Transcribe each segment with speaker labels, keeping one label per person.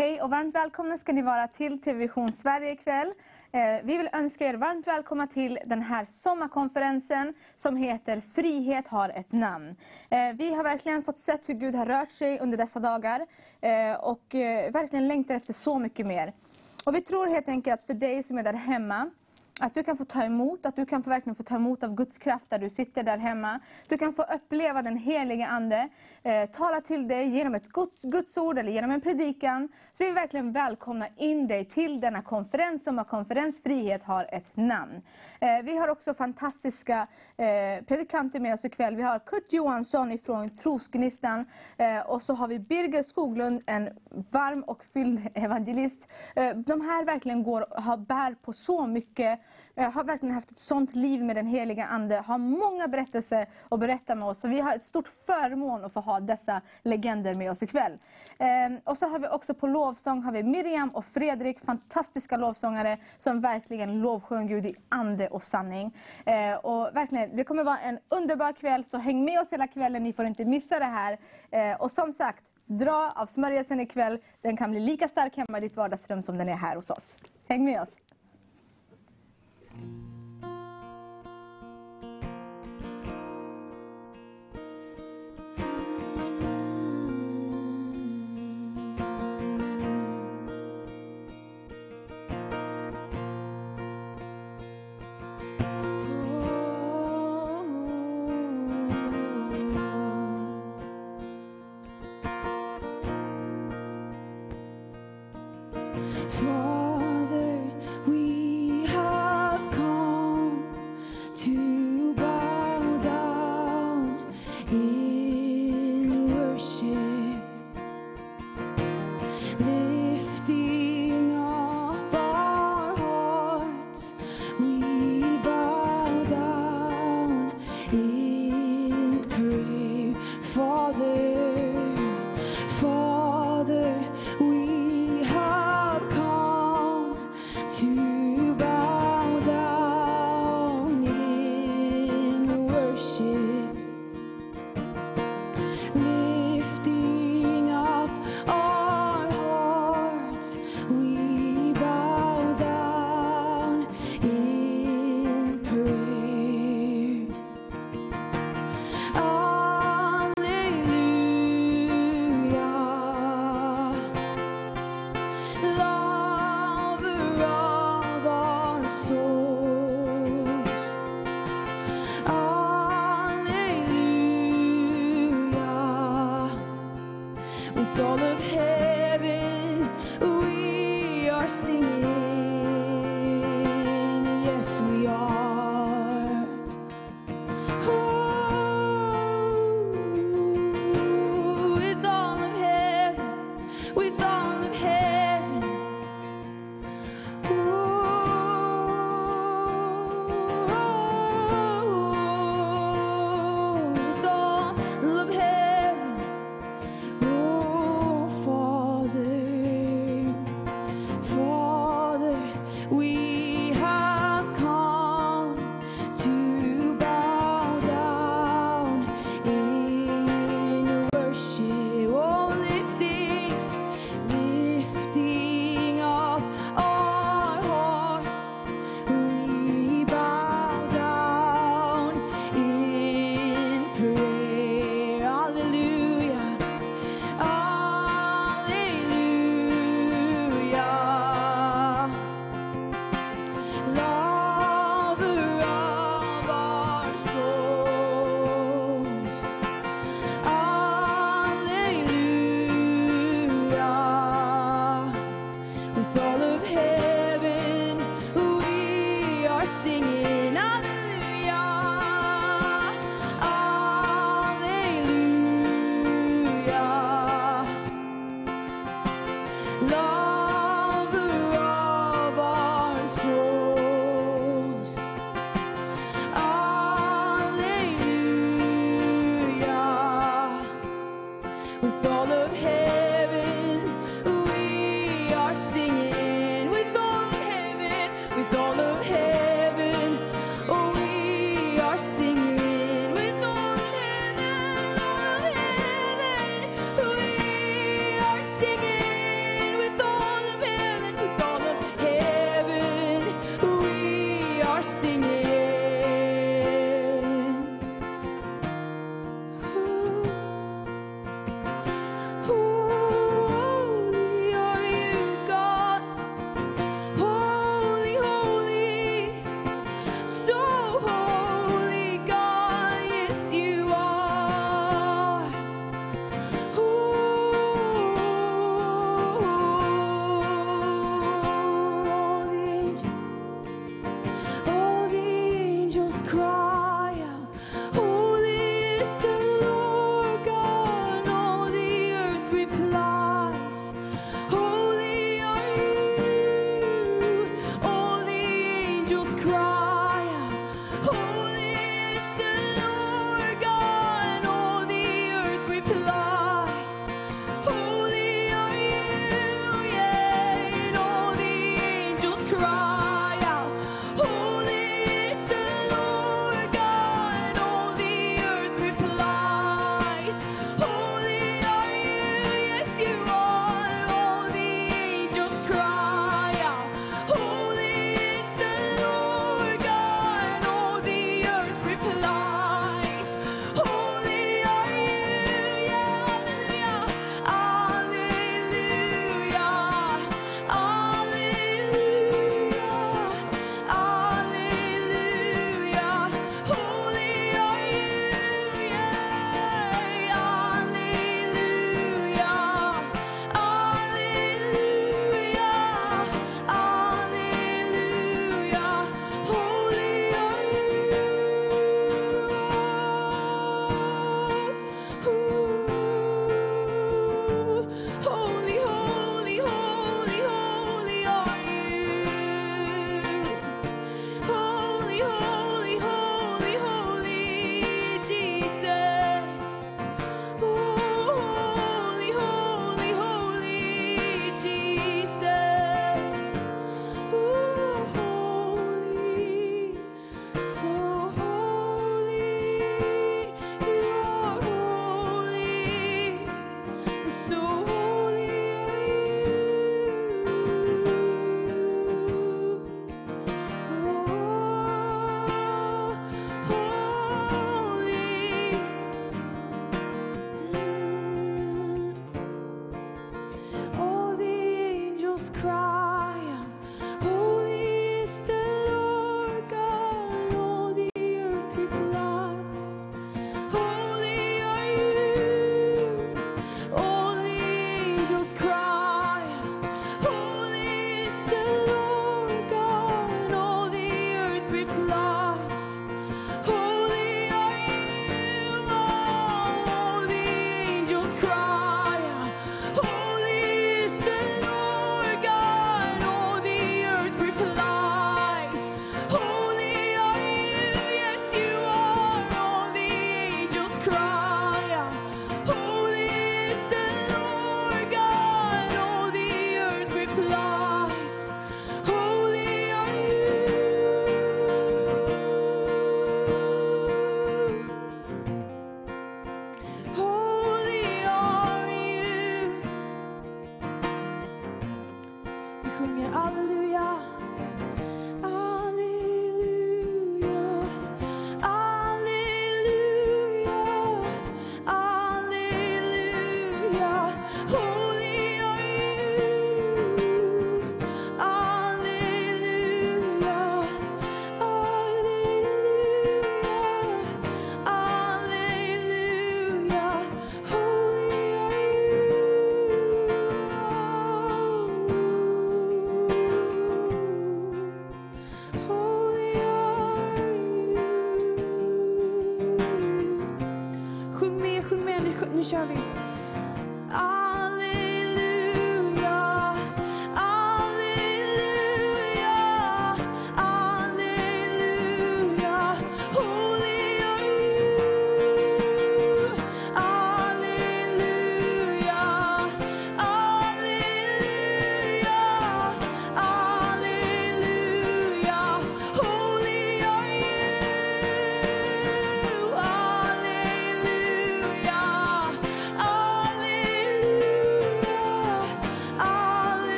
Speaker 1: Hej och varmt välkomna ska ni vara till TV Vision Sverige ikväll. Eh, vi vill önska er varmt välkomna till den här sommarkonferensen som heter Frihet har ett namn. Eh, vi har verkligen fått sett hur Gud har rört sig under dessa dagar eh, och verkligen längtar efter så mycket mer. Och vi tror helt enkelt att för dig som är där hemma att du kan få ta emot, att du kan få verkligen få ta emot av Guds kraft där du sitter där hemma. Du kan få uppleva den helige Ande eh, tala till dig genom ett Guds, Guds ord eller genom en predikan. Så vi vill verkligen välkomna in dig till denna konferens som har konferens Frihet har ett namn. Eh, vi har också fantastiska eh, predikanter med oss ikväll. Vi har Kurt Johansson ifrån Trosgnistan eh, och så har vi Birger Skoglund, en varm och fylld evangelist. Eh, de här verkligen går, har, bär på så mycket jag har verkligen haft ett sånt liv med den heliga Ande, har många berättelser att berätta med oss. Så vi har ett stort förmån att få ha dessa legender med oss ikväll. Ehm, och så har vi också på lovsång har vi Miriam och Fredrik, fantastiska lovsångare som verkligen lovsjunger Gud i ande och sanning. Ehm, och verkligen, det kommer vara en underbar kväll, så häng med oss hela kvällen, ni får inte missa det här. Ehm, och som sagt, dra av smörjelsen ikväll, den kan bli lika stark hemma i ditt vardagsrum som den är här hos oss. Häng med oss! Thank you.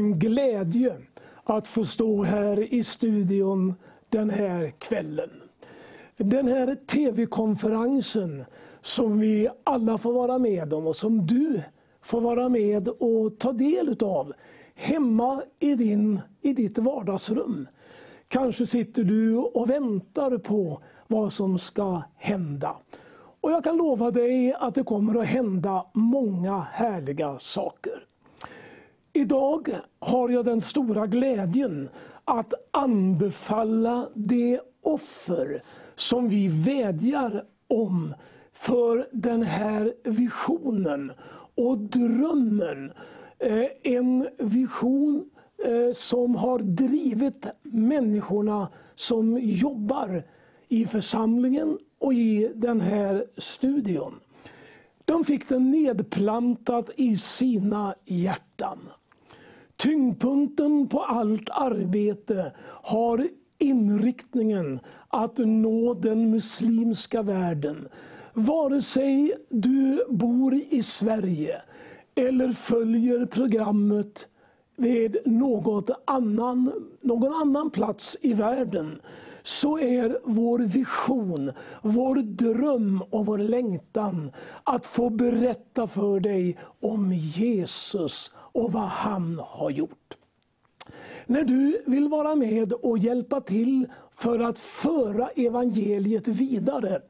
Speaker 2: En glädje att få stå här i studion den här kvällen. Den här tv-konferensen som vi alla får vara med om och som du får vara med och ta del utav hemma i, din, i ditt vardagsrum. Kanske sitter du och väntar på vad som ska hända. Och jag kan lova dig att det kommer att hända många härliga saker. Idag har jag den stora glädjen att anbefalla det offer som vi vädjar om för den här visionen och drömmen. Eh, en vision eh, som har drivit människorna som jobbar i församlingen och i den här studion. De fick den nedplantat i sina hjärtan. Tyngdpunkten på allt arbete har inriktningen att nå den muslimska världen. Vare sig du bor i Sverige eller följer programmet vid något annan, någon annan plats i världen så är vår vision, vår dröm och vår längtan att få berätta för dig om Jesus och vad han har gjort. När du vill vara med och hjälpa till för att föra evangeliet vidare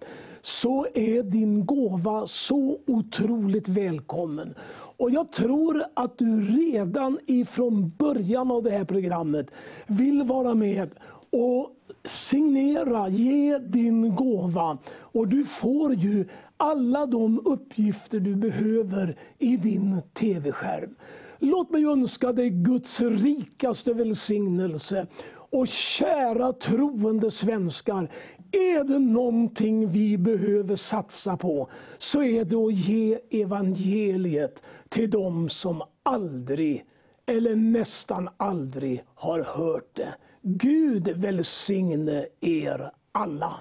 Speaker 2: så är din gåva så otroligt välkommen. Och jag tror att du redan ifrån början av det här programmet vill vara med och signera, ge din gåva. Och du får ju alla de uppgifter du behöver i din tv-skärm. Låt mig önska dig Guds rikaste välsignelse. Och kära troende svenskar, är det någonting vi behöver satsa på så är det att ge evangeliet till dem som aldrig eller nästan aldrig har hört det. Gud välsigne er alla.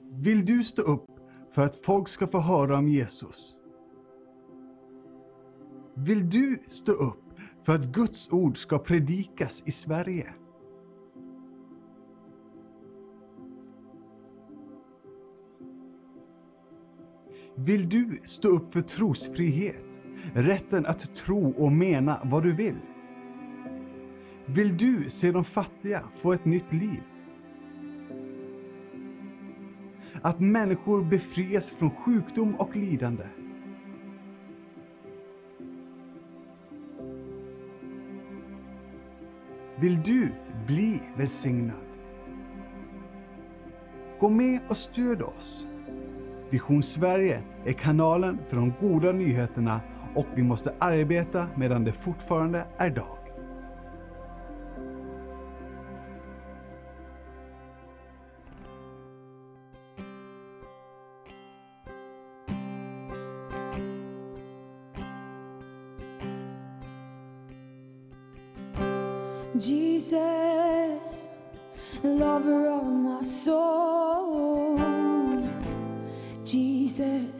Speaker 3: Vill du stå upp för att folk ska få höra om Jesus? Vill du stå upp för att Guds ord ska predikas i Sverige? Vill du stå upp för trosfrihet, rätten att tro och mena vad du vill? Vill du se de fattiga få ett nytt liv? Att människor befrias från sjukdom och lidande? Vill du bli välsignad? Gå med och stöd oss. Vision Sverige är kanalen för de goda nyheterna och vi måste arbeta medan det fortfarande är dag.
Speaker 1: Jesus, lover of my soul. Jesus,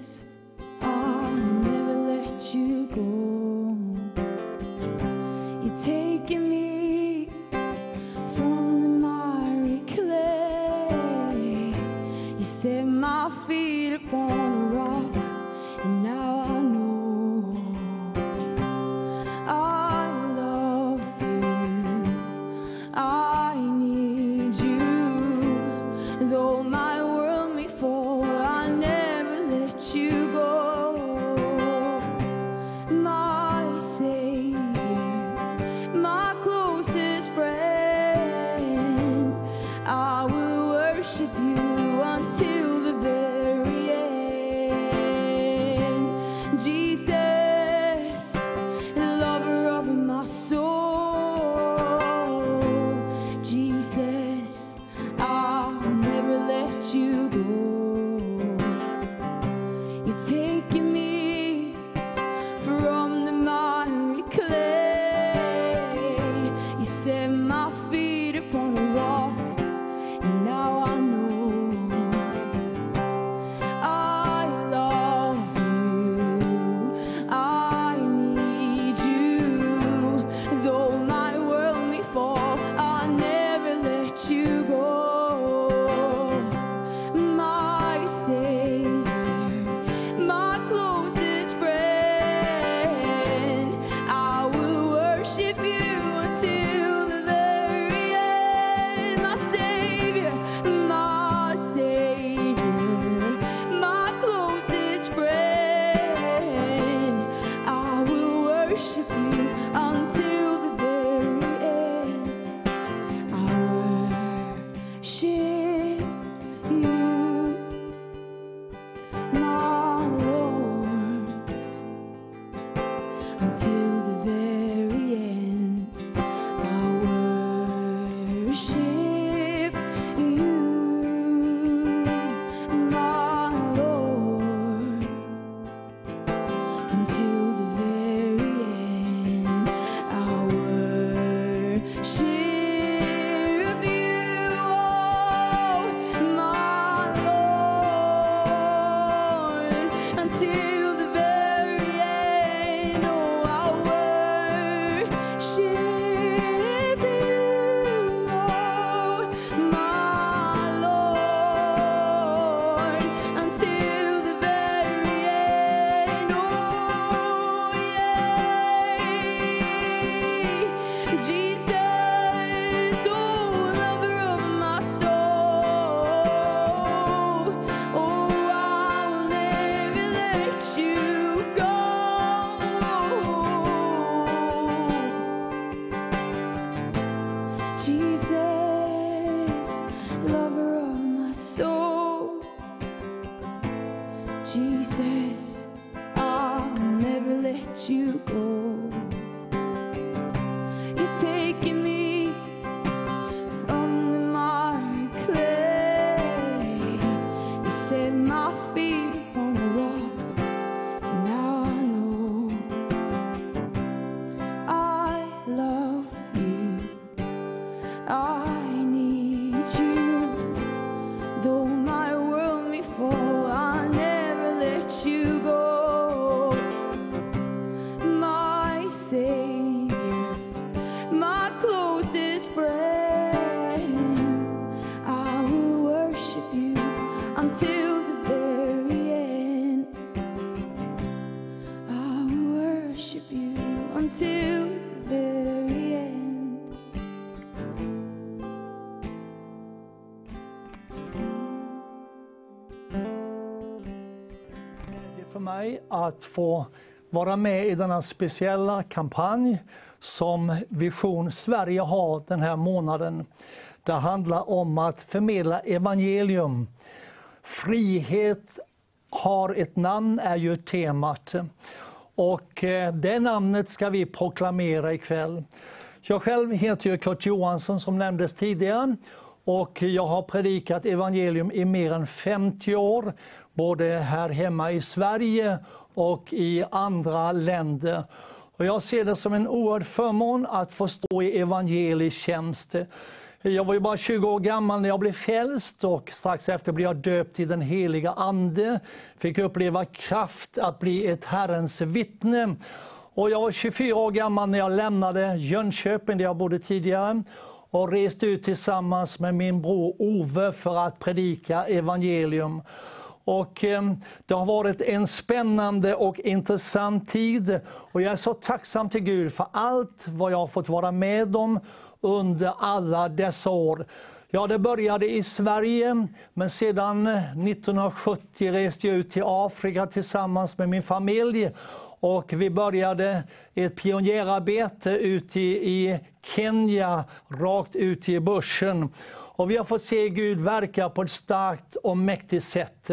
Speaker 4: att få vara med i denna speciella kampanj som Vision Sverige har den här månaden. Det handlar om att förmedla evangelium. Frihet har ett namn, är ju temat. Och eh, det namnet ska vi proklamera ikväll. Jag själv heter ju Kurt Johansson som nämndes tidigare och jag har predikat evangelium i mer än 50 år, både här hemma i Sverige och i andra länder. Och jag ser det som en oerhörd förmån att få stå i evangelisk tjänst. Jag var ju bara 20 år gammal när jag blev frälst och strax efter blev jag döpt i den heliga Ande. Fick uppleva kraft att bli ett Herrens vittne. Och jag var 24 år gammal när jag lämnade Jönköping där jag bodde tidigare och reste ut tillsammans med min bror Ove för att predika evangelium. Och eh, det har varit en spännande och intressant tid och jag är så tacksam till Gud för allt vad jag har fått vara med om under alla dessa år. Ja, det började i Sverige, men sedan eh, 1970 reste jag ut till Afrika tillsammans med min familj. Och vi började ett pionjärarbete ute i, i Kenya, rakt ut i bushen. Och vi har fått se Gud verka på ett starkt och mäktigt sätt.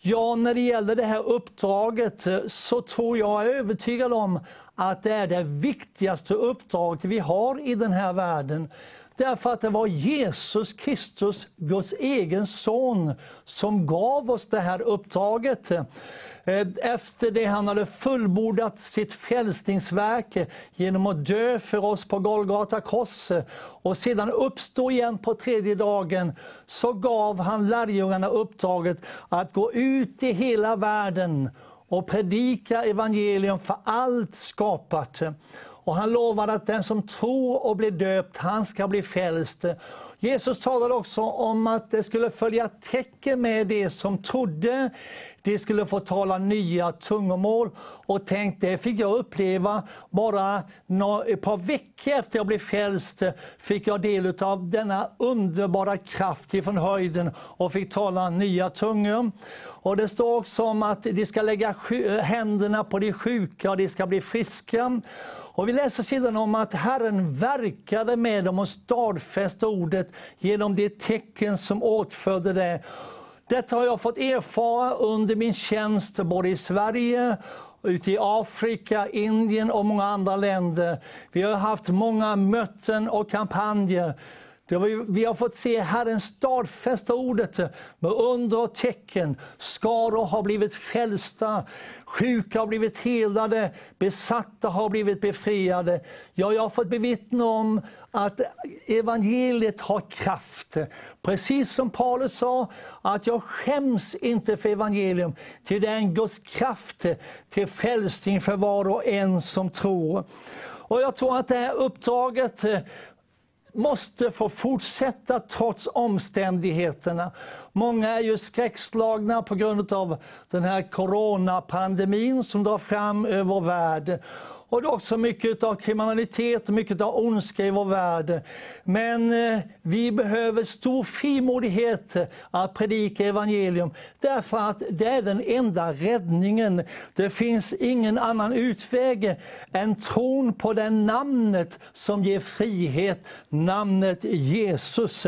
Speaker 4: Ja, när det gäller det här uppdraget eh, så tror jag, jag är övertygad om att det är det viktigaste uppdraget vi har i den här världen. Därför att det var Jesus Kristus, Guds egen son, som gav oss det här uppdraget. Eh, efter det han hade fullbordat sitt frälsningsverk genom att dö för oss på Golgata kors och sedan uppstå igen på tredje dagen, så gav han lärjungarna uppdraget att gå ut i hela världen och predika evangelium för allt skapat. Och han lovade att den som tror och blir döpt, han ska bli frälst. Jesus talade också om att det skulle följa tecken med det som trodde. De skulle få tala nya tungomål. Och tänk, det fick jag uppleva bara ett par veckor efter jag blev frälst. Fick jag del av denna underbara kraft ifrån höjden och fick tala nya tungor. Och det står också om att de ska lägga händerna på de sjuka och de ska bli friska. Och vi läser sedan om att Herren verkade med dem och stadfäste ordet genom de tecken som åtföljde det. Detta har jag fått erfara under min tjänst både i Sverige ute i Afrika, Indien och många andra länder. Vi har haft många möten och kampanjer. Det vi, vi har fått se Herren stadfästa ordet med under och tecken. Skaror har blivit frälsta, sjuka har blivit helade, besatta har blivit befriade. Ja, jag har fått bevittna om att evangeliet har kraft. Precis som Paulus sa, att jag skäms inte för evangelium, till det är en Guds kraft till frälsning för var och en som tror. Och jag tror att det här uppdraget måste få fortsätta trots omständigheterna. Många är ju skräckslagna på grund av den här coronapandemin som drar fram över vår värld. Och det är också mycket av kriminalitet och mycket av ondska i vår värld. Men eh, vi behöver stor frimodighet att predika evangelium. Därför att det är den enda räddningen. Det finns ingen annan utväg än tron på det namnet som ger frihet, namnet Jesus.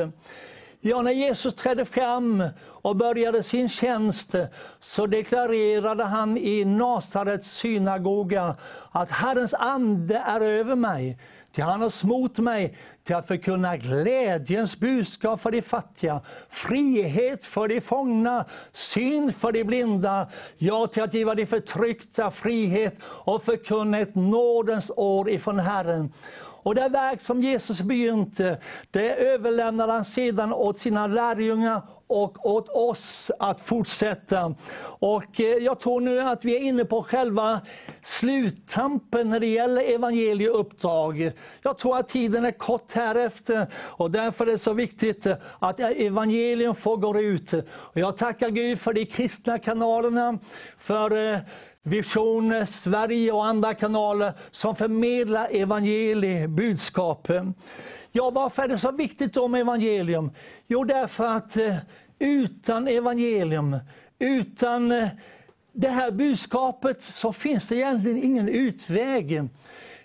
Speaker 4: Ja, när Jesus trädde fram och började sin tjänst så deklarerade han i Nasarets synagoga att Herrens ande är över mig. Till han har smort mig till att förkunna glädjens budskap för de fattiga, frihet för de fångna, syn för de blinda, ja, till att giva de förtryckta frihet och förkunna ett nådens år ifrån Herren. Och det verk som Jesus begynte, det överlämnade han sedan åt sina lärjungar och åt oss att fortsätta. Och eh, jag tror nu att vi är inne på själva sluttampen när det gäller evangelieuppdrag. Jag tror att tiden är kort härefter och därför är det så viktigt att evangelium får gå ut. Och jag tackar Gud för de kristna kanalerna, för eh, Vision Sverige och andra kanaler som förmedlar evangeliebudskap. Ja, varför är det så viktigt med evangelium? Jo, därför att eh, utan evangelium, utan eh, det här budskapet så finns det egentligen ingen utväg.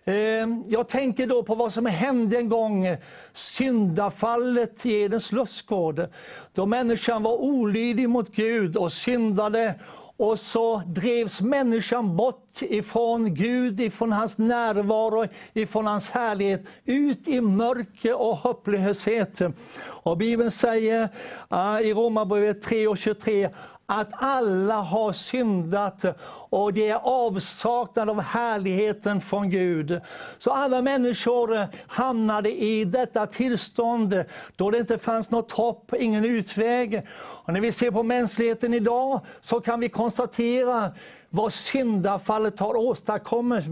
Speaker 4: Eh, jag tänker då på vad som hände en gång, syndafallet i Edens lustgård, då människan var olydig mot Gud och syndade och så drevs människan bort ifrån Gud, ifrån hans närvaro, ifrån hans härlighet, ut i mörker och hopplöshet. Och Bibeln säger uh, i Romarbrevet 3 och 23 att alla har syndat och det är avsaknad av härligheten från Gud. Så alla människor hamnade i detta tillstånd då det inte fanns något hopp, ingen utväg. Och när vi ser på mänskligheten idag så kan vi konstatera vad syndafallet har åstadkommit.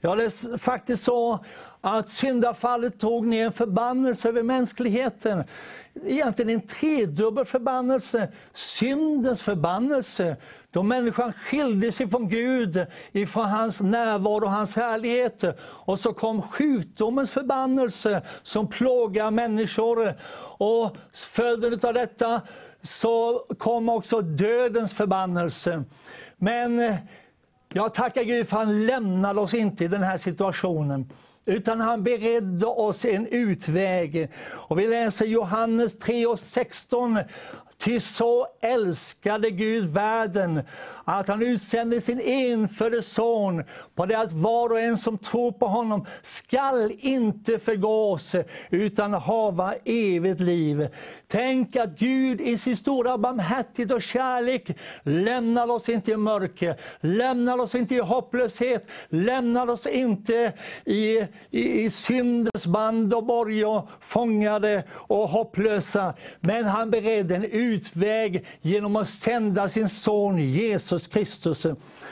Speaker 4: Ja, det är faktiskt så att syndafallet tog ner en förbannelse över mänskligheten egentligen en tredubbel förbannelse. Syndens förbannelse, då människan skilde sig från Gud, ifrån hans närvaro och hans härlighet. Och så kom sjukdomens förbannelse som plågar människor. Och följden av detta så kom också dödens förbannelse. Men eh, jag tackar Gud för att han lämnade oss inte i den här situationen utan han beredde oss en utväg. Och vi läser Johannes 3 och 16. Ty så älskade Gud världen att han utsände sin enfödde son på det att var och en som tror på honom skall inte förgås utan hava evigt liv. Tänk att Gud i sin stora barmhärtighet och kärlek lämnar oss inte i mörker, lämnar oss inte i hopplöshet, lämnar oss inte i, i, i syndens band och borger, fångade och hopplösa. Men han beredde en utväg genom att sända sin son Jesus Kristus.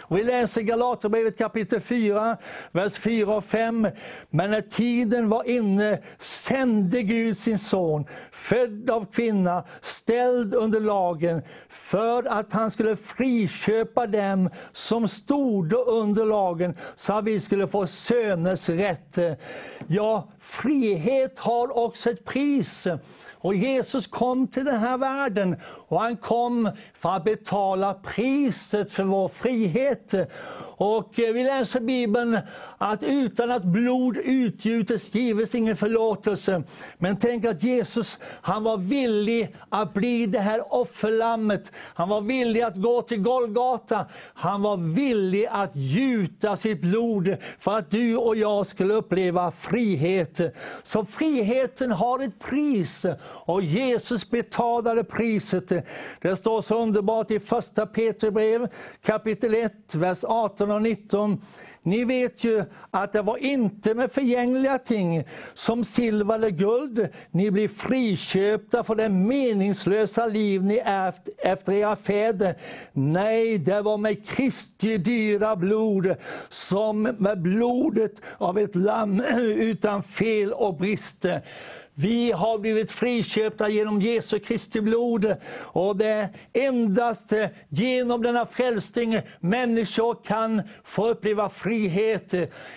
Speaker 4: Och vi läser Galaterbrevet kapitel 4, vers 4 och 5. Men när tiden var inne sände Gud sin son, född av kvinna, ställd under lagen, för att han skulle friköpa dem som stod under lagen, så att vi skulle få söners rätt. Ja, frihet har också ett pris. Och Jesus kom till den här världen och han kom för att betala priset för vår frihet. Och eh, vi läser i Bibeln att utan att blod utgjutes gives ingen förlåtelse. Men tänk att Jesus, han var villig att bli det här offerlammet. Han var villig att gå till Golgata. Han var villig att gjuta sitt blod för att du och jag skulle uppleva frihet. Så friheten har ett pris och Jesus betalade priset. Det står så underbart i första Petrus brev kapitel 1, vers 18 och 19. Ni vet ju att det var inte med förgängliga ting som silver eller guld ni blir friköpta för det meningslösa liv ni ärvt efter era fäder. Nej, det var med Kristi dyra blod, som med blodet av ett lamm utan fel och brister. Vi har blivit friköpta genom Jesu Kristi blod. Och det är endast genom denna frälsning människor kan få uppleva frihet.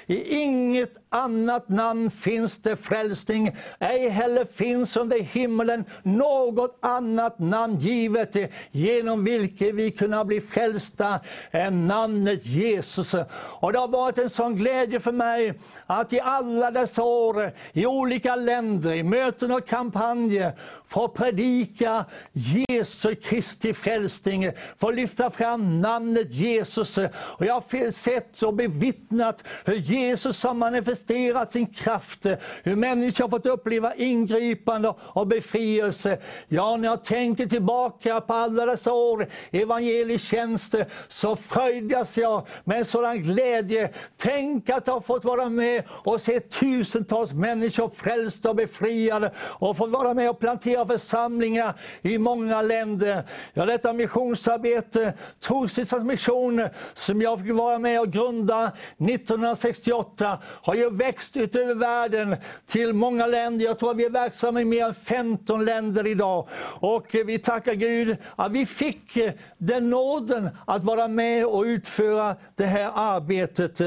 Speaker 4: I inget annat namn finns det frälsning, ej heller finns under himmelen något annat namn givet genom vilket vi kunna bli frälsta än namnet Jesus. Och det har varit en sån glädje för mig att i alla dessa år, i olika länder, i möten och kampanjer, få predika Jesu Kristi frälsning, få lyfta fram namnet Jesus. Och jag har sett och bevittnat hur Jesus har manifesterat sin kraft, hur människor har fått uppleva ingripande och befrielse. Ja, när jag tänker tillbaka på alla dessa år evangelietjänst så fröjdas jag med en sådan glädje. Tänk att ha fått vara med och se tusentals människor frälsta och befriade och få vara med och plantera församlingar i många länder. Ja, detta missionsarbete, Trosvissans mission, som jag fick vara med och grunda 1968, har ju växt utöver världen till många länder. Jag tror att vi är verksamma i mer än 15 länder idag. Och vi tackar Gud att vi fick eh, den nåden att vara med och utföra det här arbetet.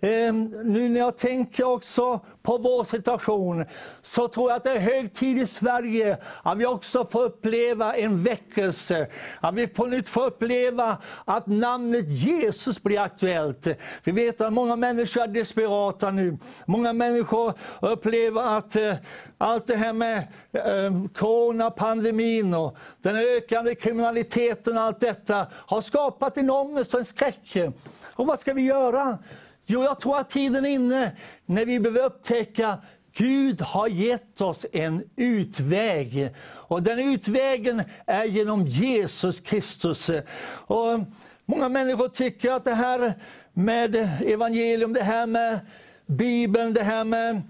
Speaker 4: Eh, nu när jag tänker också på vår situation så tror jag att det är hög tid i Sverige att vi också får uppleva en väckelse. Att vi på nytt får uppleva att namnet Jesus blir aktuellt. Vi vet att många människor är desperata nu. Många människor upplever att eh, allt det här med eh, coronapandemin och den ökande kriminaliteten och allt detta har skapat en ångest och en skräck. Och vad ska vi göra? Jo, jag tror att tiden är inne när vi behöver upptäcka Gud har gett oss en utväg. Och den utvägen är genom Jesus Kristus. Och många människor tycker att det här med evangelium, det här med Bibeln, det här med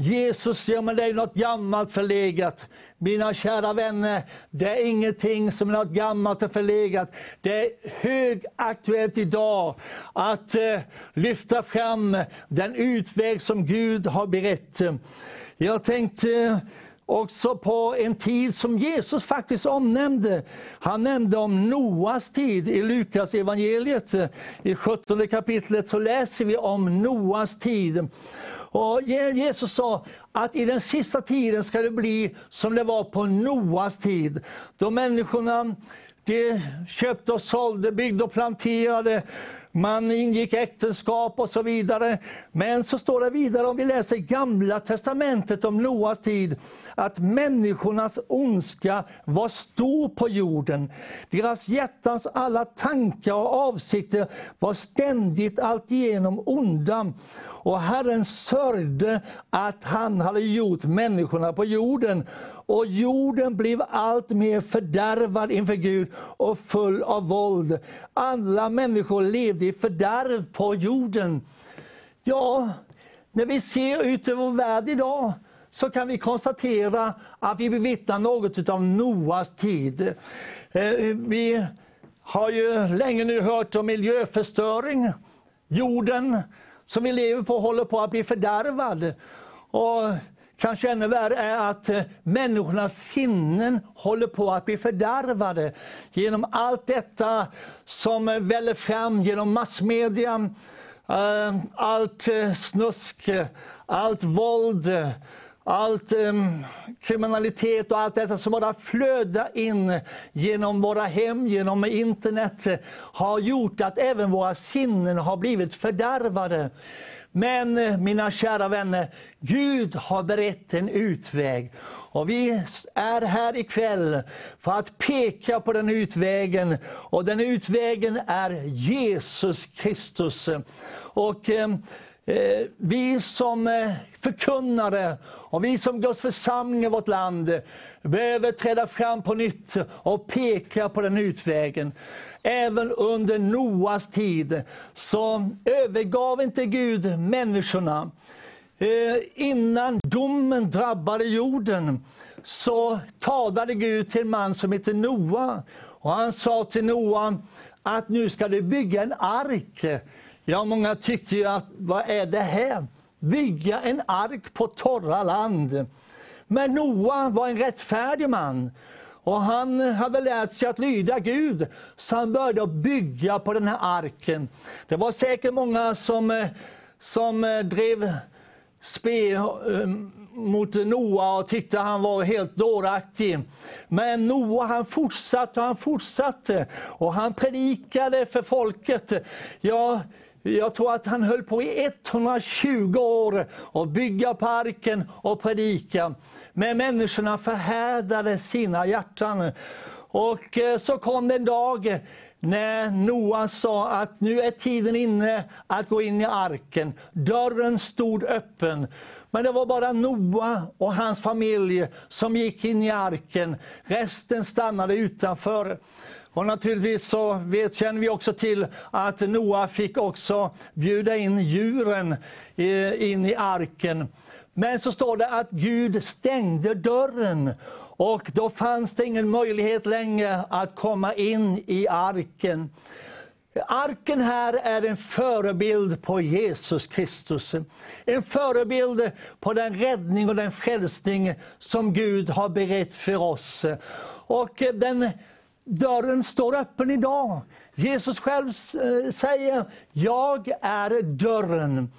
Speaker 4: Jesus, ja men det är något gammalt förlegat. Mina kära vänner, det är ingenting som är något gammalt och förlegat. Det är högaktuellt idag att eh, lyfta fram den utväg som Gud har berett. Jag tänkte eh, också på en tid som Jesus faktiskt omnämnde. Han nämnde om Noas tid i Lukas evangeliet. I 17 kapitlet så läser vi om Noas tid. Och Jesus sa att i den sista tiden ska det bli som det var på Noas tid. Då människorna de köpte och sålde, byggde och planterade man ingick äktenskap och så vidare. Men så står det vidare, om vi läser Gamla Testamentet om Noas tid, att människornas ondska var stor på jorden. Deras hjärtans alla tankar och avsikter var ständigt alltigenom onda. Och Herren sörjde att han hade gjort människorna på jorden. Och jorden blev allt mer fördärvad inför Gud och full av våld. Alla människor levde i fördärv på jorden. Ja, när vi ser ut över vår värld idag så kan vi konstatera att vi bevittnar något av Noas tid. Eh, vi har ju länge nu hört om miljöförstöring. Jorden som vi lever på håller på att bli fördärvad. Och kanske ännu värre är att eh, människornas sinnen håller på att bli fördärvade genom allt detta som eh, väller fram genom massmedia, eh, allt snusk, allt våld, allt um, kriminalitet och allt detta som bara flödar in genom våra hem, genom internet, har gjort att även våra sinnen har blivit fördärvade. Men eh, mina kära vänner, Gud har berett en utväg. Och vi är här ikväll för att peka på den utvägen. Och den utvägen är Jesus Kristus. Och um, Eh, vi som eh, förkunnare och vi som Guds församling i vårt land behöver träda fram på nytt och peka på den utvägen. Även under Noas tid så övergav inte Gud människorna. Eh, innan domen drabbade jorden så talade Gud till en man som heter Noa. Och han sa till Noa att nu ska du bygga en ark. Ja, många tyckte ju att vad är det här? Bygga en ark på torra land. Men Noa var en rättfärdig man. Och han hade lärt sig att lyda Gud, så han började bygga på den här arken. Det var säkert många som, eh, som eh, drev spe eh, mot Noa och tyckte han var helt dåraktig. Men Noa han fortsatte och han fortsatte och han predikade för folket. Ja, jag tror att han höll på i 120 år att bygga parken och predika. Men människorna förhärdade sina hjärtan. Och eh, så kom det en dag när Noa sa att nu är tiden inne att gå in i arken. Dörren stod öppen. Men det var bara Noa och hans familj som gick in i arken. Resten stannade utanför. Och naturligtvis så vet, känner vi också till att Noa fick också bjuda in djuren in i arken. Men så står det att Gud stängde dörren och då fanns det ingen möjlighet längre att komma in i arken. Arken här är en förebild på Jesus Kristus. En förebild på den räddning och den frälsning som Gud har berett för oss. Och den dörren står öppen idag. Jesus själv eh, säger, jag är dörren.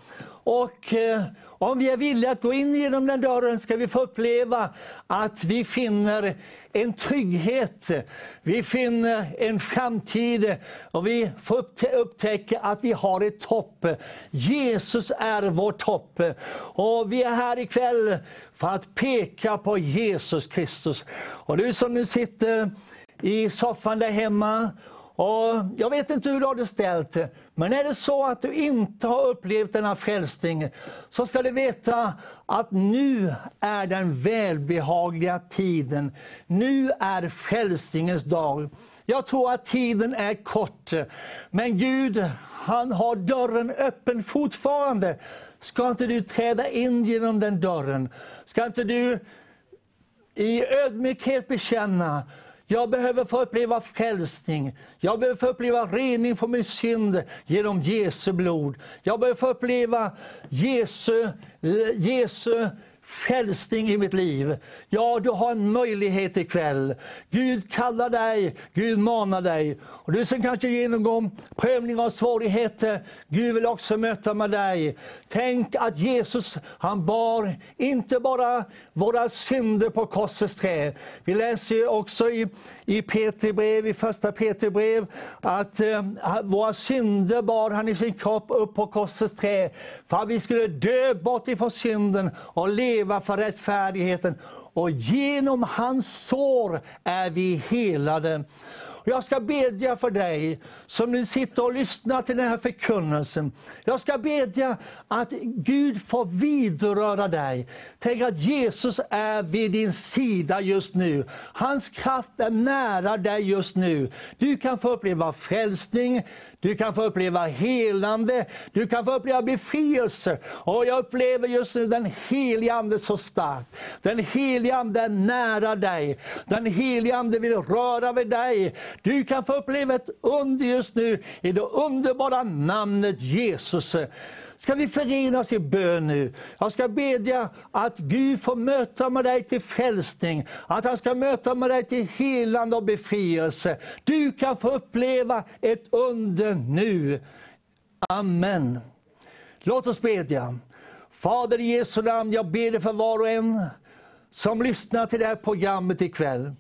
Speaker 4: Och eh, om vi är villiga att gå in genom den dörren ska vi få uppleva att vi finner en trygghet, vi finner en framtid och vi får upptäcka att vi har ett topp. Jesus är vår topp. Och vi är här ikväll för att peka på Jesus Kristus. Och du som nu sitter i soffan där hemma och jag vet inte hur du har det ställt, men är det så att du inte har upplevt denna frälsning, så ska du veta att nu är den välbehagliga tiden. Nu är frälsningens dag. Jag tror att tiden är kort, men Gud han har dörren öppen fortfarande. Ska inte du träda in genom den dörren? Ska inte du i ödmjukhet bekänna jag behöver få uppleva frälsning. Jag behöver få uppleva rening från min synd genom Jesu blod. Jag behöver få uppleva Jesu, eh, Jesu frälsning i mitt liv. Ja, du har en möjlighet ikväll. Gud kallar dig, Gud manar dig. Och du som kanske genomgår prövning och svårigheter, Gud vill också möta med dig. Tänk att Jesus, han bar inte bara våra synder på korsets trä. Vi läser också i, i Peter brev, i första Peter brev, att eh, våra synder bar han i sin kropp upp på korsets trä, för att vi skulle dö bort ifrån synden och leva för rättfärdigheten. Och genom hans sår är vi helade. Och jag ska bedja för dig som nu sitter och lyssnar till den här förkunnelsen. Jag ska bedja att Gud får vidröra dig. Tänk att Jesus är vid din sida just nu. Hans kraft är nära dig just nu. Du kan få uppleva frälsning, du kan få uppleva helande, du kan få uppleva befrielse. Och jag upplever just nu den helige Ande så starkt. Den helige Ande är nära dig. Den helige Ande vill röra vid dig. Du kan få uppleva ett under just nu i det underbara namnet Jesus. Ska vi förena oss i bön nu? Jag ska bedja att Gud får möta med dig till frälsning, att han ska möta med dig till helande och befrielse. Du kan få uppleva ett under nu. Amen. Låt oss bedja. Fader i Jesu namn, jag ber dig för var och en som lyssnar till det här programmet ikväll.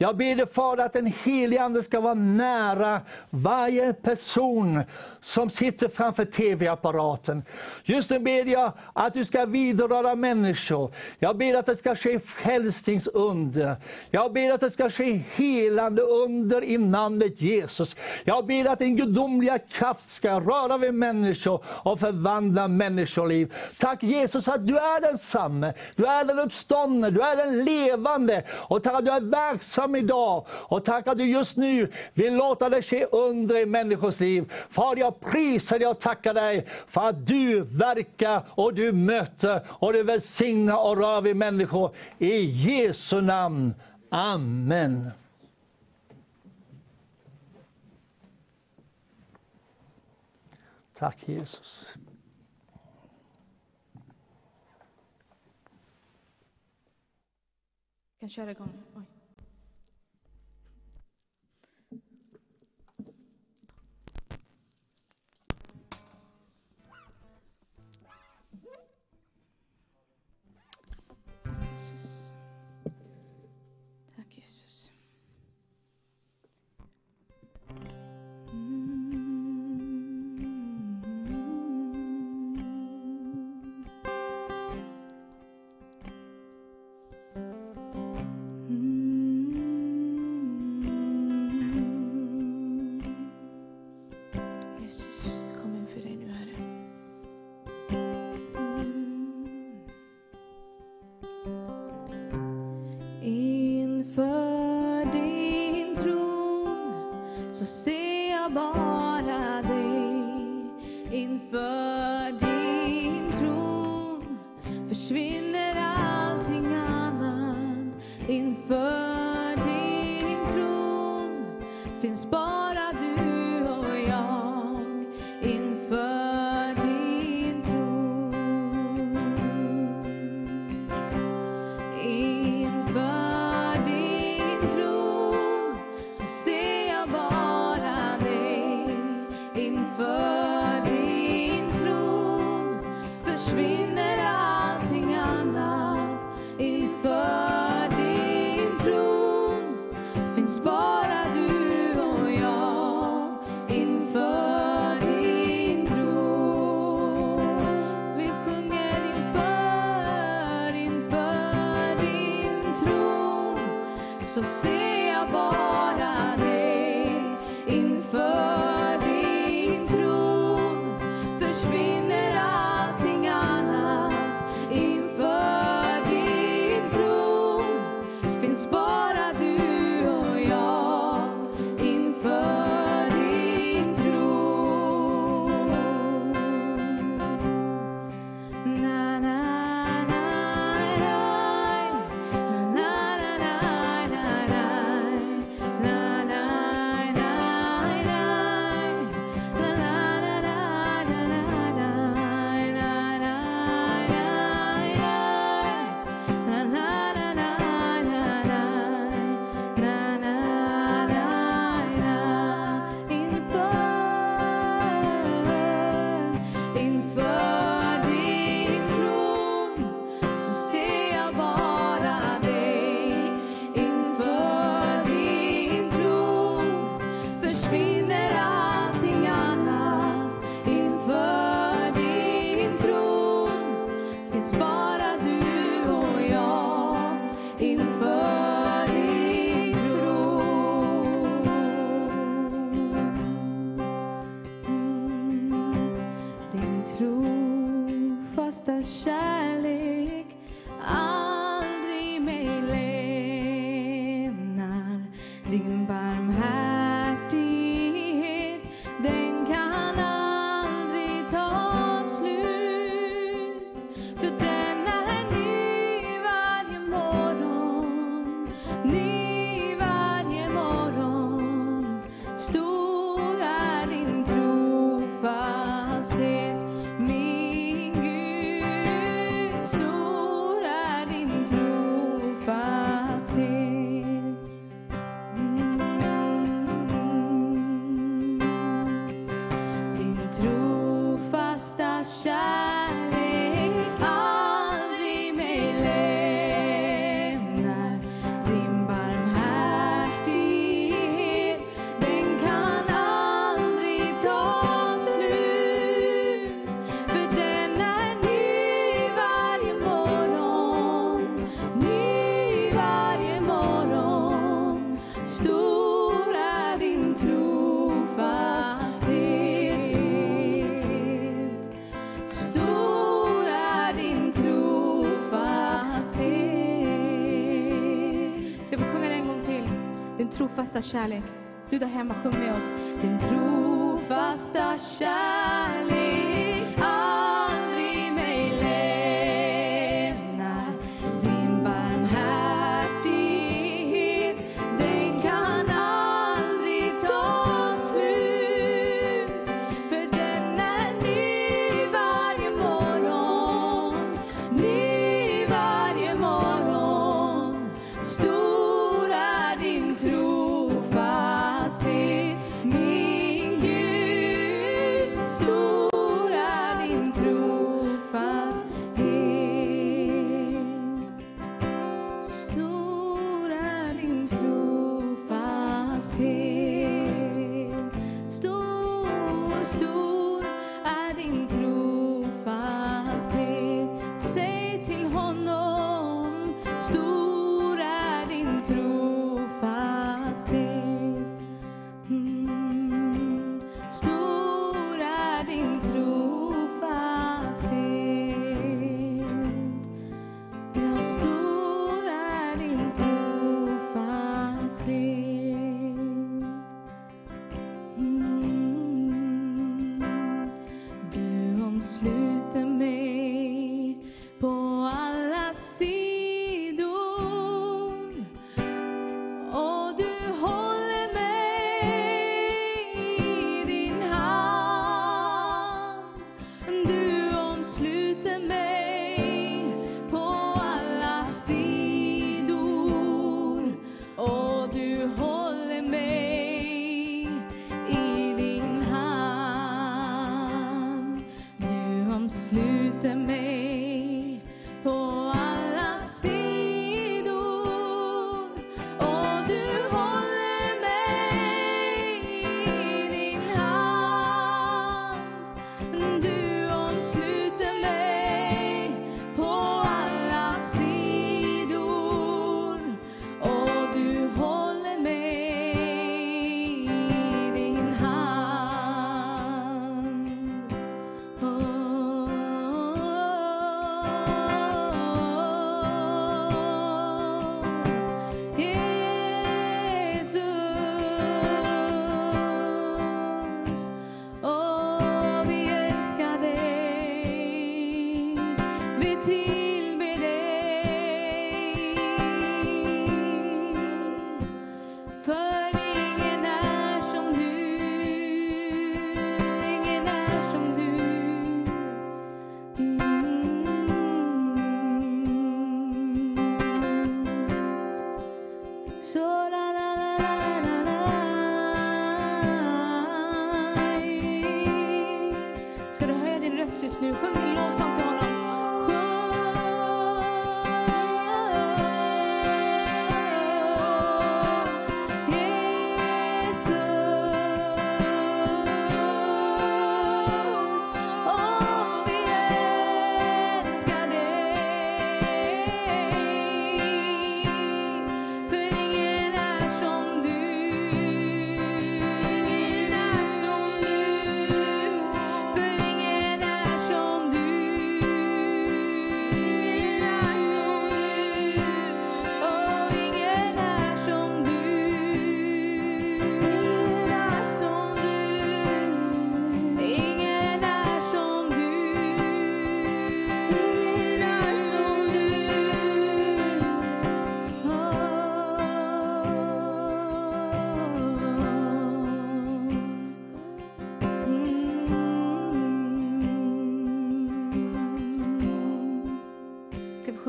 Speaker 4: Jag ber dig Fader att den helige Ande ska vara nära varje person som sitter framför TV-apparaten. Just nu ber jag att du ska vidröra människor. Jag ber att det ska ske frälsningsunder. Jag ber att det ska ske helande under i namnet Jesus. Jag ber att din gudomliga kraft ska röra vid människor och förvandla människoliv. Tack Jesus att du är densamme. Du är den uppståndne, du är den levande. Och tack att du är verksam idag. Och tack att du just nu vill låta det ske under i människors liv. Far, jag prisar dig och tackar dig för att du verkar och du möter och du välsignar och rör vid människor. I Jesu namn. Amen. Tack Jesus.
Speaker 1: kan köra igång. Oj. trofasta kärlek. Du där hemma, sjung med oss. Din trofasta kärlek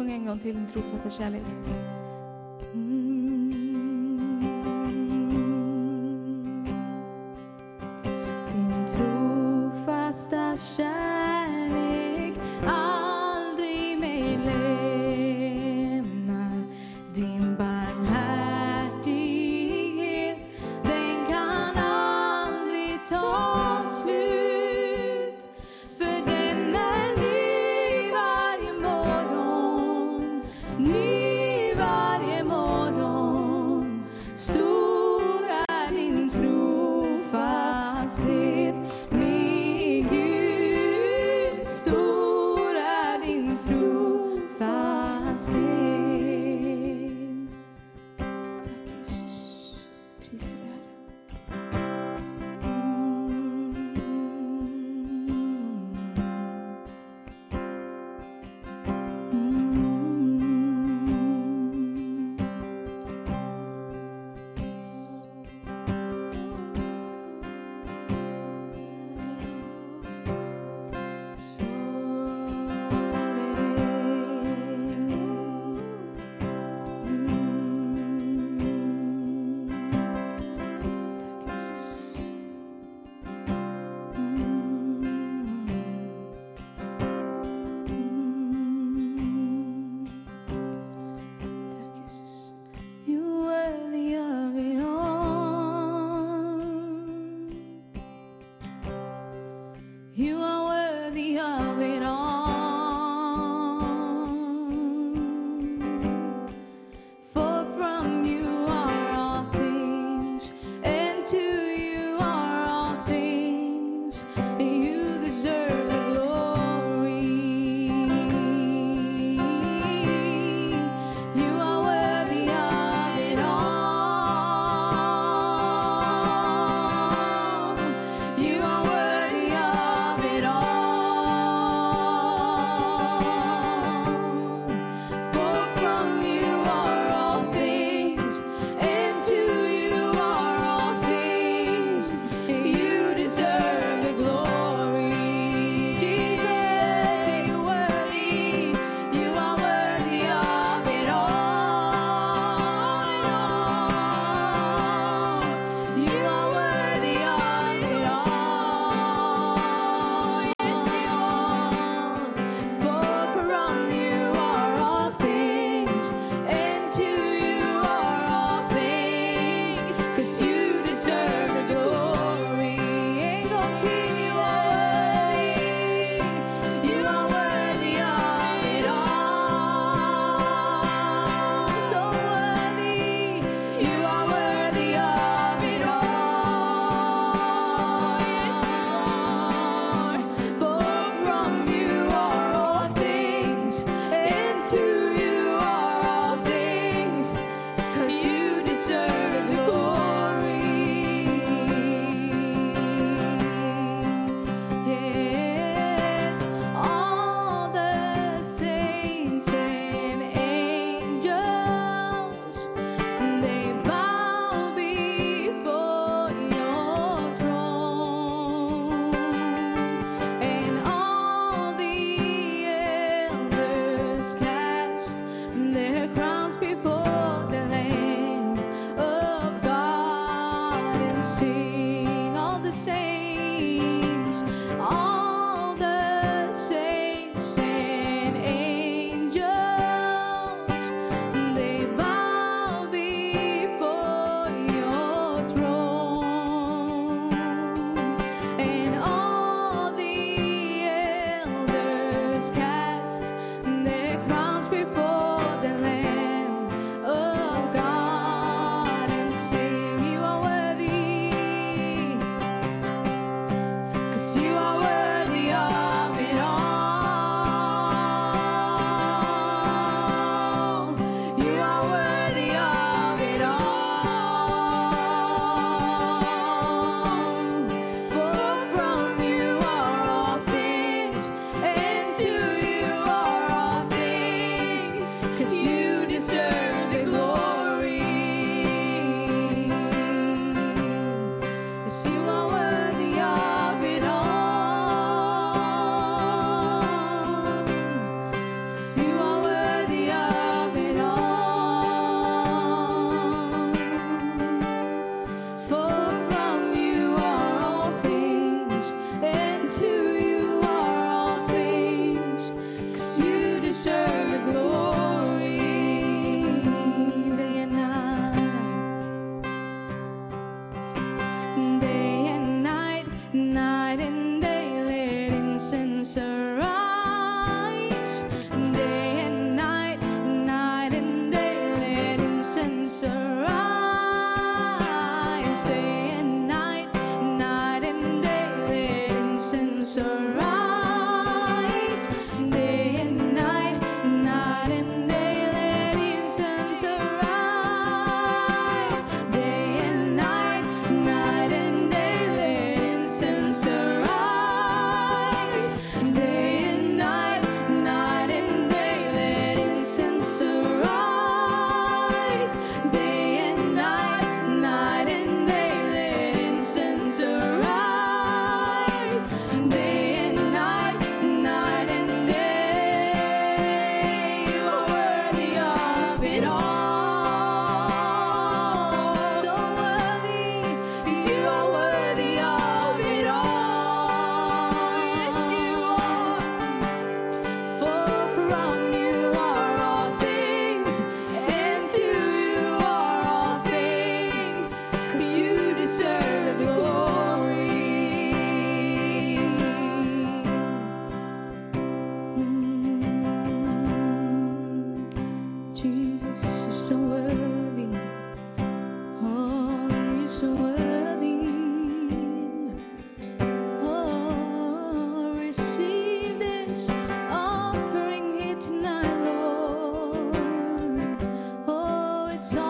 Speaker 1: Sjung en gång till din trofasta kärlek.
Speaker 5: Oh, it's all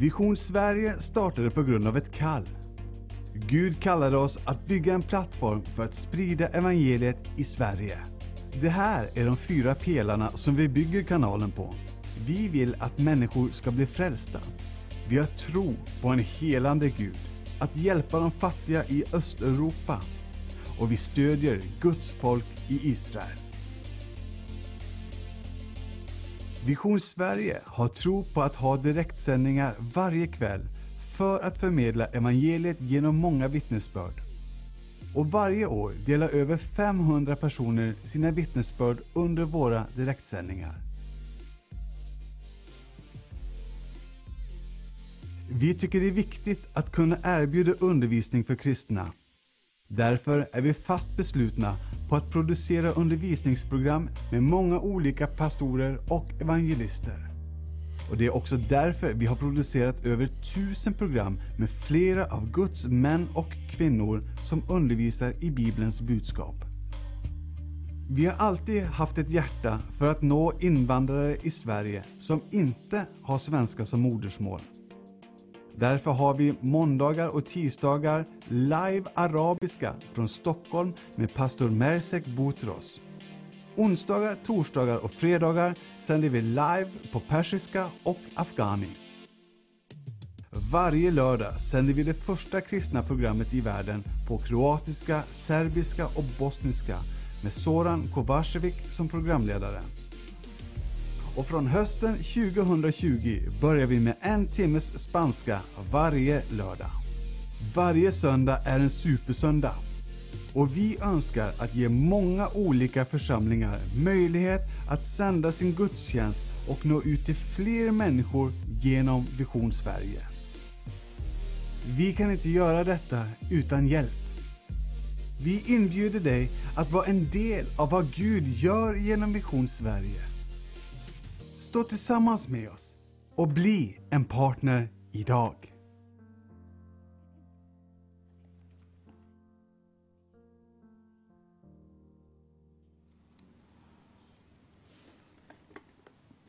Speaker 3: Vision Sverige startade på grund av ett kall. Gud kallade oss att bygga en plattform för att sprida evangeliet i Sverige. Det här är de fyra pelarna som vi bygger kanalen på. Vi vill att människor ska bli frälsta. Vi har tro på en helande Gud, att hjälpa de fattiga i Östeuropa och vi stödjer Guds folk i Israel. Vision Sverige har tro på att ha direktsändningar varje kväll för att förmedla evangeliet genom många vittnesbörd. Och varje år delar över 500 personer sina vittnesbörd under våra direktsändningar. Vi tycker det är viktigt att kunna erbjuda undervisning för kristna. Därför är vi fast beslutna på att producera undervisningsprogram med många olika pastorer och evangelister. Och Det är också därför vi har producerat över tusen program med flera av Guds män och kvinnor som undervisar i Bibelns budskap. Vi har alltid haft ett hjärta för att nå invandrare i Sverige som inte har svenska som modersmål. Därför har vi måndagar och tisdagar live arabiska från Stockholm med pastor Mersek Boutros. Onsdagar, torsdagar och fredagar sänder vi live på persiska och afghani. Varje lördag sänder vi det första kristna programmet i världen på kroatiska, serbiska och bosniska med Soran Kovacevic som programledare. Och från hösten 2020 börjar vi med en timmes spanska varje lördag. Varje söndag är en supersöndag. Och vi önskar att ge många olika församlingar möjlighet att sända sin gudstjänst och nå ut till fler människor genom Vision Sverige. Vi kan inte göra detta utan hjälp. Vi inbjuder dig att vara en del av vad Gud gör genom Vision Sverige. Stå tillsammans med oss och bli en partner idag.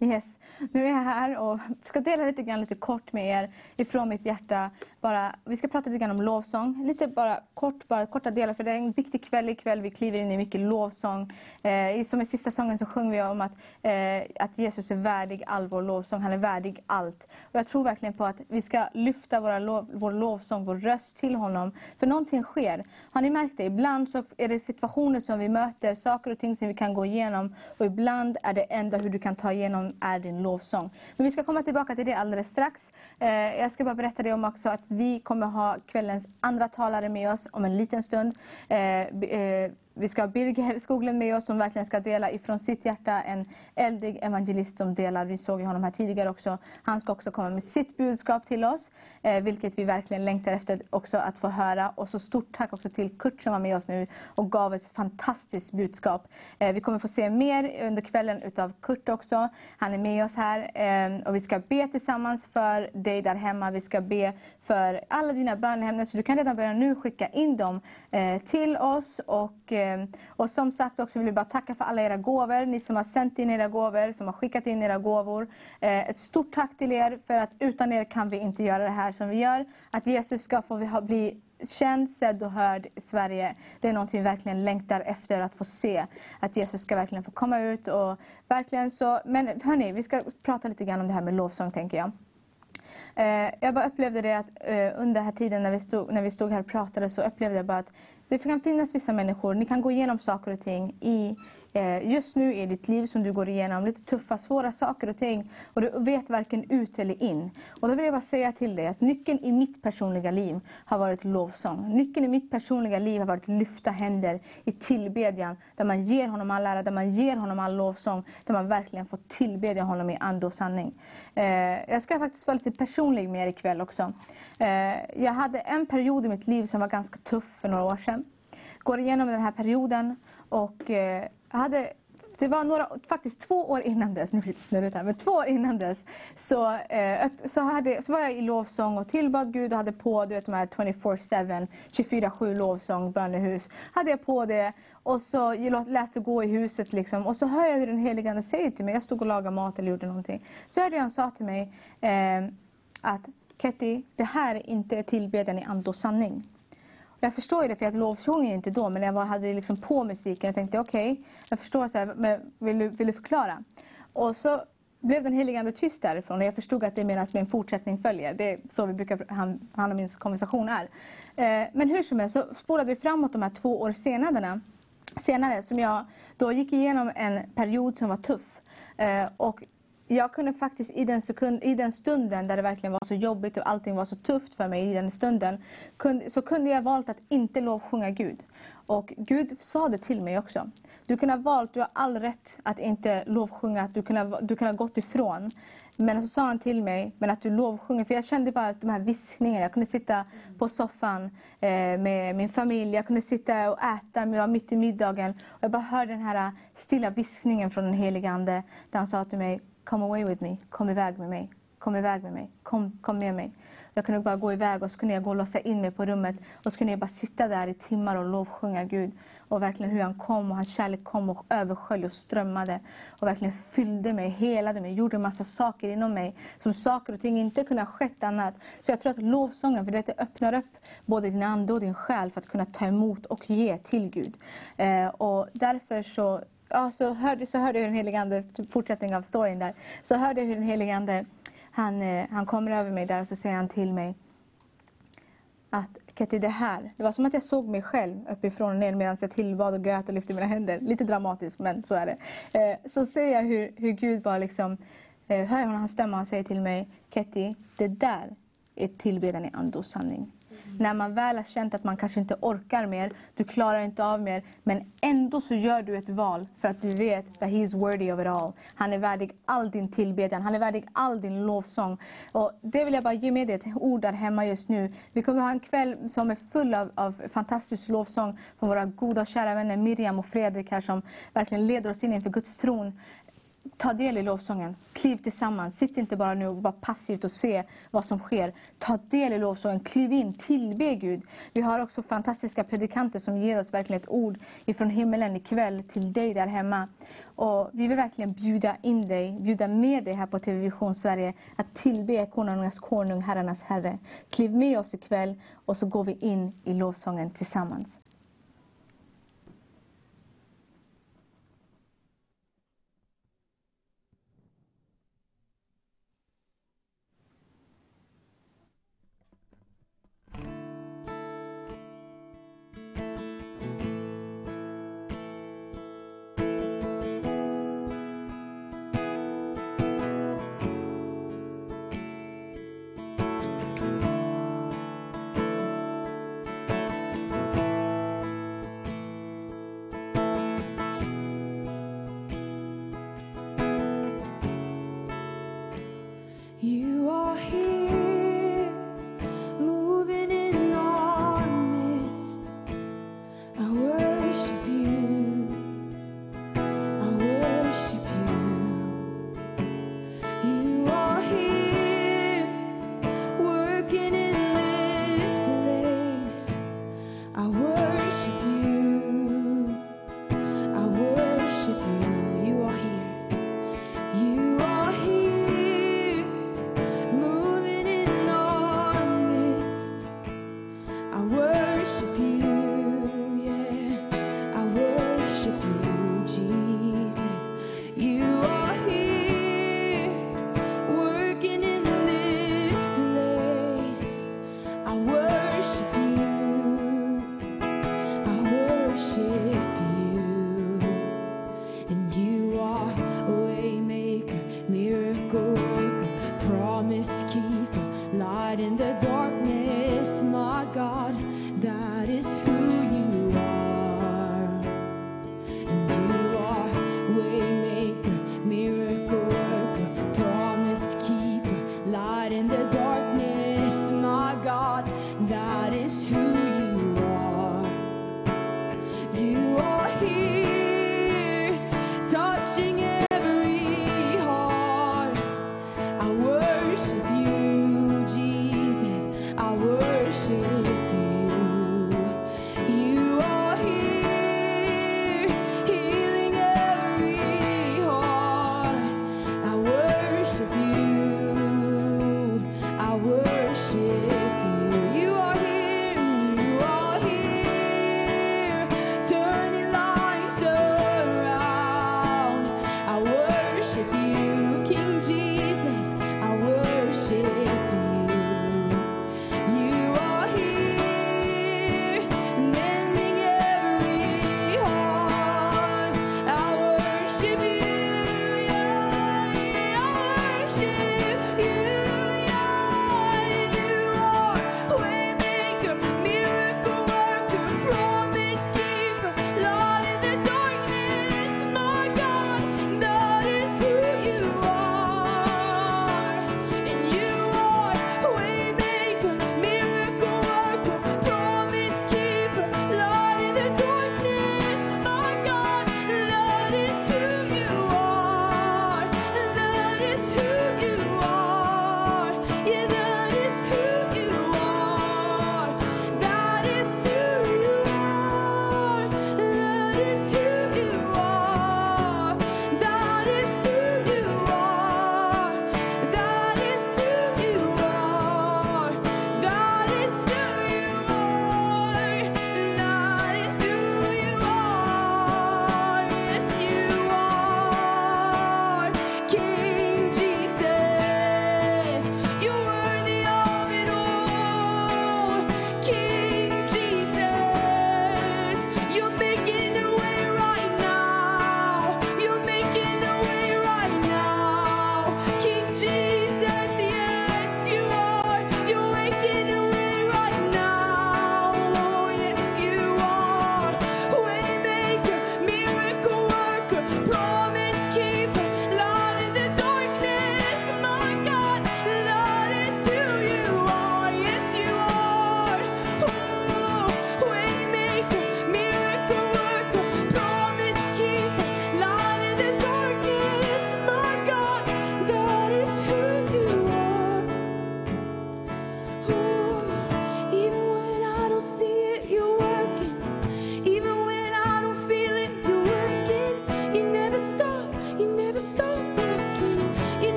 Speaker 6: Yes. Nu är jag här och ska dela lite grann lite kort med er ifrån mitt hjärta. Bara, vi ska prata lite grann om lovsång. Lite bara kort, bara korta delar för det är en viktig kväll ikväll. Vi kliver in i mycket lovsång. Eh, som i sista sången så sjunger vi om att, eh, att Jesus är värdig all vår lovsång. Han är värdig allt. Och jag tror verkligen på att vi ska lyfta våra lov, vår lovsång, vår röst till honom. För någonting sker. Har ni märkt det? Ibland så är det situationer som vi möter, saker och ting som vi kan gå igenom. Och ibland är det enda hur du kan ta igenom är din lovsång. Men vi ska komma tillbaka till det alldeles strax. Eh, jag ska bara berätta det om också att vi kommer ha kvällens andra talare med oss om en liten stund. Eh, eh, vi ska ha Birger Skoglund med oss som verkligen ska dela ifrån sitt hjärta. En eldig evangelist som delar. Vi såg ju honom här tidigare också. Han ska också komma med sitt budskap till oss. Eh, vilket vi verkligen längtar efter också att få höra. Och så stort tack också till Kurt som var med oss nu och gav oss ett fantastiskt budskap. Eh, vi kommer få se mer under kvällen utav Kurt också. Han är med oss här. Eh, och vi ska be tillsammans för dig där hemma. Vi ska be för alla dina bönämnen. Så du kan redan börja nu skicka in dem till oss. Och, Ehm, och som sagt också vill vi bara tacka för alla era gåvor. Ni som har sänt in era gåvor, som har skickat in era gåvor. Eh, ett stort tack till er för att utan er kan vi inte göra det här som vi gör. Att Jesus ska få bli känd, sedd och hörd i Sverige. Det är någonting vi verkligen längtar efter att få se. Att Jesus ska verkligen få komma ut. Och verkligen så, men hörni, vi ska prata lite grann om det här med lovsång tänker jag. Eh, jag bara upplevde det att eh, under den här tiden när vi, stod, när vi stod här och pratade så upplevde jag bara att det kan finnas vissa människor, ni kan gå igenom saker och ting i, Eh, just nu i ditt liv som du går igenom. Lite tuffa, svåra saker och ting. Och du vet varken ut eller in. Och då vill jag bara säga till dig att nyckeln i mitt personliga liv har varit lovsång. Nyckeln i mitt personliga liv har varit lyfta händer i tillbedjan. Där man ger honom all ära, där man ger honom all lovsång. Där man verkligen får tillbedja honom i ande och sanning. Eh, jag ska faktiskt vara lite personlig med er ikväll också. Eh, jag hade en period i mitt liv som var ganska tuff för några år sedan. Går igenom den här perioden och jag hade det var några, faktiskt två år innan dess, nu blir det snurrigt här, men två år innan dess så, eh, så, hade, så var jag i lovsång och tillbad Gud och hade på du vet, de här 24-7, 24-7 lovsång, bönehus. Hade jag på det och så lät- lät det gå i huset liksom. Och så hör jag hur den helige Ande säger till mig, jag stod och lagade mat eller gjorde någonting. Så hörde jag han sa till mig, eh, att Ketty, det här är inte tillbedjan i ande och sanning. Jag förstår ju det, för jag lovsjunger inte då, men jag var- hade liksom på musiken. Jag tänkte okej, jag förstår, så här, men vill du, vill du förklara? Och så blev den heligande tyst därifrån och jag förstod att det menas med en fortsättning följer. Det är så vi brukar han, han och min konversation är. Eh, men hur som helst så spolade vi framåt de här två år senare, senare som jag då gick igenom en period som var tuff. Eh, och jag kunde faktiskt i den, sekund, i den stunden där det verkligen var så jobbigt och allting var så tufft för mig i den stunden, kunde, så kunde jag valt att inte lovsjunga Gud. Och Gud sa det till mig också. Du kunde ha valt, du har all rätt att inte lovsjunga, att du kunde, ha- du kunde ha gått ifrån. Men så sa han till mig, men att du lovsjunger. För jag kände bara att de här viskningarna. Jag kunde sitta på soffan eh, med min familj. Jag kunde sitta och äta, men jag var mitt i middagen. Och jag bara hörde den här stilla viskningen från den helige Ande. Där han sa till mig, come away with me. Kom iväg med mig. Kom iväg med mig. Kom, kom med mig. Jag kunde bara gå iväg och så kunde jag gå och låsa in mig på rummet. Och så kunde jag bara sitta där i timmar och lovsjunga Gud. Och verkligen hur han kom och hans kärlek kom och överskölj och strömmade. Och verkligen fyllde mig, helade mig, gjorde en massa saker inom mig. Som saker och ting inte kunde ha skett annat. Så jag tror att lovsången, för det öppnar upp både din ande och din själ för att kunna ta emot och ge till Gud. Eh, och därför så Ja, så hörde, så hörde jag hur den helige Ande, fortsättning av storyn där, så hörde jag hur den helige Ande, han, eh, han kommer över mig där och så säger han till mig att Ketty, det här, det var som att jag såg mig själv uppifrån och ner medan jag tillbad och grät och lyfte mina händer. Lite dramatiskt, men så är det. Eh, så ser jag hur, hur Gud bara liksom, eh, hör jag hans stämma och säger till mig, Ketty, det där är tillbedjan i ande och sanning. När man väl har känt att man kanske inte orkar mer, du klarar inte av mer, men ändå så gör du ett val för att du vet that he is worthy of it all. Han är värdig all din tillbedjan, han är värdig all din lovsång. Och det vill jag bara ge med dig ett ord där hemma just nu. Vi kommer ha en kväll som är full av, av fantastisk lovsång från våra goda och kära vänner Miriam och Fredrik här som verkligen leder oss in inför Guds tron ta del i lovsången. Kliv tillsammans. Sitt inte bara nu och bara passivt och se vad som sker. Ta del i lovsången. Kliv in. Tillbe Gud. Vi har också fantastiska predikanter som ger oss verkligen ett ord ifrån himmelen ikväll till dig där hemma. Och vi vill verkligen bjuda in dig, bjuda med dig här på TV Vision Sverige att tillbe konungarnas konung, herrarnas herre. Kliv med oss ikväll och så går vi in i lovsången tillsammans.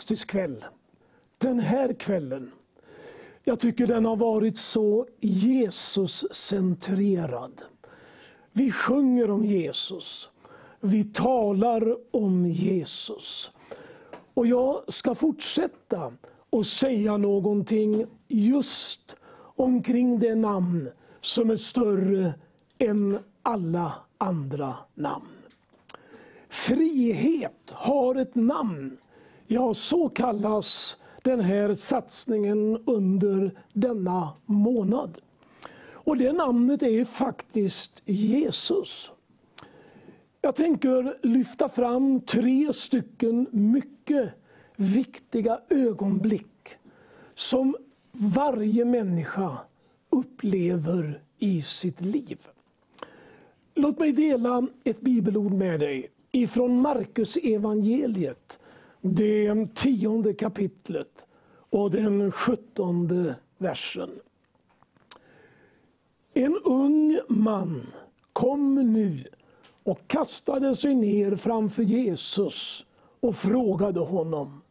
Speaker 2: Fantastisk kväll. Den här kvällen. Jag tycker den har varit så Jesus-centrerad. Vi sjunger om Jesus. Vi talar om Jesus. Och jag ska fortsätta och säga någonting just omkring det namn som är större än alla andra namn. Frihet har ett namn. Ja, så kallas den här satsningen under denna månad. Och det namnet är faktiskt Jesus. Jag tänker lyfta fram tre stycken mycket viktiga ögonblick som varje människa upplever i sitt liv. Låt mig dela ett bibelord med dig ifrån Markus evangeliet, det tionde kapitlet och den sjuttonde versen. En ung man kom nu och kastade sig ner framför Jesus och frågade honom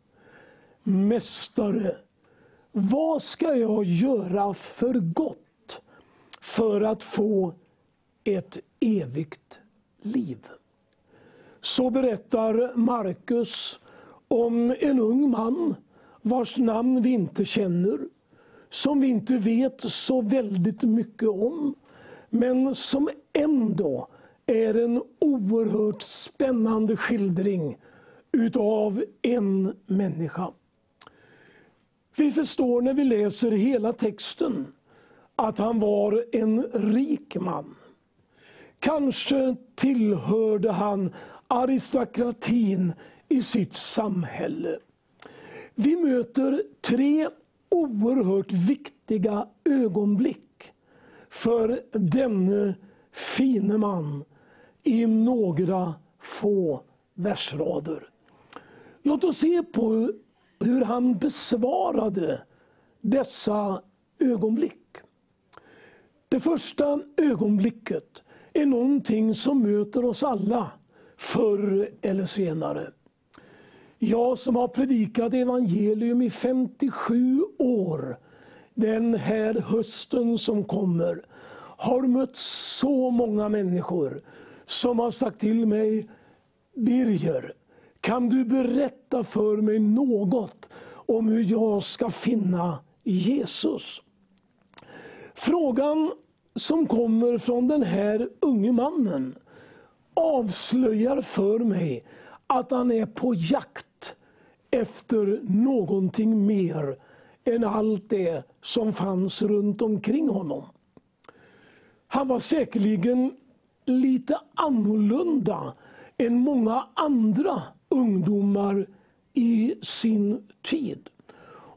Speaker 2: Mästare, vad ska jag göra för gott för att få ett evigt liv? Så berättar Markus om en ung man vars namn vi inte känner, som vi inte vet så väldigt mycket om, men som ändå är en oerhört spännande skildring utav en människa. Vi förstår när vi läser hela texten att han var en rik man. Kanske tillhörde han aristokratin i sitt samhälle. Vi möter tre oerhört viktiga ögonblick för denne fine man i några få versrader. Låt oss se på hur han besvarade dessa ögonblick. Det första ögonblicket är någonting som möter oss alla förr eller senare. Jag som har predikat evangelium i 57 år, den här hösten som kommer, har mött så många människor som har sagt till mig, Birger, kan du berätta för mig något om hur jag ska finna Jesus? Frågan som kommer från den här unge mannen avslöjar för mig att han är på jakt efter någonting mer än allt det som fanns runt omkring honom. Han var säkerligen lite annorlunda än många andra ungdomar i sin tid.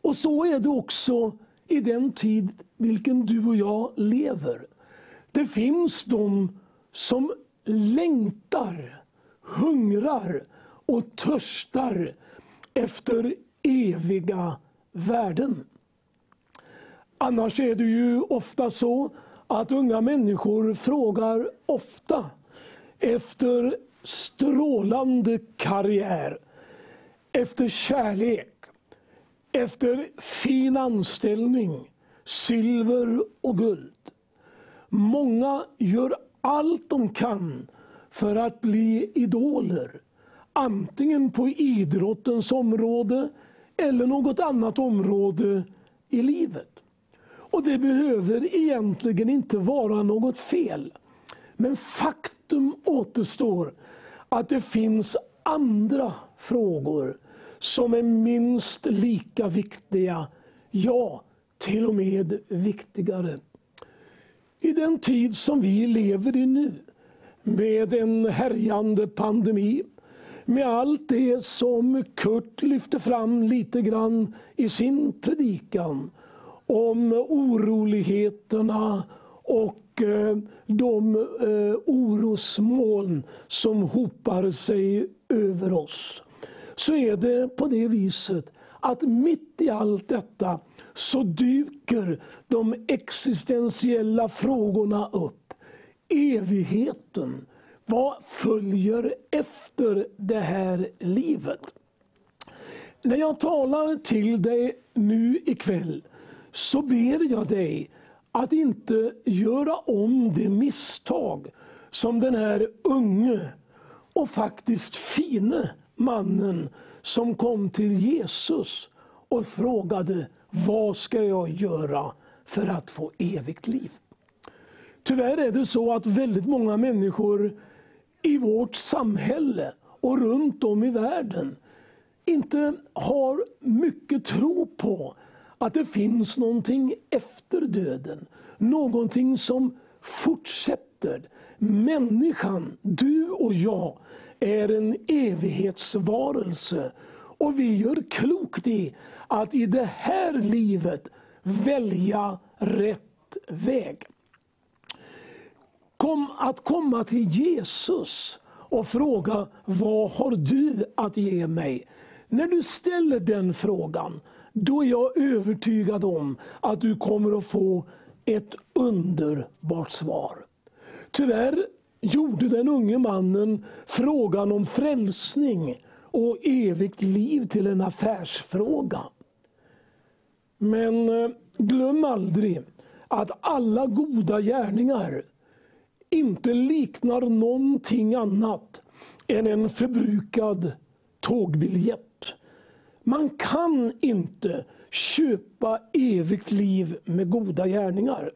Speaker 2: Och så är det också i den tid vilken du och jag lever. Det finns de som längtar, hungrar och törstar efter eviga värden. Annars är det ju ofta så att unga människor frågar ofta efter strålande karriär, efter kärlek, efter fin anställning, silver och guld. Många gör allt de kan för att bli idoler. Antingen på idrottens område eller något annat område i livet. Och det behöver egentligen inte vara något fel. Men faktum återstår att det finns andra frågor som är minst lika viktiga, ja, till och med viktigare. I den tid som vi lever i nu, med en härjande pandemi, med allt det som Kurt lyfte fram lite grann i sin predikan om oroligheterna och eh, de eh, orosmoln som hopar sig över oss. Så är det på det viset att mitt i allt detta så dyker de existentiella frågorna upp. Evigheten. Vad följer efter det här livet? När jag talar till dig nu ikväll så ber jag dig att inte göra om det misstag som den här unge och faktiskt fine mannen som kom till Jesus och frågade vad ska jag göra för att få evigt liv? Tyvärr är det så att väldigt många människor i vårt samhälle och runt om i världen inte har mycket tro på att det finns någonting efter döden. Någonting som fortsätter. Människan, du och jag, är en evighetsvarelse. Och vi gör klokt i att i det här livet välja rätt väg. Kom, att komma till Jesus och fråga vad har du att ge mig? När du ställer den frågan, då är jag övertygad om att du kommer att få ett underbart svar. Tyvärr gjorde den unge mannen frågan om frälsning och evigt liv till en affärsfråga. Men eh, glöm aldrig att alla goda gärningar inte liknar någonting annat än en förbrukad tågbiljett. Man kan inte köpa evigt liv med goda gärningar.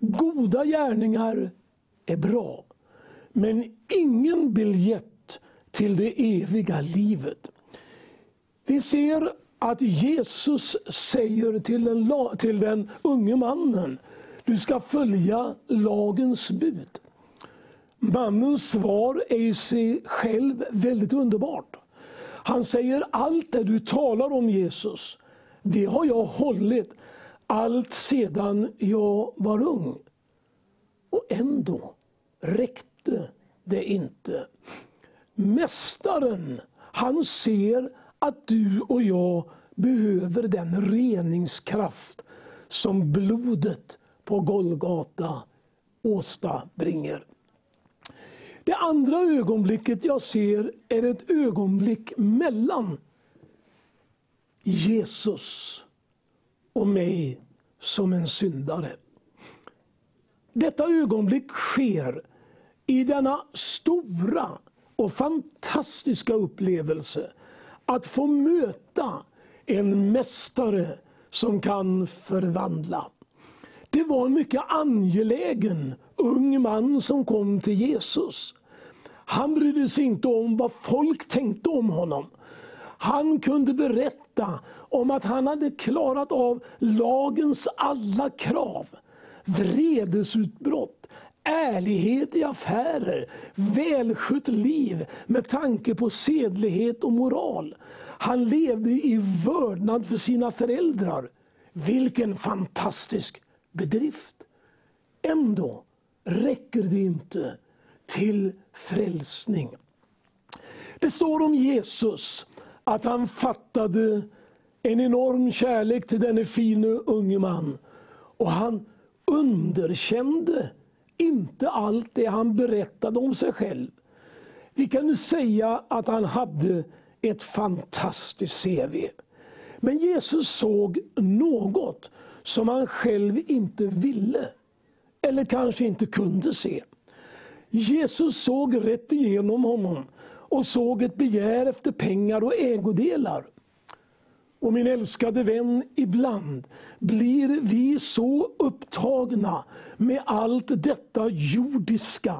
Speaker 2: Goda gärningar är bra, men ingen biljett till det eviga livet. Vi ser att Jesus säger till den, till den unge mannen, du ska följa lagens bud. Mannens svar är i sig själv väldigt underbart. Han säger allt det du talar om Jesus, det har jag hållit allt sedan jag var ung. Och ändå räckte det inte. Mästaren, han ser att du och jag behöver den reningskraft som blodet på Golgata åstadbringer. Det andra ögonblicket jag ser är ett ögonblick mellan Jesus och mig som en syndare. Detta ögonblick sker i denna stora och fantastiska upplevelse att få möta en mästare som kan förvandla. Det var en mycket angelägen ung man som kom till Jesus. Han brydde sig inte om vad folk tänkte om honom. Han kunde berätta om att han hade klarat av lagens alla krav. Vredesutbrott, ärlighet i affärer, välskött liv med tanke på sedlighet och moral. Han levde i vördnad för sina föräldrar. Vilken fantastisk bedrift! Ändå räcker det inte till frälsning. Det står om Jesus att han fattade en enorm kärlek till denne fine unge man. Och han underkände inte allt det han berättade om sig själv. Vi kan nu säga att han hade ett fantastiskt CV. Men Jesus såg något som han själv inte ville eller kanske inte kunde se. Jesus såg rätt igenom honom och såg ett begär efter pengar och ägodelar. Och min älskade vän, ibland blir vi så upptagna med allt detta jordiska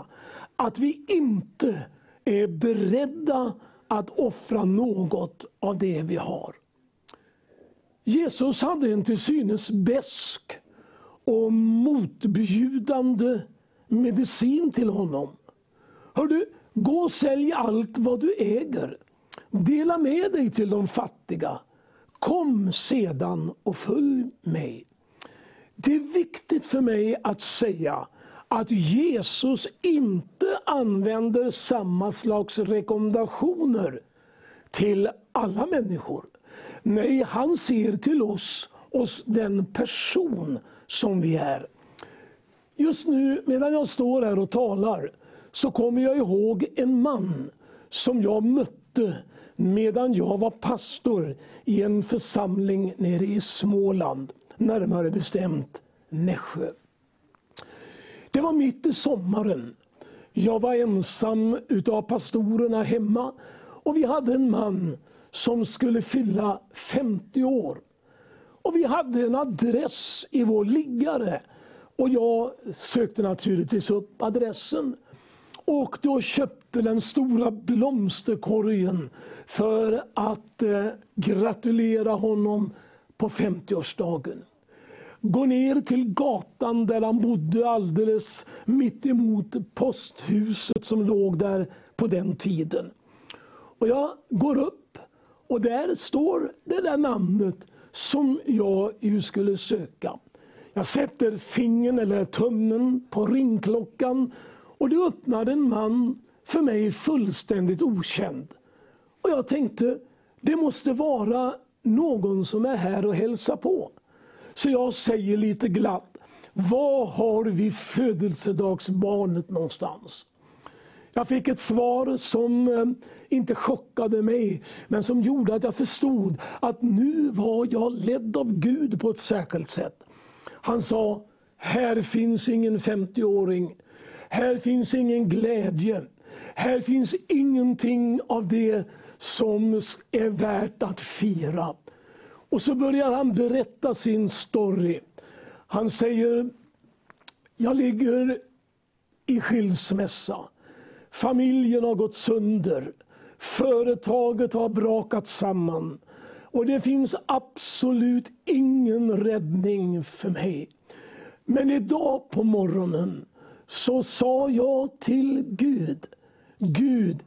Speaker 2: att vi inte är beredda att offra något av det vi har. Jesus hade en till synes besk och motbjudande medicin till honom. Hör du, gå och sälj allt vad du äger. Dela med dig till de fattiga. Kom sedan och följ mig. Det är viktigt för mig att säga att Jesus inte använder samma slags rekommendationer till alla människor. Nej, han ser till oss, oss den person som vi är. Just nu medan jag står här och talar så kommer jag ihåg en man som jag mötte medan jag var pastor i en församling nere i Småland, närmare bestämt Nässjö. Det var mitt i sommaren. Jag var ensam utav pastorerna hemma och vi hade en man som skulle fylla 50 år. Och vi hade en adress i vår liggare. Och jag sökte naturligtvis upp adressen. Åkte och köpte den stora blomsterkorgen för att eh, gratulera honom på 50-årsdagen. Gå ner till gatan där han bodde alldeles mitt emot posthuset som låg där på den tiden. Och jag går upp och där står det där namnet som jag ju skulle söka. Jag sätter fingern eller tummen på ringklockan och det öppnar en man för mig fullständigt okänd. Och jag tänkte, det måste vara någon som är här och hälsar på. Så jag säger lite glatt, var har vi födelsedagsbarnet någonstans? Jag fick ett svar som eh, inte chockade mig, men som gjorde att jag förstod att nu var jag ledd av Gud på ett särskilt sätt. Han sa, här finns ingen 50-åring. Här finns ingen glädje. Här finns ingenting av det som är värt att fira. Och så börjar han berätta sin story. Han säger, jag ligger i skilsmässa. Familjen har gått sönder. Företaget har brakat samman. Och det finns absolut ingen räddning för mig. Men idag på morgonen så sa jag till Gud, Gud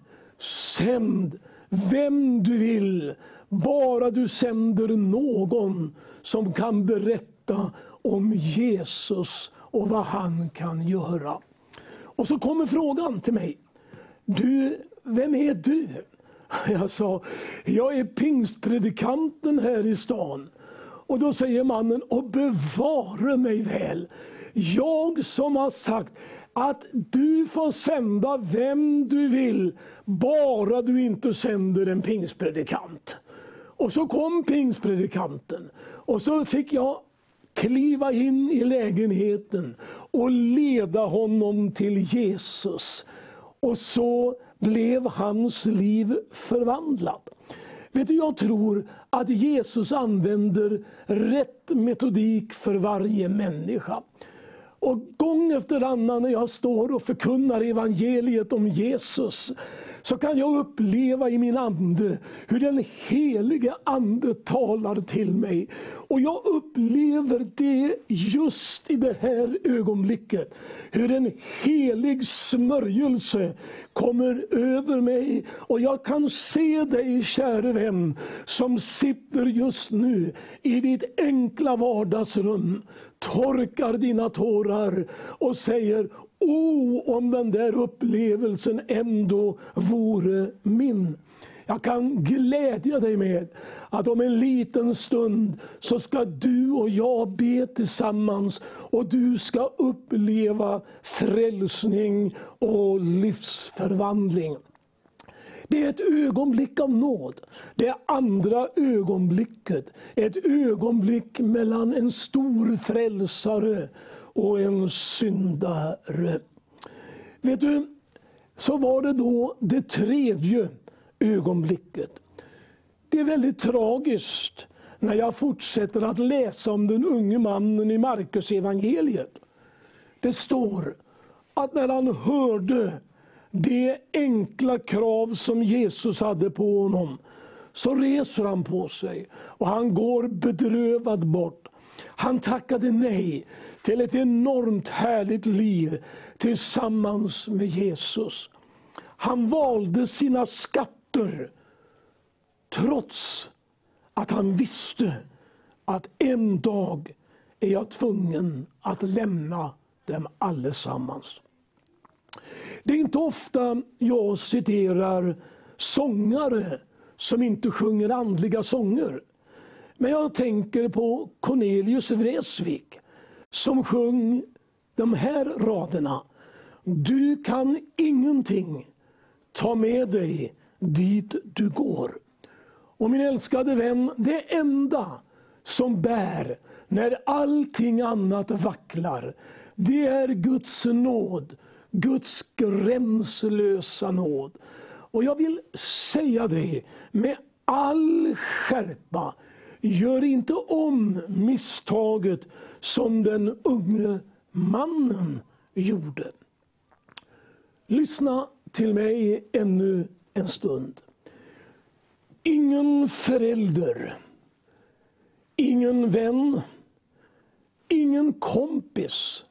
Speaker 2: sänd vem du vill, bara du sänder någon som kan berätta om Jesus och vad han kan göra. Och så kommer frågan till mig. Du, vem är du? Jag sa, jag är pingstpredikanten här i stan. Och då säger mannen, och bevare mig väl. Jag som har sagt att du får sända vem du vill, bara du inte sänder en pingstpredikant. Och så kom pingstpredikanten. Och så fick jag kliva in i lägenheten och leda honom till Jesus. Och så blev hans liv förvandlat. Vet du, jag tror att Jesus använder rätt metodik för varje människa. Och gång efter annan när jag står och förkunnar evangeliet om Jesus så kan jag uppleva i min ande hur den helige Ande talar till mig. Och jag upplever det just i det här ögonblicket. Hur en helig smörjelse kommer över mig. Och jag kan se dig, käre vän, som sitter just nu i ditt enkla vardagsrum torkar dina tårar och säger Oh, om den där upplevelsen ändå vore min. Jag kan glädja dig med att om en liten stund så ska du och jag be tillsammans och du ska uppleva frälsning och livsförvandling. Det är ett ögonblick av nåd. Det andra ögonblicket, ett ögonblick mellan en stor frälsare och en syndare. Vet du, så var det då det tredje ögonblicket. Det är väldigt tragiskt när jag fortsätter att läsa om den unge mannen i Markus evangeliet. Det står att när han hörde det enkla krav som Jesus hade på honom så reser han på sig och han går bedrövad bort. Han tackade nej till ett enormt härligt liv tillsammans med Jesus. Han valde sina skatter trots att han visste att en dag är jag tvungen att lämna dem allesammans. Det är inte ofta jag citerar sångare som inte sjunger andliga sånger. Men jag tänker på Cornelius Vreeswijk som sjöng de här raderna. Du kan ingenting ta med dig dit du går. Och min älskade vän, det enda som bär när allting annat vacklar, det är Guds nåd, Guds gränslösa nåd. Och jag vill säga det med all skärpa. Gör inte om misstaget som den unge mannen gjorde. Lyssna till mig ännu en stund. Ingen förälder, ingen vän, ingen kompis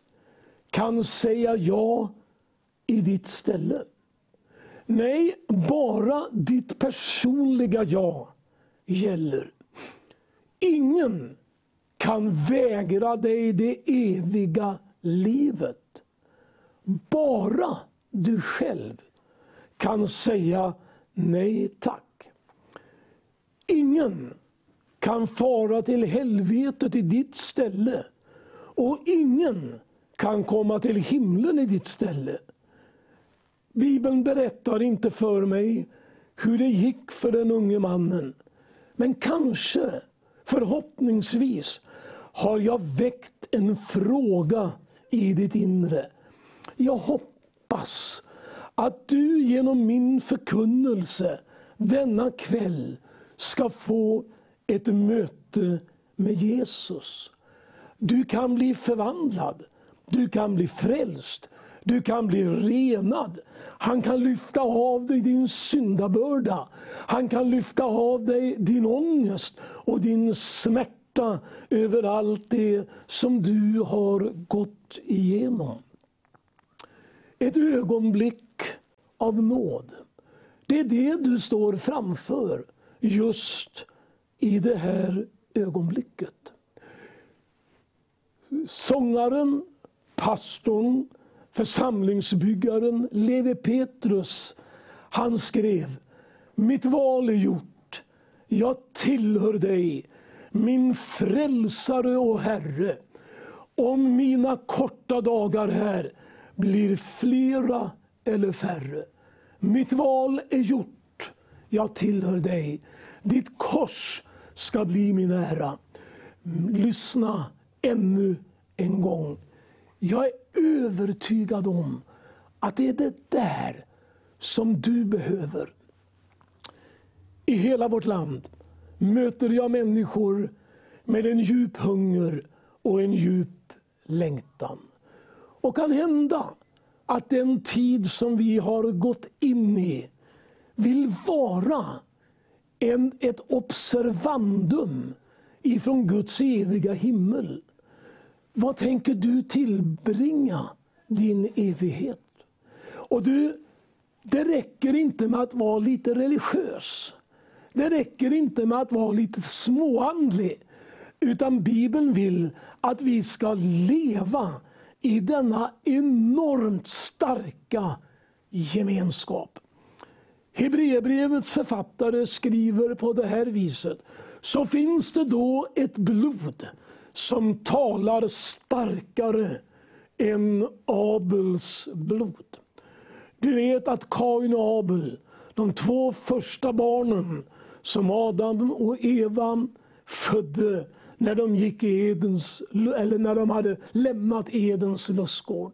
Speaker 2: kan säga ja i ditt ställe. Nej, bara ditt personliga ja gäller. Ingen kan vägra dig det eviga livet. Bara du själv kan säga nej tack. Ingen kan fara till helvetet i ditt ställe och ingen kan komma till himlen i ditt ställe. Bibeln berättar inte för mig hur det gick för den unge mannen. Men kanske, förhoppningsvis, har jag väckt en fråga i ditt inre. Jag hoppas att du genom min förkunnelse denna kväll ska få ett möte med Jesus. Du kan bli förvandlad. Du kan bli frälst. Du kan bli renad. Han kan lyfta av dig din syndabörda. Han kan lyfta av dig din ångest och din smärta över allt det som du har gått igenom. Ett ögonblick av nåd. Det är det du står framför just i det här ögonblicket. Sångaren, pastorn, församlingsbyggaren Levi Petrus, han skrev Mitt val är gjort. Jag tillhör dig, min frälsare och Herre. Om mina korta dagar här blir flera eller färre. Mitt val är gjort. Jag tillhör dig. Ditt kors ska bli min ära. Lyssna ännu en gång. Jag är övertygad om att det är det där som du behöver. I hela vårt land möter jag människor med en djup hunger och en djup längtan. Och kan hända att den tid som vi har gått in i vill vara en, ett observandum ifrån Guds eviga himmel. Vad tänker du tillbringa din evighet? Och du, det räcker inte med att vara lite religiös. Det räcker inte med att vara lite småandlig. Utan Bibeln vill att vi ska leva i denna enormt starka gemenskap. Hebreerbrevets författare skriver på det här viset. Så finns det då ett blod som talar starkare än Abels blod. Du vet att Kain och Abel, de två första barnen som Adam och Eva födde när de, gick i Edens, eller när de hade lämnat Edens lustgård.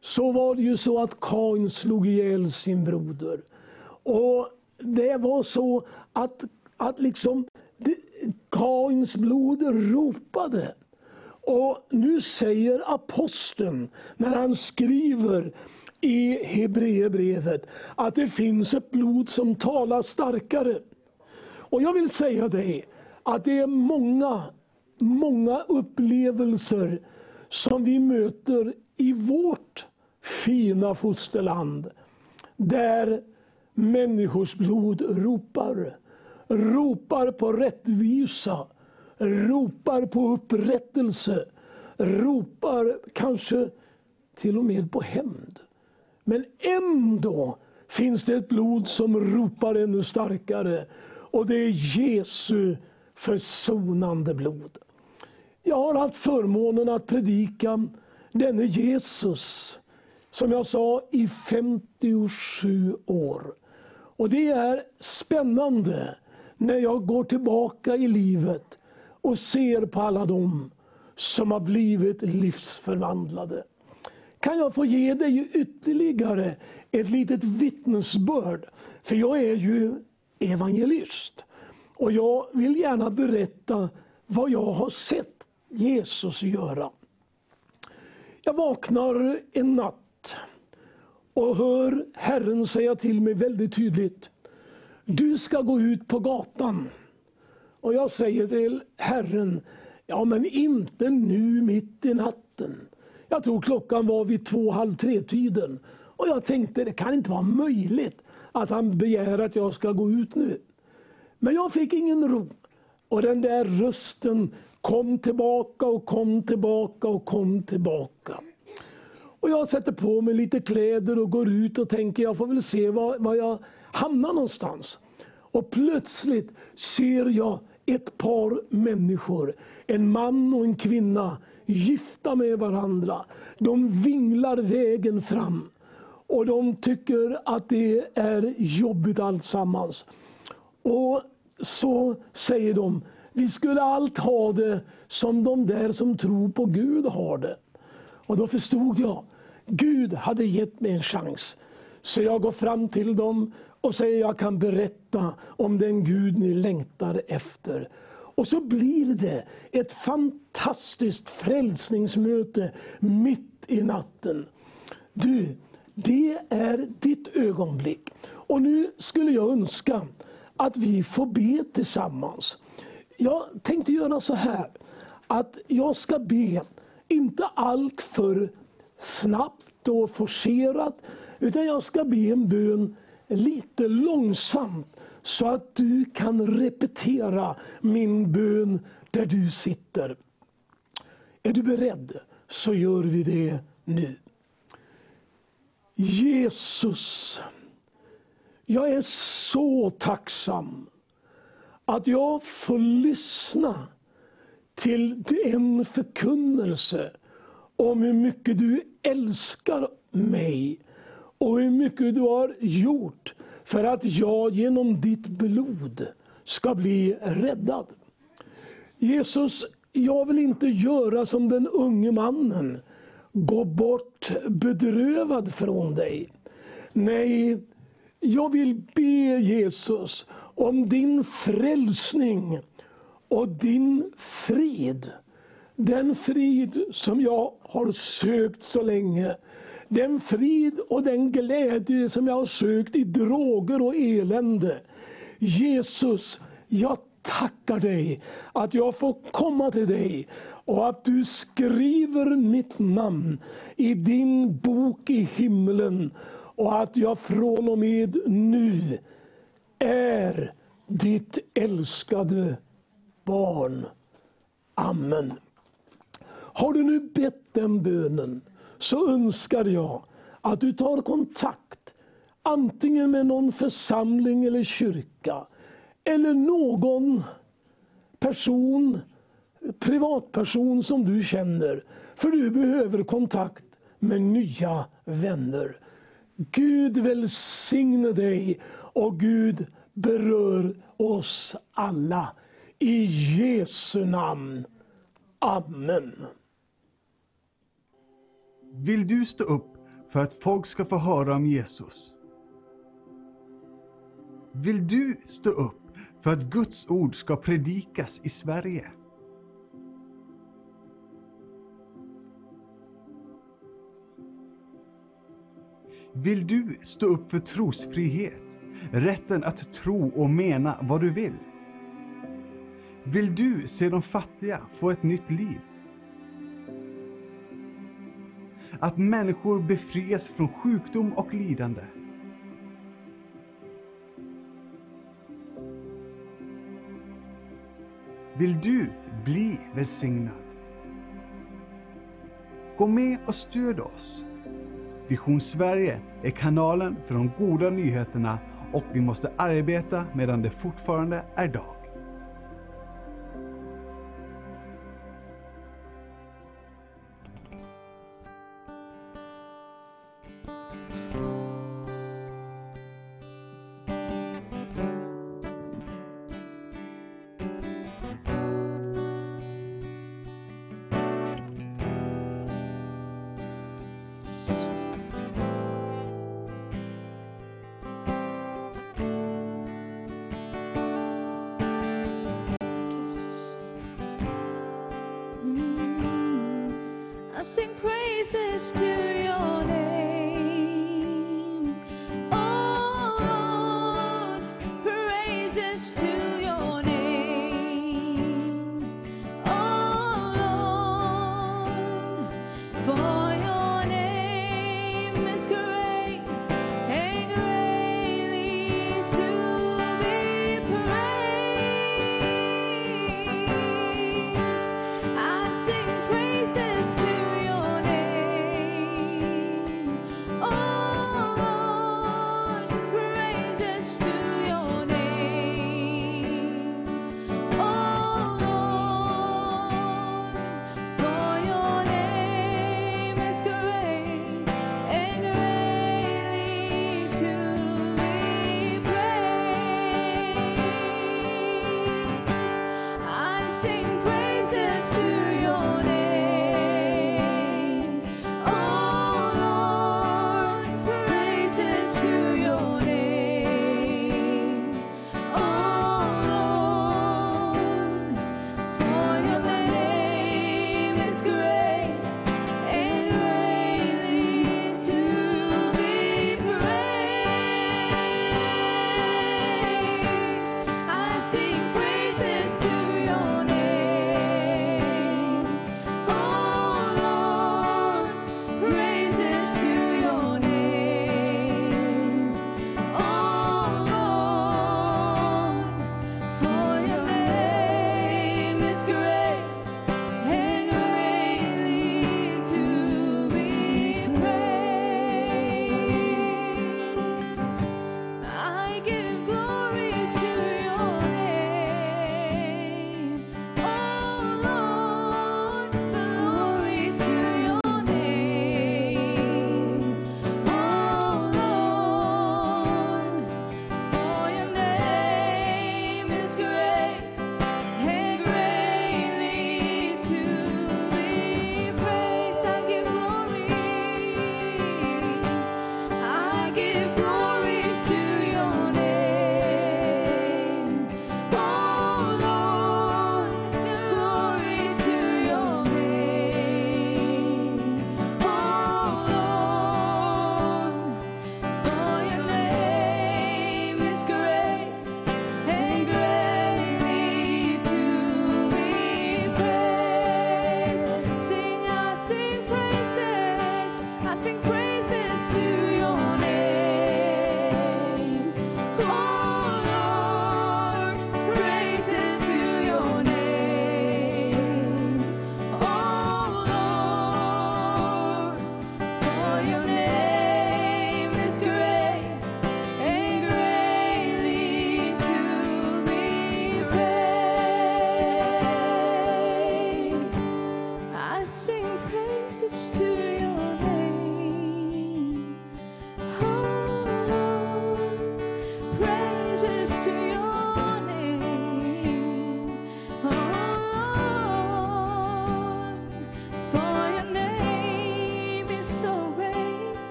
Speaker 2: Så var det ju så att Kain slog ihjäl sin broder. Och det var så att, att liksom Kains blod ropade. Och nu säger aposteln, när han skriver i Hebreerbrevet, att det finns ett blod som talar starkare. Och jag vill säga dig att det är många, många upplevelser som vi möter i vårt fina fosterland. Där människors blod ropar. Ropar på rättvisa, ropar på upprättelse, ropar kanske till och med på hämnd. Men ändå finns det ett blod som ropar ännu starkare. Och det är Jesu försonande blod. Jag har haft förmånen att predika denne Jesus, som jag sa, i 57 år. Och det är spännande när jag går tillbaka i livet och ser på alla dem som har blivit livsförvandlade. Kan jag få ge dig ytterligare ett litet vittnesbörd? För jag är ju evangelist. Och jag vill gärna berätta vad jag har sett Jesus göra. Jag vaknar en natt och hör Herren säga till mig väldigt tydligt. Du ska gå ut på gatan. Och jag säger till Herren, ja men inte nu mitt i natten. Jag tror klockan var vid två, halv tre tiden. Och jag tänkte, det kan inte vara möjligt att han begär att jag ska gå ut nu. Men jag fick ingen ro. Och den där rösten kom tillbaka och kom tillbaka och kom tillbaka. Och jag sätter på mig lite kläder och går ut och tänker jag får väl se vad, vad jag hamnar någonstans. Och plötsligt ser jag ett par människor, en man och en kvinna, gifta med varandra. De vinglar vägen fram. Och de tycker att det är jobbigt alltsammans. Och så säger de, vi skulle allt ha det som de där som tror på Gud har det. Och då förstod jag, Gud hade gett mig en chans. Så jag går fram till dem och säger, jag kan berätta om den Gud ni längtar efter. Och så blir det ett fantastiskt frälsningsmöte mitt i natten. Du, det är ditt ögonblick. Och nu skulle jag önska att vi får be tillsammans. Jag tänkte göra så här, att jag ska be, inte allt för snabbt och forcerat, utan jag ska be en bön lite långsamt så att du kan repetera min bön där du sitter. Är du beredd så gör vi det nu. Jesus, jag är så tacksam att jag får lyssna till en förkunnelse om hur mycket du älskar mig och hur mycket du har gjort för att jag genom ditt blod ska bli räddad. Jesus, jag vill inte göra som den unge mannen, gå bort bedrövad från dig. Nej, jag vill be Jesus om din frälsning och din frid. Den frid som jag har sökt så länge. Den frid och den glädje som jag har sökt i droger och elände. Jesus, jag tackar dig att jag får komma till dig och att du skriver mitt namn i din bok i himlen och att jag från och med nu är ditt älskade barn. Amen. Har du nu bett den bönen så önskar jag att du tar kontakt antingen med någon församling eller kyrka eller någon person, privatperson som du känner. För du behöver kontakt med nya vänner. Gud välsigne dig och Gud berör oss alla. I Jesu namn. Amen.
Speaker 1: Vill du stå upp för att folk ska få höra om Jesus? Vill du stå upp för att Guds ord ska predikas i Sverige? Vill du stå upp för trosfrihet? Rätten att tro och mena vad du vill? Vill du se de fattiga få ett nytt liv? Att människor befrias från sjukdom och lidande? Vill du bli välsignad? Gå med och stöd oss. Vision Sverige är kanalen för de goda nyheterna och vi måste arbeta medan det fortfarande är dag.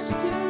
Speaker 7: Praises to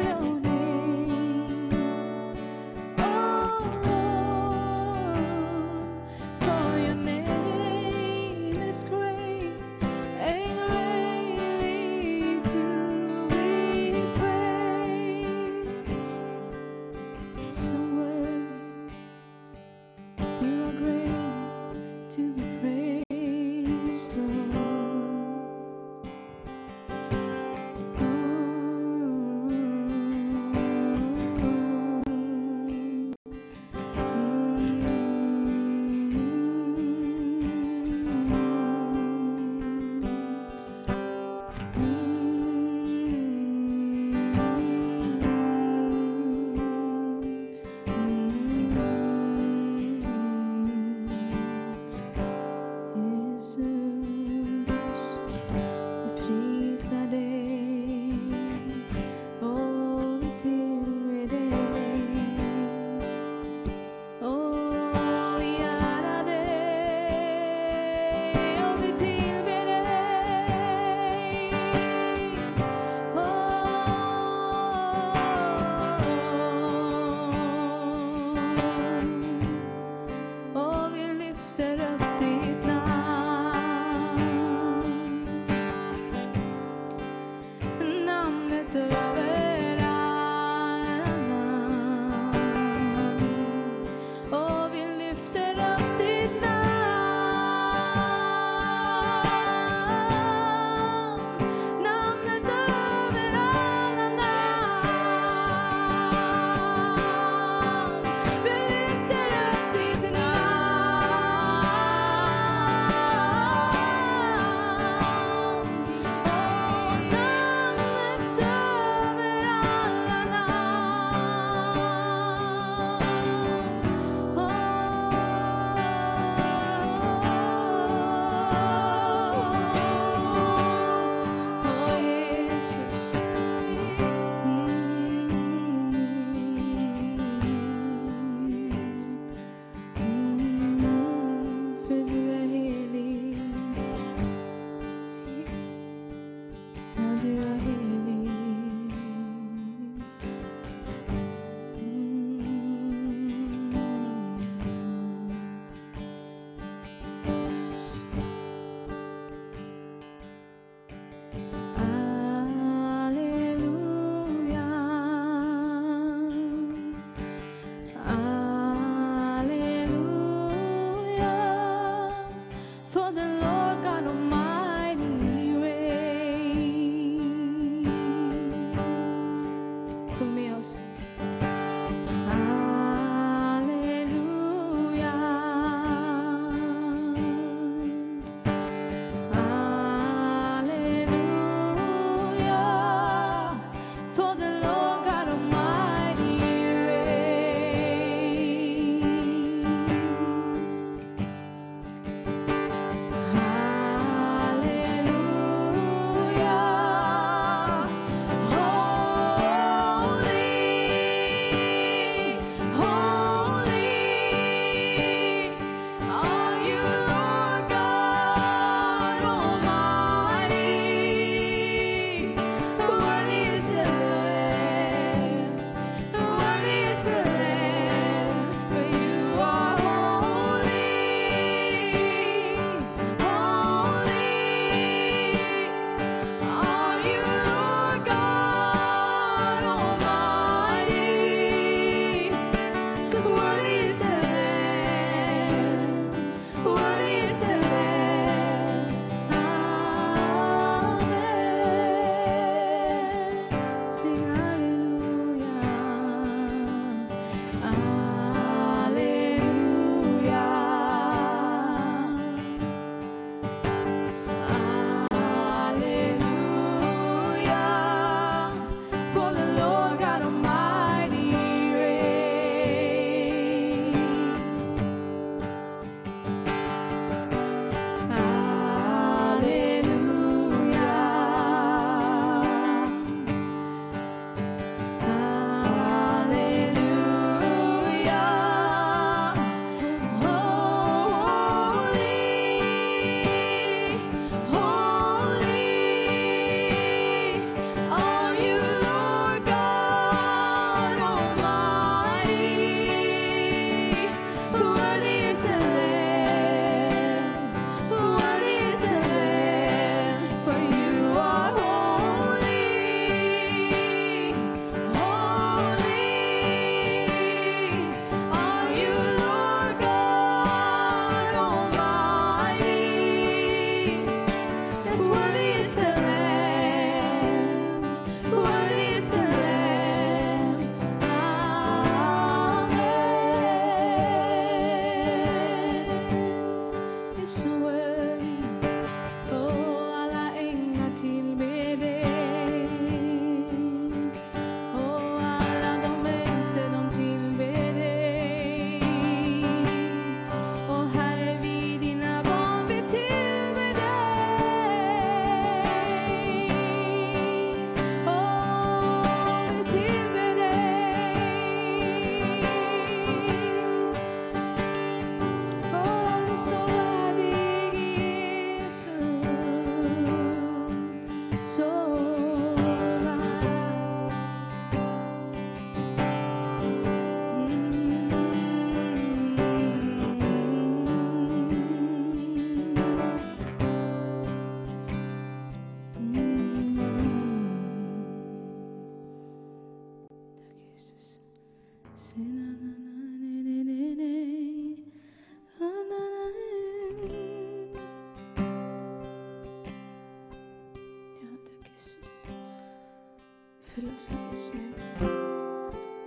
Speaker 1: oss just nu.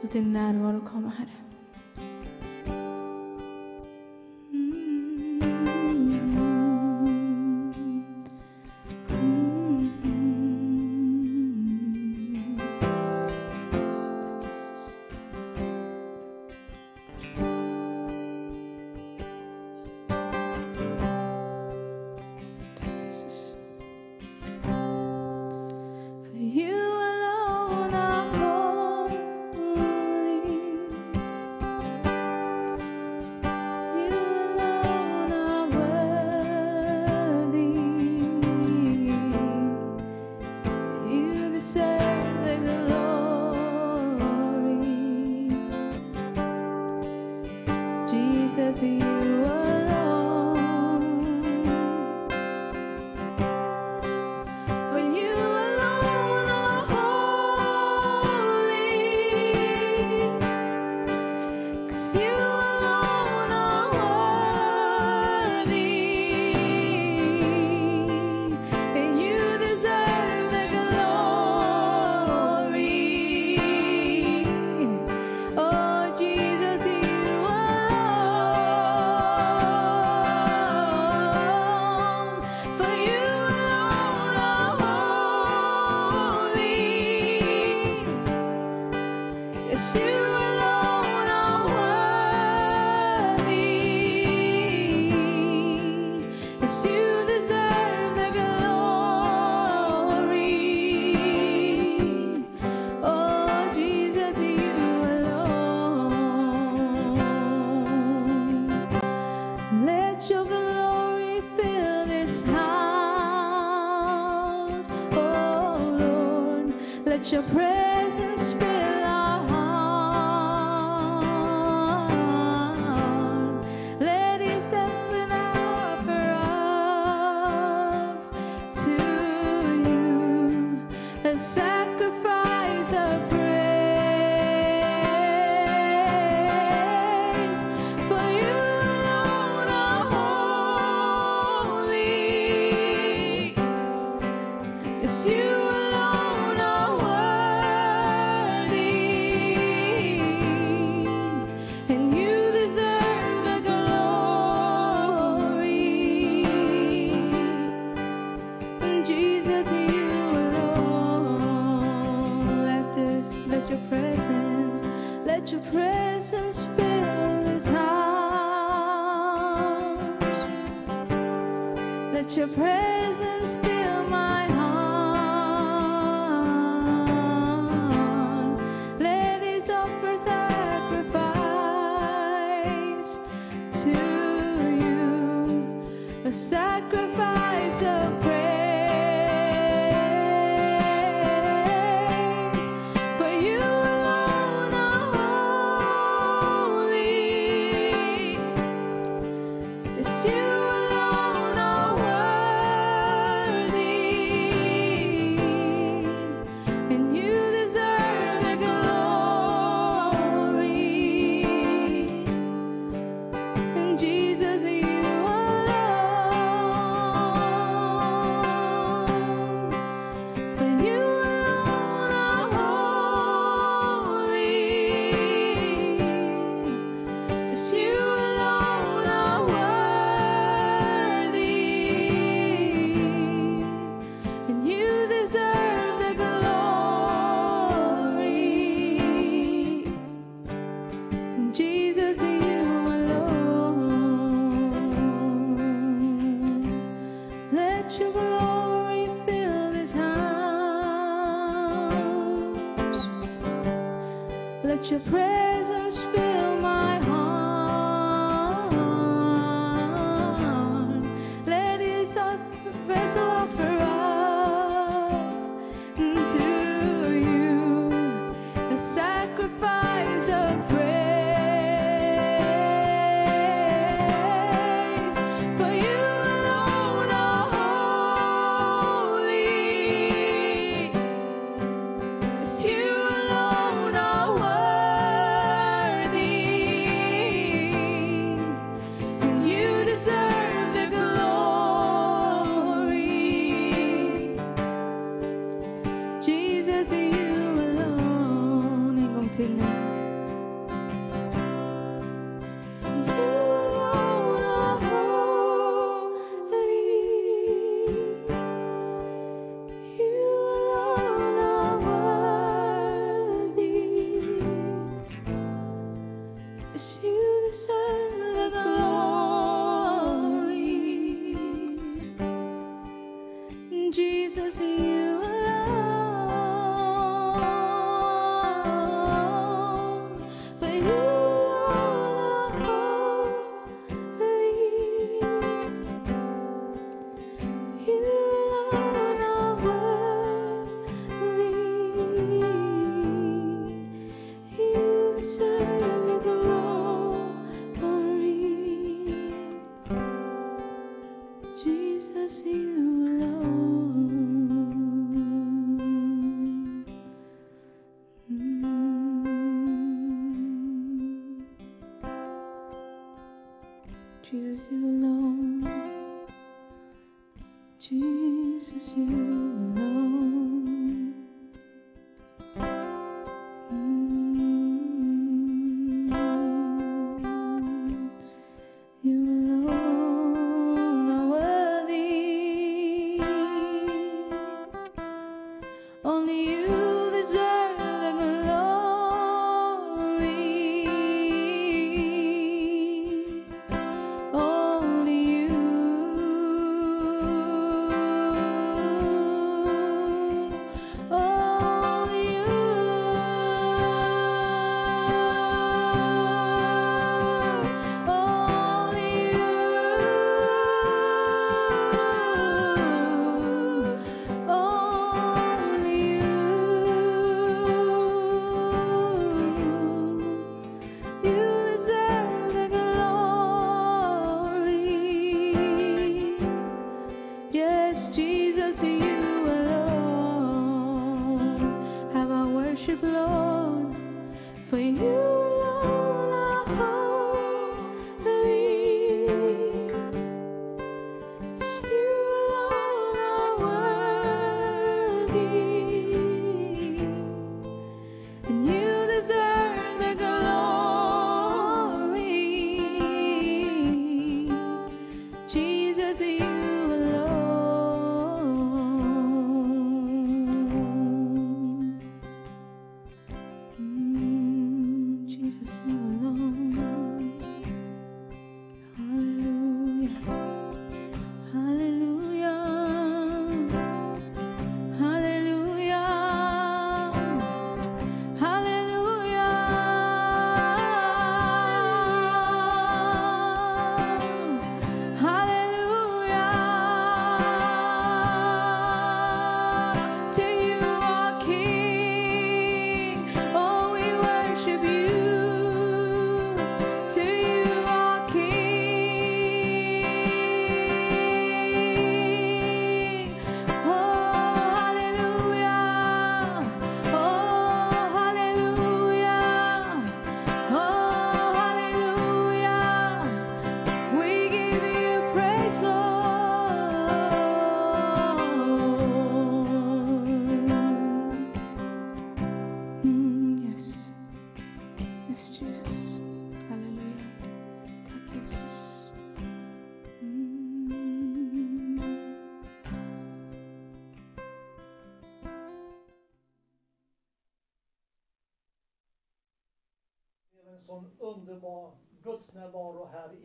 Speaker 1: Låt din närvaro komma, Herre. praise. Let your presence fill.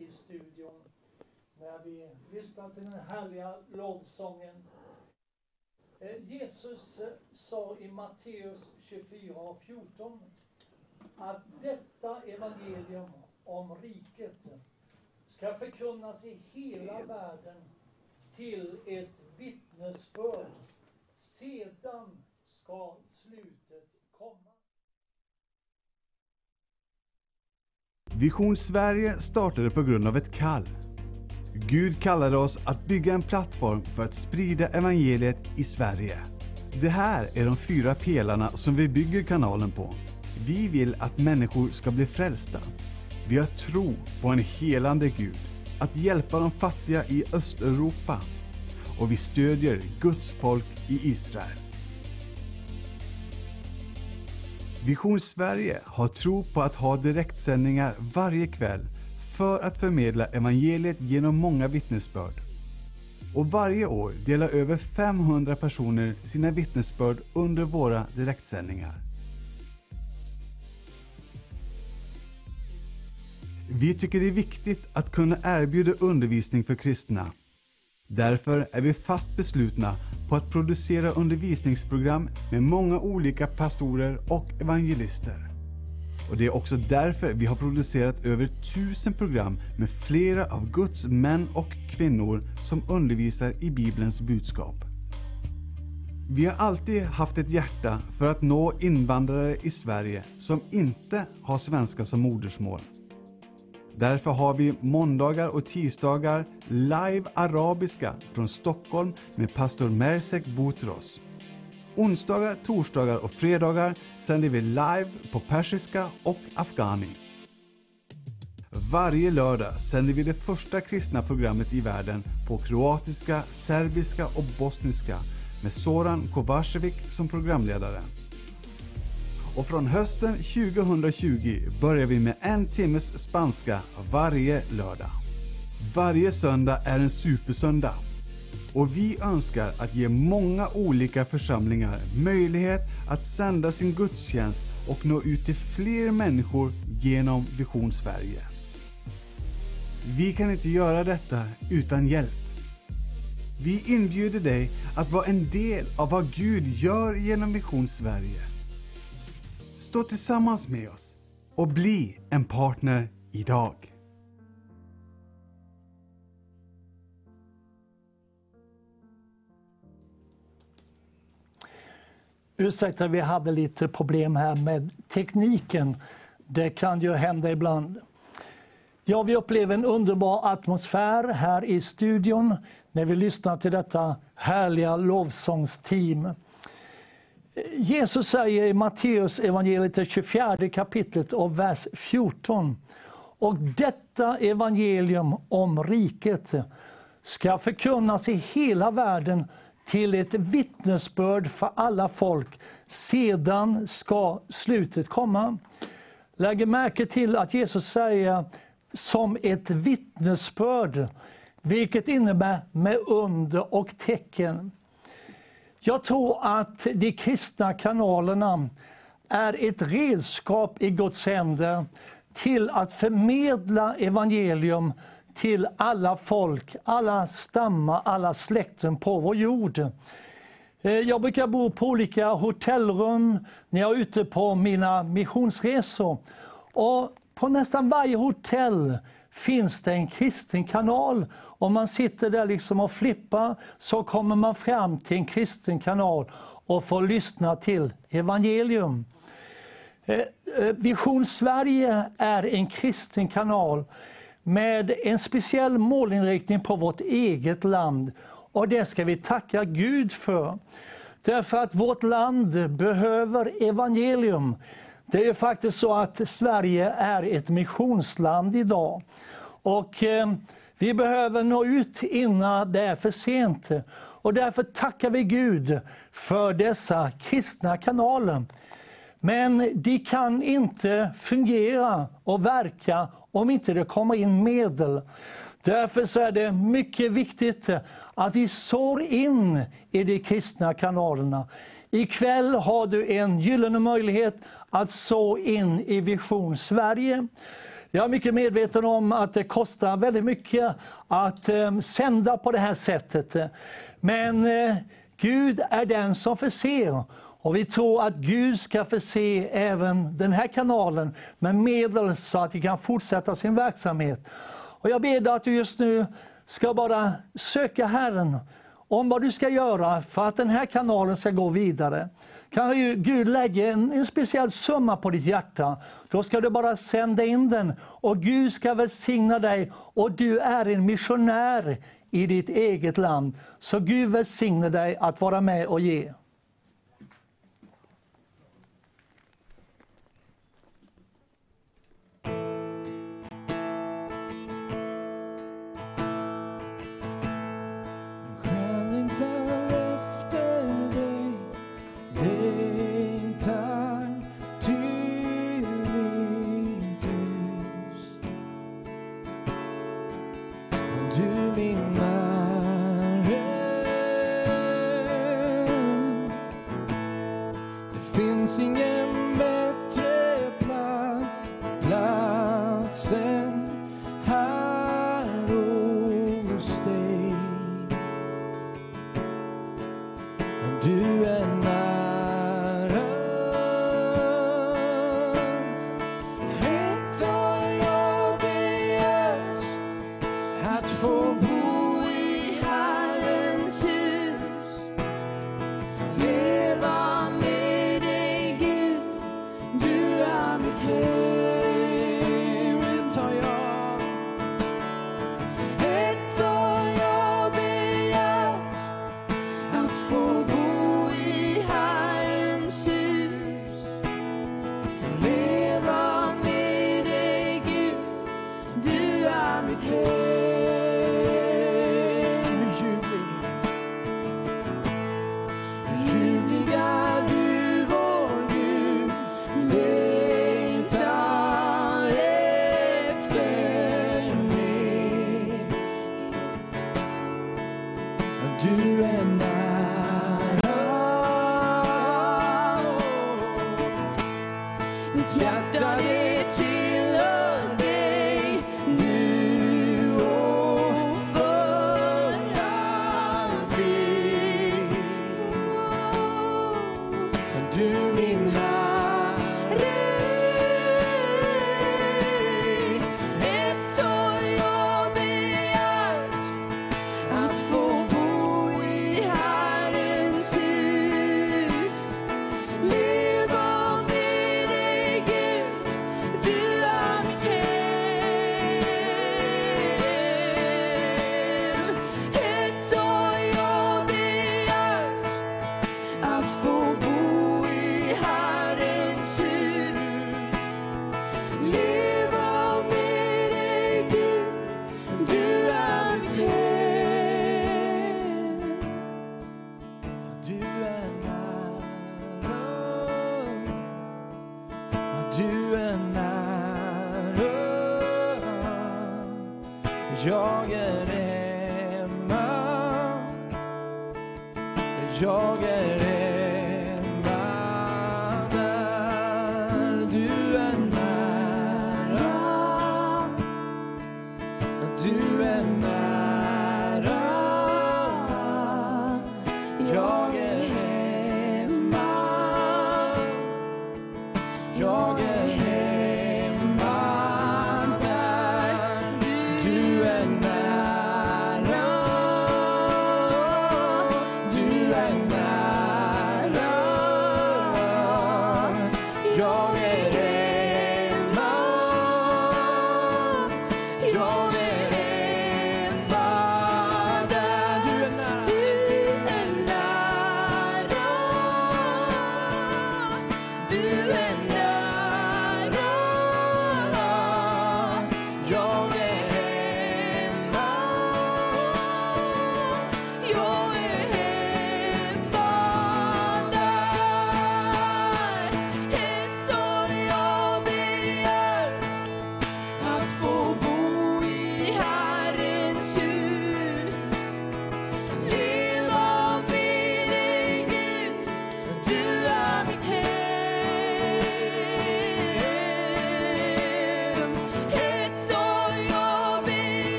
Speaker 4: I studion när vi lyssnar till den härliga lovsången. Eh, Jesus eh, sa i Matteus 24 och 14 att detta evangelium om riket ska förkunnas i hela världen till ett vittnesbörd. Sedan ska slutet komma.
Speaker 3: Vision Sverige startade på grund av ett kall. Gud kallade oss att bygga en plattform för att sprida evangeliet i Sverige. Det här är de fyra pelarna som vi bygger kanalen på. Vi vill att människor ska bli frälsta. Vi har tro på en helande Gud, att hjälpa de fattiga i Östeuropa och vi stödjer Guds folk i Israel. Vision Sverige har tro på att ha direktsändningar varje kväll för att förmedla evangeliet genom många vittnesbörd. Och varje år delar över 500 personer sina vittnesbörd under våra direktsändningar. Vi tycker det är viktigt att kunna erbjuda undervisning för kristna. Därför är vi fast beslutna på att producera undervisningsprogram med många olika pastorer och evangelister. Och det är också därför vi har producerat över tusen program med flera av Guds män och kvinnor som undervisar i Bibelns budskap. Vi har alltid haft ett hjärta för att nå invandrare i Sverige som inte har svenska som modersmål. Därför har vi måndagar och tisdagar live arabiska från Stockholm med pastor Mersek Boutros. Onsdagar, torsdagar och fredagar sänder vi live på persiska och afghani. Varje lördag sänder vi det första kristna programmet i världen på kroatiska, serbiska och bosniska med Soran Kovacevic som programledare. Och från hösten 2020 börjar vi med en timmes spanska varje lördag. Varje söndag är en supersöndag. Och vi önskar att ge många olika församlingar möjlighet att sända sin gudstjänst och nå ut till fler människor genom Vision Sverige. Vi kan inte göra detta utan hjälp. Vi inbjuder dig att vara en del av vad Gud gör genom Vision Sverige. Stå tillsammans med oss och bli en partner idag.
Speaker 4: Ursäkta, vi hade lite problem här med tekniken. Det kan ju hända ibland. Ja, vi upplever en underbar atmosfär här i studion när vi lyssnar till detta härliga lovsångsteam. Jesus säger i Matteus evangeliet 24 kapitlet och vers 14. Och detta evangelium om riket ska förkunnas i hela världen till ett vittnesbörd för alla folk. Sedan ska slutet komma. Lägg märke till att Jesus säger som ett vittnesbörd, vilket innebär med under och tecken. Jag tror att de kristna kanalerna är ett redskap i Guds händer till att förmedla evangelium till alla folk, alla stammar, alla släkten på vår jord. Eh, jag brukar bo på olika hotellrum när jag är ute på mina missionsresor. Och på nästan varje hotell finns det en kristen kanal. Om man sitter där liksom och flippar så kommer man fram till en kristen kanal och får lyssna till evangelium. Eh, eh, Vision Sverige är en kristen kanal med en speciell målinriktning på vårt eget land. Och det ska vi tacka Gud för. Därför att vårt land behöver evangelium. Det är faktiskt så att Sverige är ett missionsland idag. Och eh, vi behöver nå ut innan det är för sent. Och därför tackar vi Gud för dessa kristna kanaler. Men de kan inte fungera och verka om inte det kommer in medel. Därför så är det mycket viktigt att vi sår in i de kristna kanalerna. Ikväll har du en gyllene möjlighet att så in i Vision Sverige. Jag är mycket medveten om att det kostar väldigt mycket att eh, sända på det här sättet. Men eh, Gud är den som förser. Och vi tror att Gud ska förse även den här kanalen med medel så att de kan fortsätta sin verksamhet. Och jag ber dig att du just nu ska bara söka Herren om vad du ska göra för att den här kanalen ska gå vidare. Kanske Gud lägger en, en speciell summa på ditt hjärta. Då ska du bara sända in den och Gud ska välsigna dig och du är en missionär i ditt eget land. Så Gud välsigne dig att vara med och ge.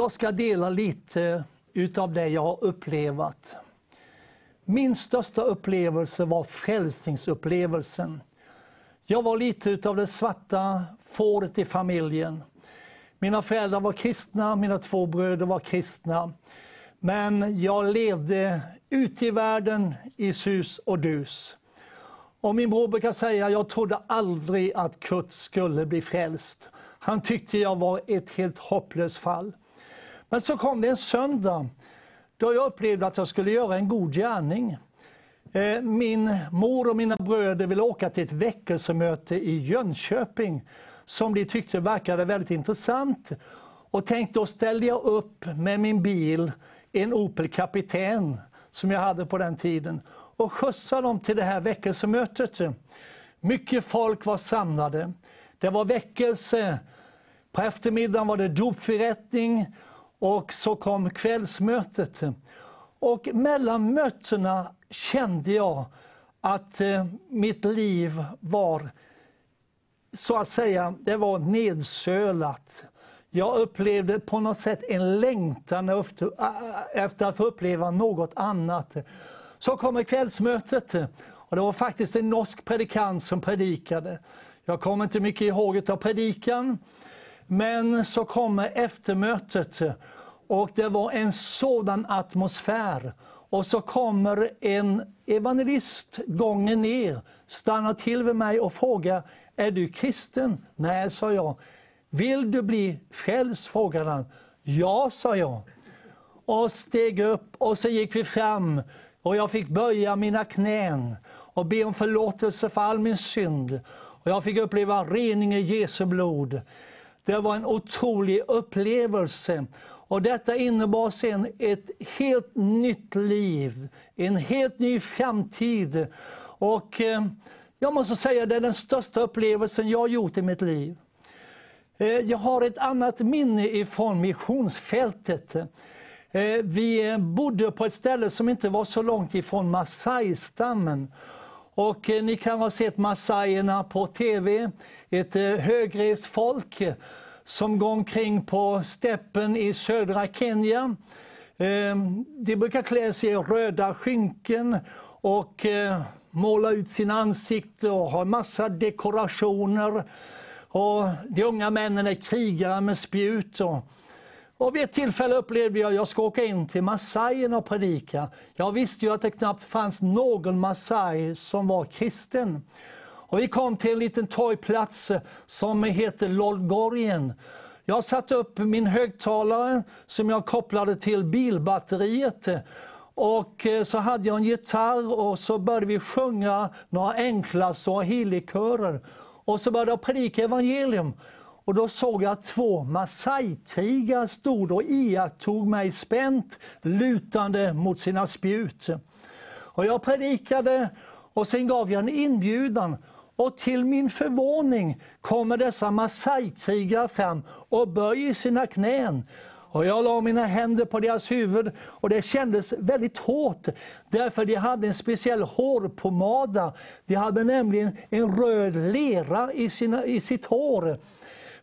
Speaker 8: Jag
Speaker 4: ska dela lite eh, utav det jag har upplevt. Min största upplevelse var frälsningsupplevelsen. Jag var lite utav det svarta fåret i familjen. Mina föräldrar var kristna, mina två bröder var kristna. Men jag levde ute i världen i sus och dus. Och min bror brukar säga, jag trodde aldrig att Kurt skulle bli frälst. Han tyckte jag var ett helt hopplöst fall. Men så kom det en söndag då jag upplevde att jag skulle göra en god gärning. Eh, min mor och mina bröder ville åka till ett väckelsemöte i Jönköping som de tyckte verkade väldigt intressant. Och tänkte då ställde jag upp med min bil, en Opel Kapitän som jag hade på den tiden och skjutsade dem till det här väckelsemötet. Mycket folk var samlade. Det var väckelse. På eftermiddagen var det dopförrättning och så kom kvällsmötet. Och mellan mötena kände jag att eh, mitt liv var så att säga, det var nedsölat. Jag upplevde på något sätt en längtan efter, efter att få uppleva något annat. Så kommer kvällsmötet och det var faktiskt en norsk predikant som predikade. Jag kommer inte mycket ihåg av predikan. Men så kommer eftermötet och det var en sådan atmosfär. Och så kommer en evangelist gången ner, stannar till vid mig och frågar, är du kristen? Nej, sa jag. Vill du bli frälst? frågade han. Ja, sa jag. Och steg upp och så gick vi fram och jag fick böja mina knän och be om förlåtelse för all min synd. Och jag fick uppleva rening i Jesu blod. Det var en otrolig upplevelse. Och detta innebar sen ett helt nytt liv, en helt ny framtid. Och eh, jag måste säga det är den största upplevelsen jag har gjort i mitt liv. Eh, jag har ett annat minne ifrån missionsfältet. Eh, vi eh, bodde på ett ställe som inte var så långt ifrån Masai-stammen. Och eh, ni kan ha sett massajerna på tv, ett eh, högrevsfolk högrest folk som går omkring på steppen i södra Kenya. Eh, de brukar klä sig i röda skynken och måla ut sina ansikten och ha massa dekorationer. Och de unga männen är krigare med spjut. Och och vid ett tillfälle upplevde jag att jag ska åka in till massajerna och predika. Jag visste ju att det knappt fanns någon massaj som var kristen. Och vi kom till en liten torgplats som heter Lolgorien. Jag satte upp min högtalare som jag kopplade till bilbatteriet. Och eh, så hade jag en gitarr och så började vi sjunga några enkla swahili-körer. Och så började jag predika evangelium. Och då såg jag att två Masai-krigare stod och iakttog mig spänt, lutande mot sina spjut. Och jag predikade och sen gav jag en inbjudan. Och till min förvåning kommer dessa Masai-krigare fram och böjer sina knän. Och jag la mina händer på deras huvud och det kändes väldigt hårt. Därför de hade en speciell hårpomada. De hade nämligen en röd lera i, sina, i sitt hår.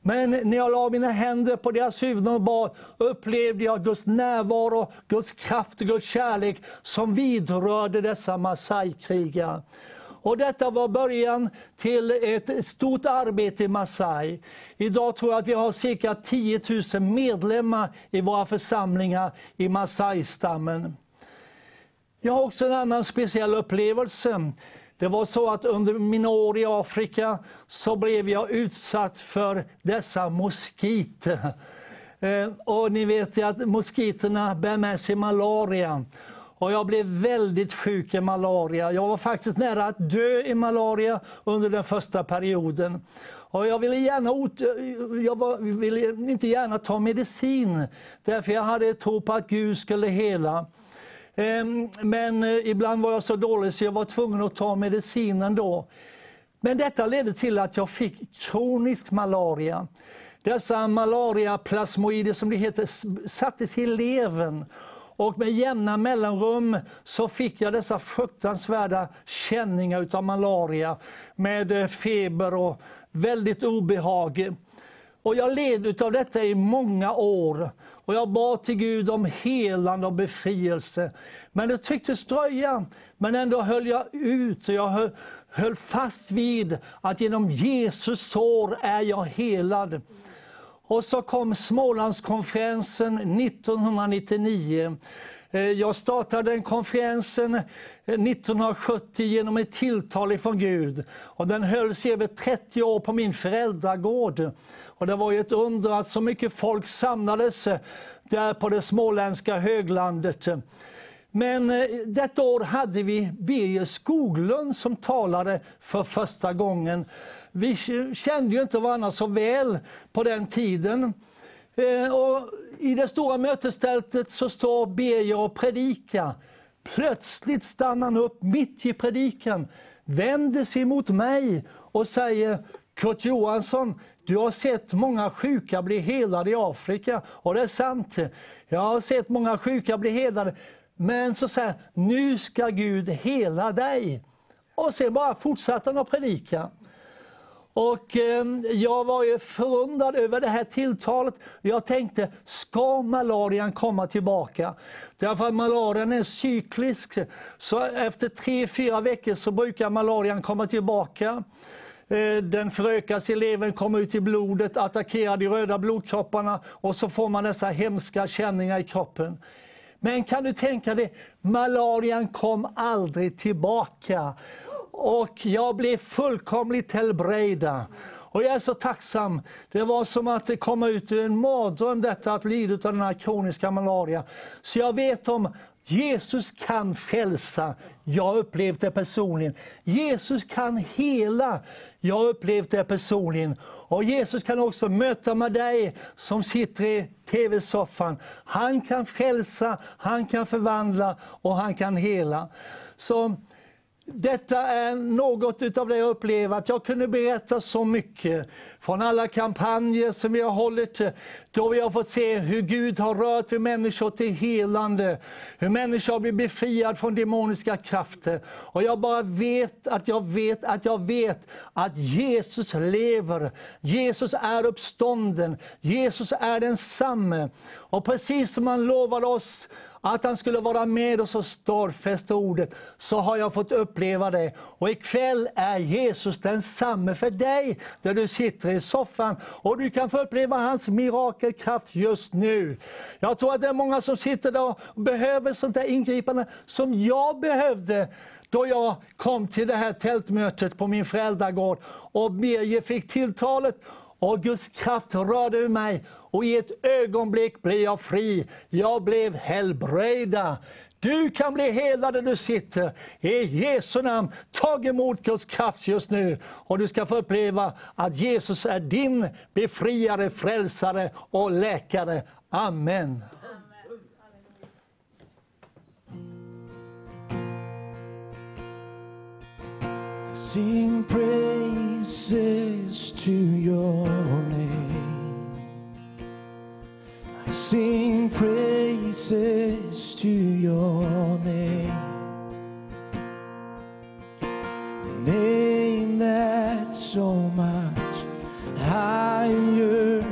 Speaker 4: Men när jag la mina händer på deras huvuden och bad upplevde jag Guds närvaro, Guds kraft och Guds kärlek som vidrörde dessa Masai-krigare. Och detta var början till ett stort arbete i Masai. Idag tror jag att vi har cirka 10 000 medlemmar i våra församlingar i Masai-stammen. Jag har också en annan speciell upplevelse. Det var så att under mina år i Afrika så blev jag utsatt för dessa moskiter. Eh, och ni vet ju att moskiterna bär med sig malaria. Och jag blev väldigt sjuk i malaria. Jag var faktiskt nära att dö i malaria under den första perioden. Och jag ville, gärna, jag var, ville inte gärna ta medicin, därför jag hade tro på att Gud skulle hela. Ehm, men eh, ibland var jag så dålig så jag var tvungen att ta medicinen då. Men detta ledde till att jag fick kronisk malaria. Dessa malariaplasmoider som det heter sattes i levern. Och med jämna mellanrum så fick jag dessa fruktansvärda känningar utav malaria med eh, feber och väldigt obehag. Och jag led av detta i många år. Och jag bad till Gud om helande och befrielse. Men det tycktes dröja. Men ändå höll jag ut och jag höll, höll fast vid att genom Jesus sår är jag helad. Och så kom Smålandskonferensen 1999. Eh, jag startade den konferensen eh, 1970 genom ett tilltal från Gud. Och den hölls i över 30 år på min föräldragård. Och det var ju ett under att så mycket folk samlades eh, där på det småländska höglandet. Men eh, detta år hade vi Birger Skoglund som talade för första gången. Vi kände ju inte varandra så väl på den tiden. Eh, och I det stora mötestältet så står Birger och predikar. Plötsligt stannar han upp mitt i predikan, vänder sig mot mig och säger Kurt Johansson, du har sett många sjuka bli helade i Afrika. Och det är sant. Jag har sett många sjuka bli helade. Men så säger nu ska Gud hela dig. Och sen bara fortsatte han att predika. Och eh, jag var ju förundrad över det här tilltalet. Jag tänkte, ska malarian komma tillbaka? Därför att malarian är cyklisk. Så efter tre, fyra veckor så brukar malarian komma tillbaka. Eh, den förökas eleven levern, kommer ut i blodet, attackerar de röda blodkropparna och så får man dessa hemska känningar i kroppen. Men kan du tänka dig, malarian kom aldrig tillbaka. Och jag blev fullkomligt helbrägda. Och jag är så tacksam. Det var som att komma ut ur en mardröm detta att lida av den här kroniska malaria. Så jag vet om Jesus kan frälsa. Jag har upplevt det personligen. Jesus kan hela. Jag har upplevt det personligen. Och Jesus kan också möta med dig som sitter i tv-soffan. Han kan frälsa, han kan förvandla och han kan hela. Så detta är något av det jag upplever, att jag kunde berätta så mycket från alla kampanjer som vi har hållit, då vi har fått se hur Gud har rört vid människor till helande, hur människor har blivit befriade från demoniska krafter. Och jag bara vet att jag vet att jag vet att Jesus lever. Jesus är uppstånden. Jesus är densamme. Och precis som han lovade oss att han skulle vara med oss och stadfästa ordet, så har jag fått uppleva det. Och ikväll är Jesus densamme för dig, där du sitter i soffan. Och du kan få uppleva hans mirakelkraft just nu. Jag tror att det är många som sitter där och behöver sånt där ingripande som jag behövde då jag kom till det här tältmötet på min föräldragård och Birger fick tilltalet och Guds kraft rörde ur mig och i ett ögonblick blev jag fri. Jag blev helbrägda. Du kan bli helad där du sitter. I Jesu namn, tag emot Guds kraft just nu. Och du ska få uppleva att Jesus är din befriare, frälsare och läkare. Amen.
Speaker 8: Sing praises to your name. Sing praises to your name. A name that's so much higher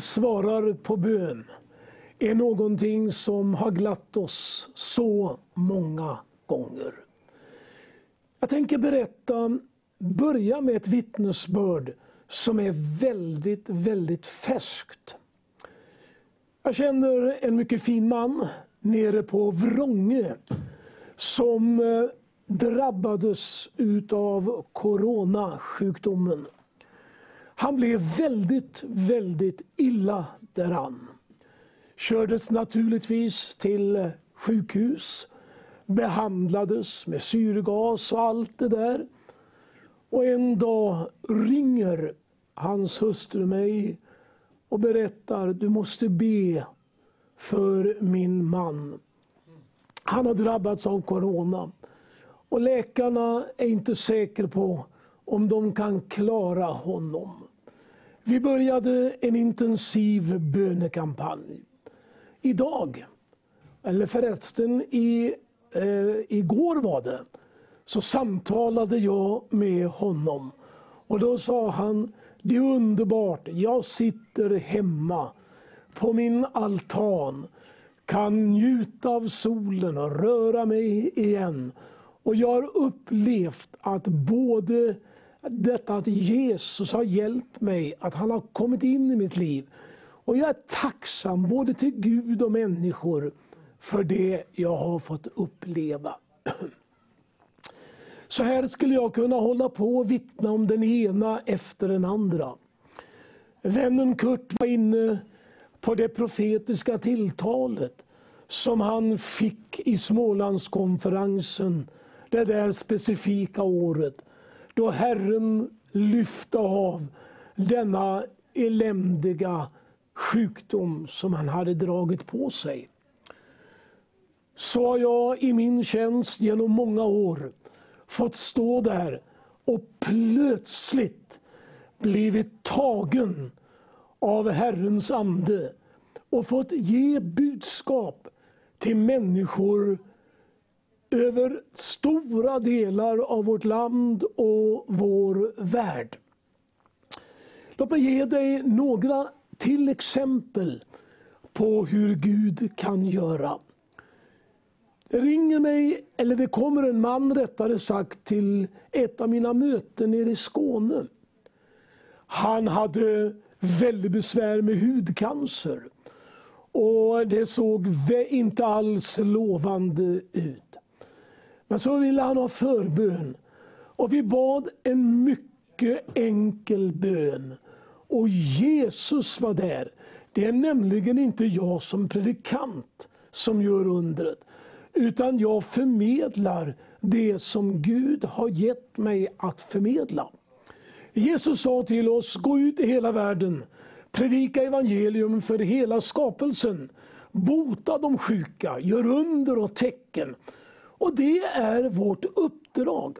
Speaker 2: svarar på bön är någonting som har glatt oss så många gånger. Jag tänker berätta, börja med ett vittnesbörd som är väldigt, väldigt färskt. Jag känner en mycket fin man nere på Vrånge. som eh, drabbades utav coronasjukdomen. Han blev väldigt, väldigt illa däran. Kördes naturligtvis till sjukhus, behandlades med syrgas och allt det där. Och en dag ringer hans hustru mig och berättar, du måste be för min man. Han har drabbats av corona. Och läkarna är inte säkra på om de kan klara honom. Vi började en intensiv bönekampanj. Idag, eller förresten i, eh, igår var det, så samtalade jag med honom. Och då sa han, det är underbart, jag sitter hemma på min altan, kan njuta av solen och röra mig igen. Och jag har upplevt att både detta att Jesus har hjälpt mig, att han har kommit in i mitt liv. Och jag är tacksam både till Gud och människor för det jag har fått uppleva. Så här skulle jag kunna hålla på och vittna om den ena efter den andra. Vännen Kurt var inne på det profetiska tilltalet som han fick i Smålandskonferensen det där specifika året då Herren lyfte av denna eländiga sjukdom som han hade dragit på sig. Så har jag i min tjänst genom många år fått stå där och plötsligt blivit tagen av Herrens ande och fått ge budskap till människor över stora delar av vårt land och vår värld. Låt mig ge dig några till exempel på hur Gud kan göra. Det ringer mig, eller det kommer en man rättare sagt till ett av mina möten nere i Skåne. Han hade väldigt besvär med hudcancer. Och det såg inte alls lovande ut. Men så ville han ha förbön. Och vi bad en mycket enkel bön. Och Jesus var där. Det är nämligen inte jag som predikant som gör undret. Utan jag förmedlar det som Gud har gett mig att förmedla. Jesus sa till oss, gå ut i hela världen, predika evangelium för hela skapelsen, bota de sjuka, gör under och tecken. Och det är vårt uppdrag.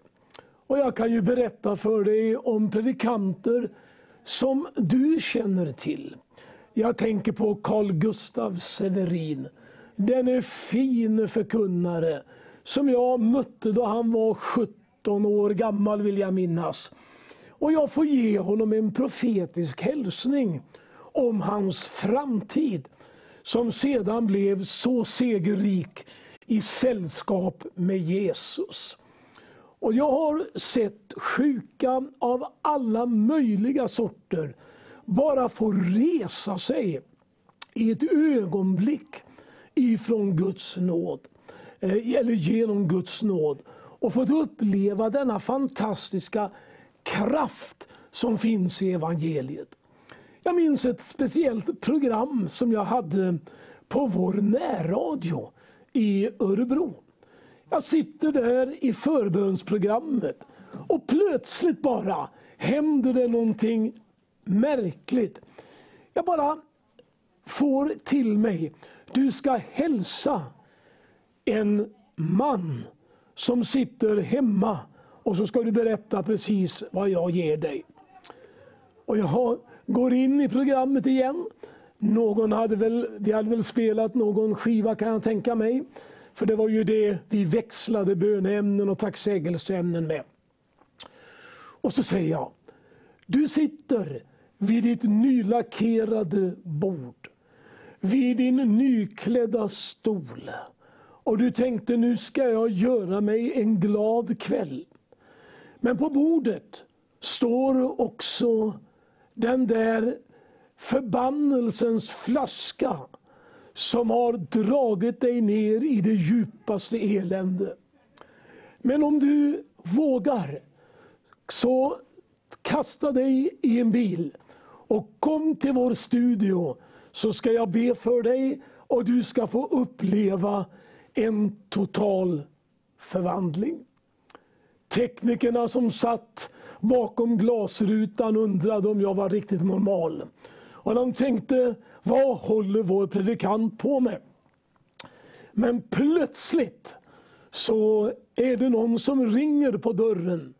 Speaker 2: Och jag kan ju berätta för dig om predikanter som du känner till. Jag tänker på Carl Gustav Severin. Denne fin förkunnare som jag mötte då han var 17 år gammal vill jag minnas. Och jag får ge honom en profetisk hälsning om hans framtid som sedan blev så segerrik i sällskap med Jesus. Och jag har sett sjuka av alla möjliga sorter bara få resa sig i ett ögonblick ifrån Guds nåd. Eh, eller genom Guds nåd. Och fått uppleva denna fantastiska kraft som finns i evangeliet. Jag minns ett speciellt program som jag hade på vår närradio i Örebro. Jag sitter där i förbönsprogrammet och plötsligt bara händer det någonting märkligt. Jag bara får till mig, du ska hälsa en man som sitter hemma och så ska du berätta precis vad jag ger dig. Och jag går in i programmet igen. Någon hade väl, vi hade väl spelat någon skiva kan jag tänka mig. För det var ju det vi växlade böneämnen och tacksägelseämnen med. Och så säger jag, du sitter vid ditt nylackerade bord, vid din nyklädda stol och du tänkte nu ska jag göra mig en glad kväll. Men på bordet står också den där förbannelsens flaska som har dragit dig ner i det djupaste elände. Men om du vågar, så kasta dig i en bil och kom till vår studio så ska jag be för dig och du ska få uppleva en total förvandling. Teknikerna som satt bakom glasrutan undrade om jag var riktigt normal. Och de tänkte, vad håller vår predikant på med? Men plötsligt så är det någon som ringer på dörren.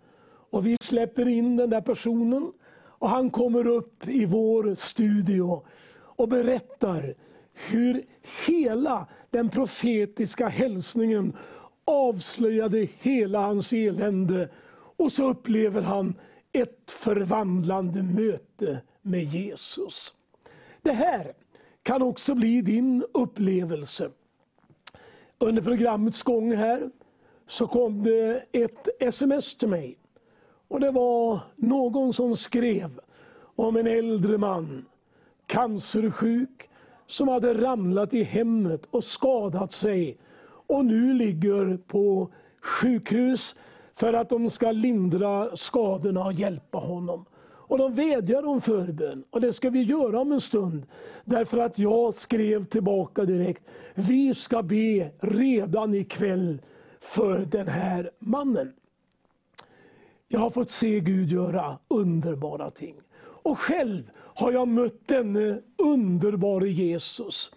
Speaker 2: Och vi släpper in den där personen. Och han kommer upp i vår studio och berättar hur hela den profetiska hälsningen avslöjade hela hans elände. Och så upplever han ett förvandlande möte med Jesus. Det här kan också bli din upplevelse. Under programmets gång här så kom det ett sms till mig. Och det var någon som skrev om en äldre man, cancersjuk, som hade ramlat i hemmet och skadat sig och nu ligger på sjukhus för att de ska lindra skadorna och hjälpa honom. Och de vädjar om förbön och det ska vi göra om en stund. Därför att jag skrev tillbaka direkt, vi ska be redan ikväll för den här mannen. Jag har fått se Gud göra underbara ting. Och själv har jag mött denne underbara Jesus.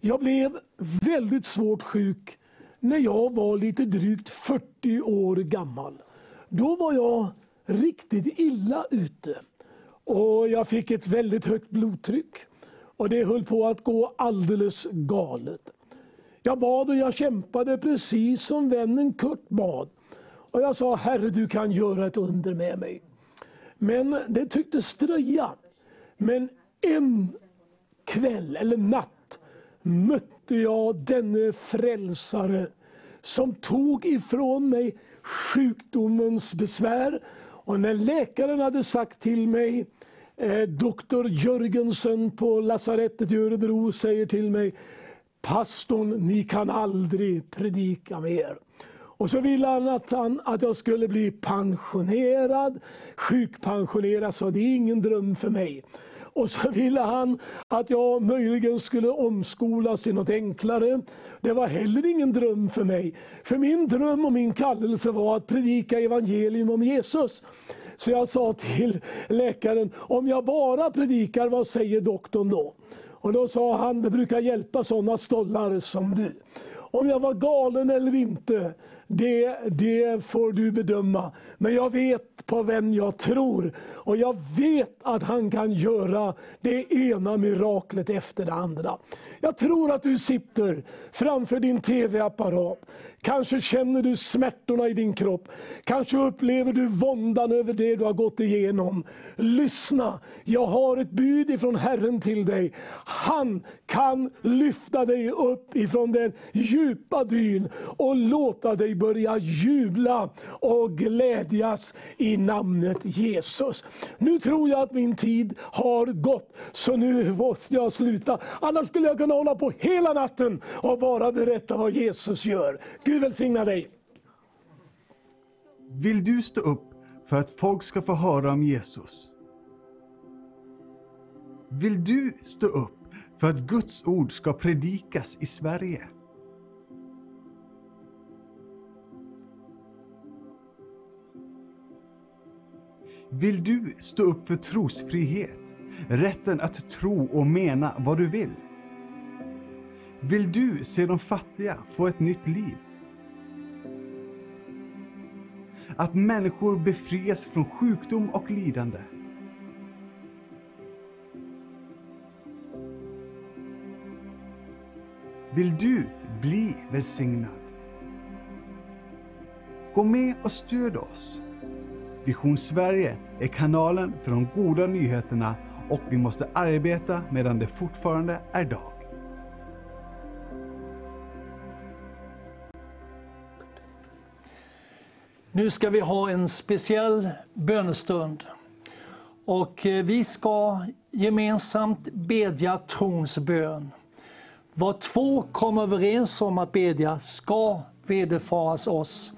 Speaker 2: Jag blev väldigt svårt sjuk när jag var lite drygt 40 år gammal. Då var jag riktigt illa ute. Och Jag fick ett väldigt högt blodtryck. Och Det höll på att gå alldeles galet. Jag bad och jag kämpade precis som vännen Kurt bad. Och Jag sa, Herre du kan göra ett under med mig. Men det tycktes dröja. Men en kväll eller natt mötte jag denne frälsare som tog ifrån mig sjukdomens besvär. Och när läkaren hade sagt till mig, eh, doktor Jörgensen på lasarettet i Örebro säger till mig, pastorn, ni kan aldrig predika mer. Och så ville han att, han att jag skulle bli pensionerad, sjukpensionerad, så det är ingen dröm för mig. Och så ville han att jag möjligen skulle omskolas till något enklare. Det var heller ingen dröm för mig. För min dröm och min kallelse var att predika evangelium om Jesus. Så jag sa till läkaren, om jag bara predikar, vad säger doktorn då? Och då sa han, det brukar hjälpa sådana stollar som du. Om jag var galen eller inte, det, det får du bedöma. Men jag vet på vem jag tror. Och jag vet att han kan göra det ena miraklet efter det andra. Jag tror att du sitter framför din TV-apparat. Kanske känner du smärtorna i din kropp. Kanske upplever du våndan över det du har gått igenom. Lyssna, jag har ett bud ifrån Herren till dig. Han kan lyfta dig upp ifrån den djupa dyn och låta dig börja jubla och glädjas i namnet Jesus. Nu tror jag att min tid har gått, så nu måste jag sluta. Annars skulle jag kunna hålla på hela natten och bara berätta vad Jesus gör. Gud välsigna dig.
Speaker 3: Vill du stå upp för att folk ska få höra om Jesus? Vill du stå upp för att Guds ord ska predikas i Sverige? Vill du stå upp för trosfrihet? Rätten att tro och mena vad du vill? Vill du se de fattiga få ett nytt liv? Att människor befrias från sjukdom och lidande? Vill du bli välsignad? Gå med och stöd oss. Vision Sverige är kanalen för de goda nyheterna och vi måste arbeta medan det fortfarande är dag.
Speaker 4: Nu ska vi ha en speciell bönestund. Och eh, vi ska gemensamt bedja trons bön. Vad två kommer överens om att bedja ska vederfaras oss.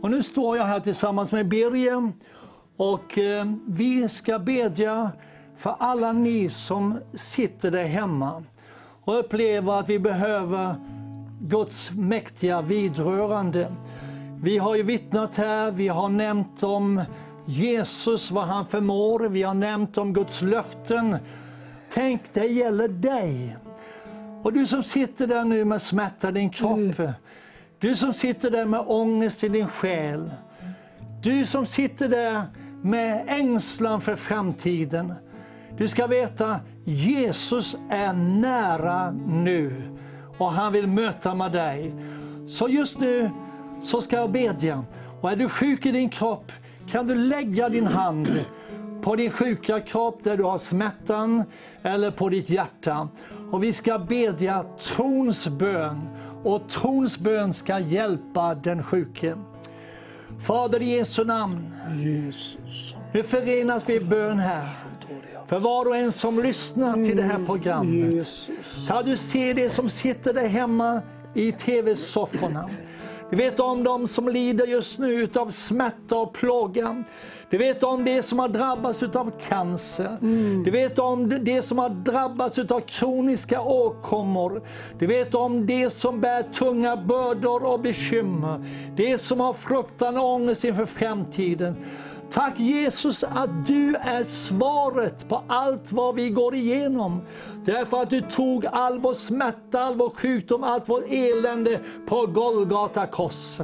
Speaker 4: Och nu står jag här tillsammans med Birger och eh, vi ska bedja för alla ni som sitter där hemma och upplever att vi behöver Guds mäktiga vidrörande. Vi har ju vittnat här, vi har nämnt om Jesus, vad han förmår, vi har nämnt om Guds löften. Tänk, det gäller dig. Och du som sitter där nu med smärta i din kropp, du som sitter där med ångest i din själ, du som sitter där med ängslan för framtiden. Du ska veta, Jesus är nära nu och han vill möta med dig. Så just nu så ska jag bedja. Och är du sjuk i din kropp kan du lägga din hand på din sjuka kropp där du har smärtan eller på ditt hjärta. Och vi ska bedja trons bön och trons bön ska hjälpa den sjuke. Fader i Jesu namn,
Speaker 2: Jesus.
Speaker 4: nu förenas vi i bön här. För var och en som lyssnar till det här programmet.
Speaker 2: Jesus.
Speaker 4: Kan du se det som sitter där hemma i tv-sofforna? Du vet om de som lider just nu utav smärta och plåga. Du vet om det som har drabbats utav cancer. Du vet om det- det som har drabbats utav kroniska åkommor. Du vet om det som bär tunga bördor och bekymmer. Det som har fruktan och ångest inför framtiden. Tack Jesus att du är svaret på allt vad vi går igenom. Därför att du tog all vår smärta, all vår sjukdom, allt vårt elände på Golgata kors.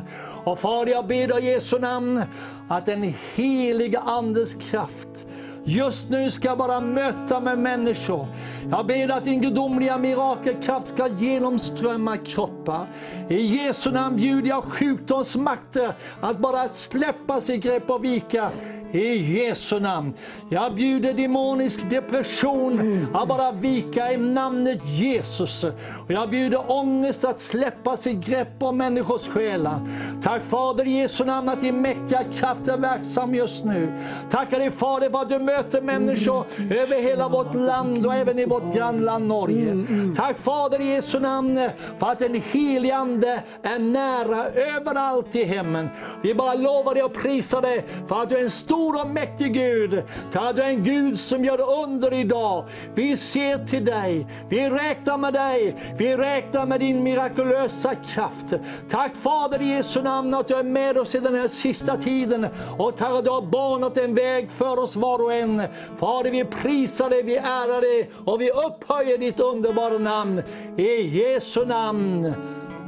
Speaker 4: Och Far, jag ber i Jesu namn att den heliga Andes kraft just nu ska jag bara möta med människor. Jag ber att din gudomliga mirakelkraft ska genomströmma kroppar. I Jesu namn bjuder jag sjukdomsmakter att bara släppa sitt grepp och vika. I Jesu namn. Jag bjuder demonisk depression att bara vika i namnet Jesus. Och jag bjuder ångest att släppa sig grepp om människors själar. Tack Fader i Jesu namn att din mäktiga kraft är verksam just nu. Tackar dig Fader för att du möter människor över hela vårt land och även i vårt grannland Norge. Tack Fader i Jesu namn för att den helige Ande är nära överallt i hemmen. Vi bara lovar dig och prisar dig för att du är en stor Stor och mäktig Gud. Tack den du är en Gud som gör under idag. Vi ser till dig. Vi räknar med dig. Vi räknar med din mirakulösa kraft. Tack Fader i Jesu namn att du är med oss i den här sista tiden. Och tack att du har banat en väg för oss var och en. Fader vi prisar dig, vi ärar dig och vi upphöjer ditt underbara namn. I Jesu namn.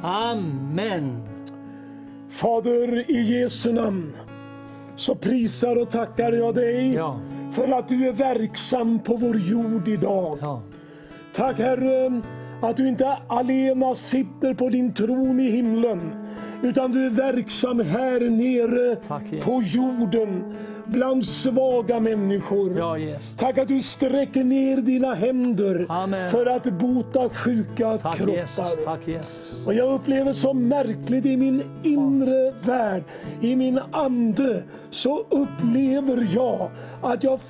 Speaker 4: Amen.
Speaker 2: Fader, i Jesu namn så prisar och tackar jag dig
Speaker 4: Ja.
Speaker 2: för att du är verksam på vår jord idag.
Speaker 4: Ja.
Speaker 2: Tack Herre att du inte alena sitter på din tron i himlen utan du är verksam här nere
Speaker 4: Tack,
Speaker 2: på jorden bland svaga människor.
Speaker 4: Ja, Jesus.
Speaker 2: Tack att du sträcker ner dina händer
Speaker 4: Amen.
Speaker 2: för att bota sjuka
Speaker 4: Tack
Speaker 2: kroppar.
Speaker 4: Jesus. Tack Jesus.
Speaker 2: Och jag upplever så märkligt i min inre värld, i min ande, så upplever jag att jag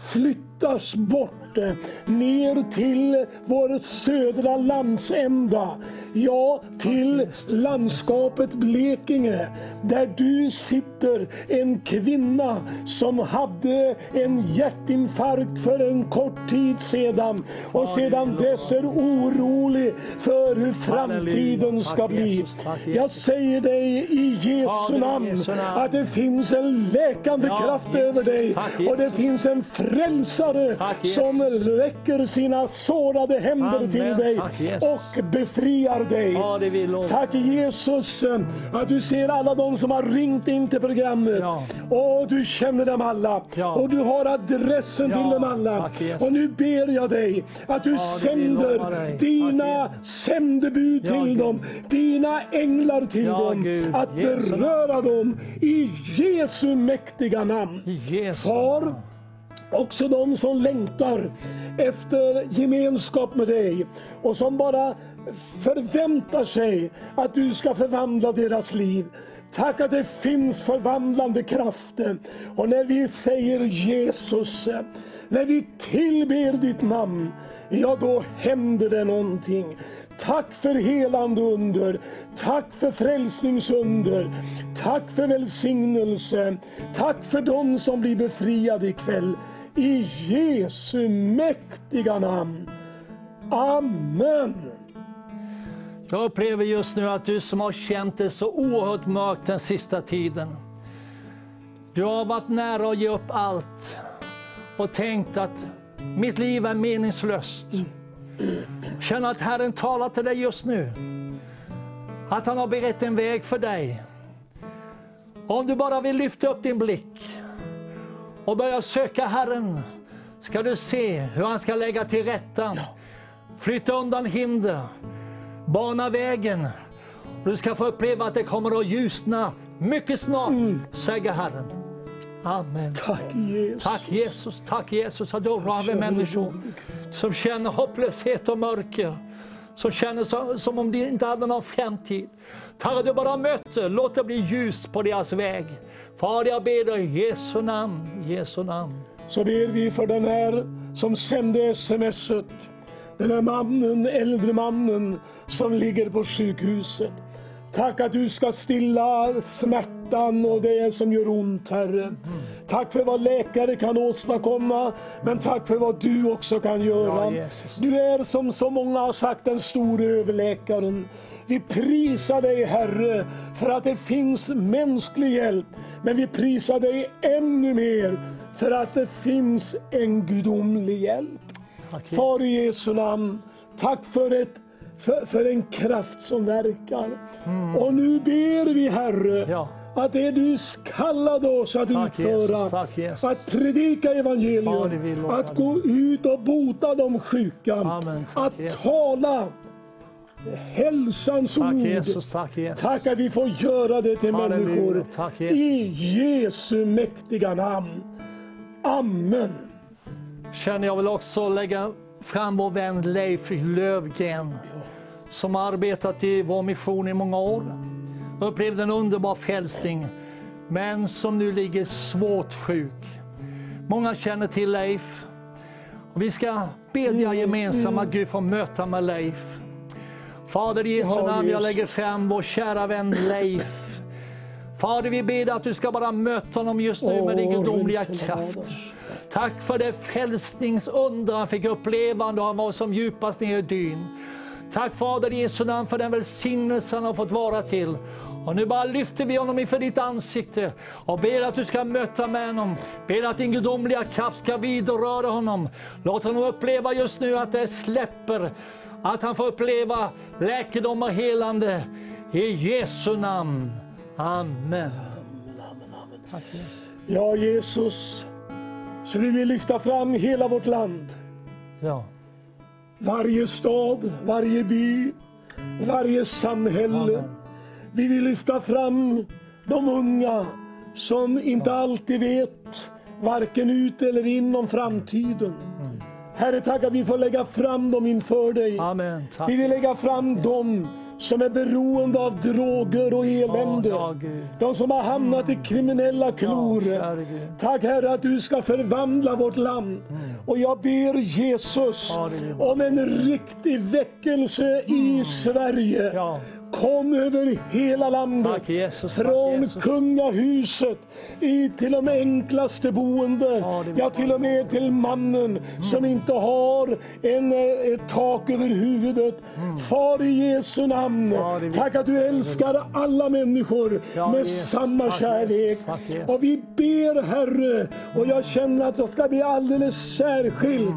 Speaker 2: flyttas bort eh, ner till vår södra landsända. Ja, till landskapet Blekinge. Där du sitter, en kvinna som hade en hjärtinfarkt för en kort tid sedan och sedan dess är orolig för hur framtiden ska bli. Jag säger dig i Jesu namn att det finns en läkande kraft över dig och det finns en frälsare
Speaker 4: Tack, Jesus.
Speaker 2: som räcker sina sårade händer
Speaker 4: Amen.
Speaker 2: till dig
Speaker 4: Tack, Jesus.
Speaker 2: och befriar dig.
Speaker 4: Ja.
Speaker 2: Tack Jesus eh, att du ser alla de som har ringt in till programmet.
Speaker 4: Ja.
Speaker 2: Och du känner dem alla.
Speaker 4: Ja.
Speaker 2: Och du har adressen till dem alla.
Speaker 4: tack, Jesus.
Speaker 2: och nu ber jag dig att du sänder dina
Speaker 4: Tack,
Speaker 2: sändebud till dem. Dina änglar till dem.
Speaker 4: Gud.
Speaker 2: Att
Speaker 4: Jesu namn.
Speaker 2: beröra dem i Jesu mäktiga namn.
Speaker 4: I Jesu
Speaker 2: Far också de som längtar efter gemenskap med dig och som bara förväntar sig att du ska förvandla deras liv. Tack att det finns förvandlande krafter. Och när vi säger Jesus, när vi tillber ditt namn, ja då händer det någonting. Tack för helande under. Tack för frälsningsunder. Tack för välsignelse. Tack för dem som blir befriade ikväll. I Jesu mäktiga namn. Amen.
Speaker 4: Jag upplever just nu att du som har känt det så oerhört mörkt den sista tiden. Du har varit nära att ge upp allt och tänkt att mitt liv är meningslöst. Känner att Herren talar till dig just nu. Att han har berett en väg för dig. Om du bara vill lyfta upp din blick och börja söka Herren ska du se hur han ska lägga till rätta. Flytta undan hinder bana vägen. Du ska få uppleva att det kommer att ljusna mycket snart, säger Herren. Amen.
Speaker 2: Tack Jesus.
Speaker 4: Tack Jesus, tack Jesus att du vid människor som känner hopplöshet och mörker. Som känner som, som om de inte hade någon framtid. Tack att du bara möter, låt det bli ljus på deras väg. Fader, jag ber dig i Jesu namn, Jesu namn.
Speaker 2: så ber vi för den här som sände smset. Den här mannen, äldre mannen som ligger på sjukhuset. Tack att du ska stilla smärtan och det som gör ont, Herre. Tack för vad läkare kan åstadkomma, men tack för vad du också kan göra. Du är som så många har sagt den store överläkaren. Vi prisar dig Herre för att det finns mänsklig hjälp. Men vi prisar dig ännu mer för att det finns en gudomlig hjälp.
Speaker 4: Tack.
Speaker 2: Far i Jesu namn, tack för, ett, för, för en kraft som verkar. Och nu ber vi Herre
Speaker 4: Mm. Ja.
Speaker 2: att det du kallade oss att
Speaker 4: Tack,
Speaker 2: utföra,
Speaker 4: Jesus. Tack, Jesus.
Speaker 2: att predika evangelium, att gå ut och bota de sjuka,
Speaker 4: Amen. Tack,
Speaker 2: att
Speaker 4: Jesus.
Speaker 2: tala hälsans
Speaker 4: Tack
Speaker 2: ord.
Speaker 4: Jesus, tack Jesus.
Speaker 2: Tack att vi får göra det till
Speaker 4: Halleluja.
Speaker 2: människor.
Speaker 4: Tack, Jesus.
Speaker 2: I Jesu mäktiga namn. Amen.
Speaker 4: känner jag vill också lägga fram vår vän Leif Lövgren som har arbetat i vår mission i många år. Upplevde en underbar frälsning, men som nu ligger svårt sjuk. Många känner till Leif. Och vi ska bedja gemensamt att Gud får möta med Leif. Fader i Jesu namn, jag lägger fram vår kära vän Leif. Fader, vi ber att du ska bara möta honom just nu med din gudomliga kraft. Tack för det frälsningsunder han fick uppleva när han var som djupast ner i dyn. Tack Fader i Jesu namn för den välsignelse han har fått vara till. Och nu bara lyfter vi honom inför ditt ansikte och ber att du ska möta med honom. Ber att din gudomliga kraft ska vidröra honom. Låt honom uppleva just nu att det släpper. Att han får uppleva läkedom och helande. I Jesu namn. Amen. Tack Jesus.
Speaker 2: Ja, Jesus, så vi vill lyfta fram hela vårt land.
Speaker 4: Ja.
Speaker 2: Varje stad, varje by, varje samhälle.
Speaker 4: Amen.
Speaker 2: Vi vill lyfta fram de unga som inte alltid vet varken ut eller in om framtiden. Herre, tack att vi får lägga fram dem inför dig.
Speaker 4: Amen.
Speaker 2: Vi vill lägga fram dem som är beroende av droger och elände.
Speaker 4: Ja, Gud.
Speaker 2: De som har hamnat i kriminella klor.
Speaker 4: Ja.
Speaker 2: Tack Herre att du ska förvandla vårt land. Och jag ber Jesus
Speaker 4: Halleluja.
Speaker 2: om en riktig väckelse i Sverige.
Speaker 4: Ja.
Speaker 2: Kom över hela landet.
Speaker 4: Tack Jesus. Tack,
Speaker 2: Från
Speaker 4: Jesus.
Speaker 2: kungahuset i till de enklaste boende.
Speaker 4: Halleluja.
Speaker 2: Ja, till och med till mannen som inte har en, eh, ett tak över huvudet. Far i Jesu namn.
Speaker 4: Halleluja.
Speaker 2: Tack att du älskar alla människor
Speaker 4: Ja,
Speaker 2: med
Speaker 4: Jesus.
Speaker 2: samma kärlek.
Speaker 4: Jesus.
Speaker 2: Och vi ber Herre, och jag känner att jag ska bli alldeles särskilt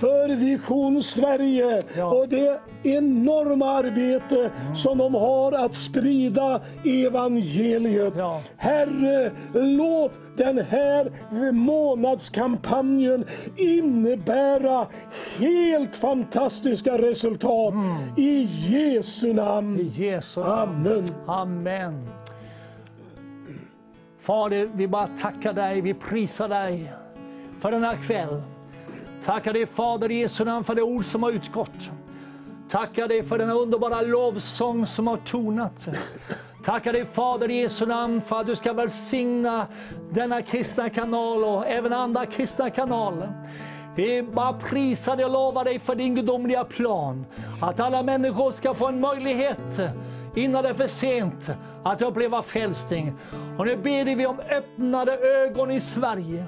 Speaker 2: för Vision Sverige
Speaker 4: Mm. Ja.
Speaker 2: och det enorma arbete som de har att sprida evangeliet.
Speaker 4: Ja.
Speaker 2: Herre, låt den här månadskampanjen innebära helt fantastiska resultat. I Jesu namn.
Speaker 4: Mm. I Jesu namn.
Speaker 2: Amen.
Speaker 4: Amen. Fader, vi bara tackar dig, vi prisar dig för den här kväll. Tackar dig Fader Jesu namn för det ord som har utgått. Tackar dig för den underbara lovsång som har tonat. Tackar dig Fader i Jesu namn för att du ska välsigna denna kristna kanal och även andra kristna kanaler. Vi bara prisar dig och lovar dig för din gudomliga plan. Att alla människor ska få en möjlighet innan det är för sent att uppleva frälsning. Och nu ber vi om öppnade ögon i Sverige.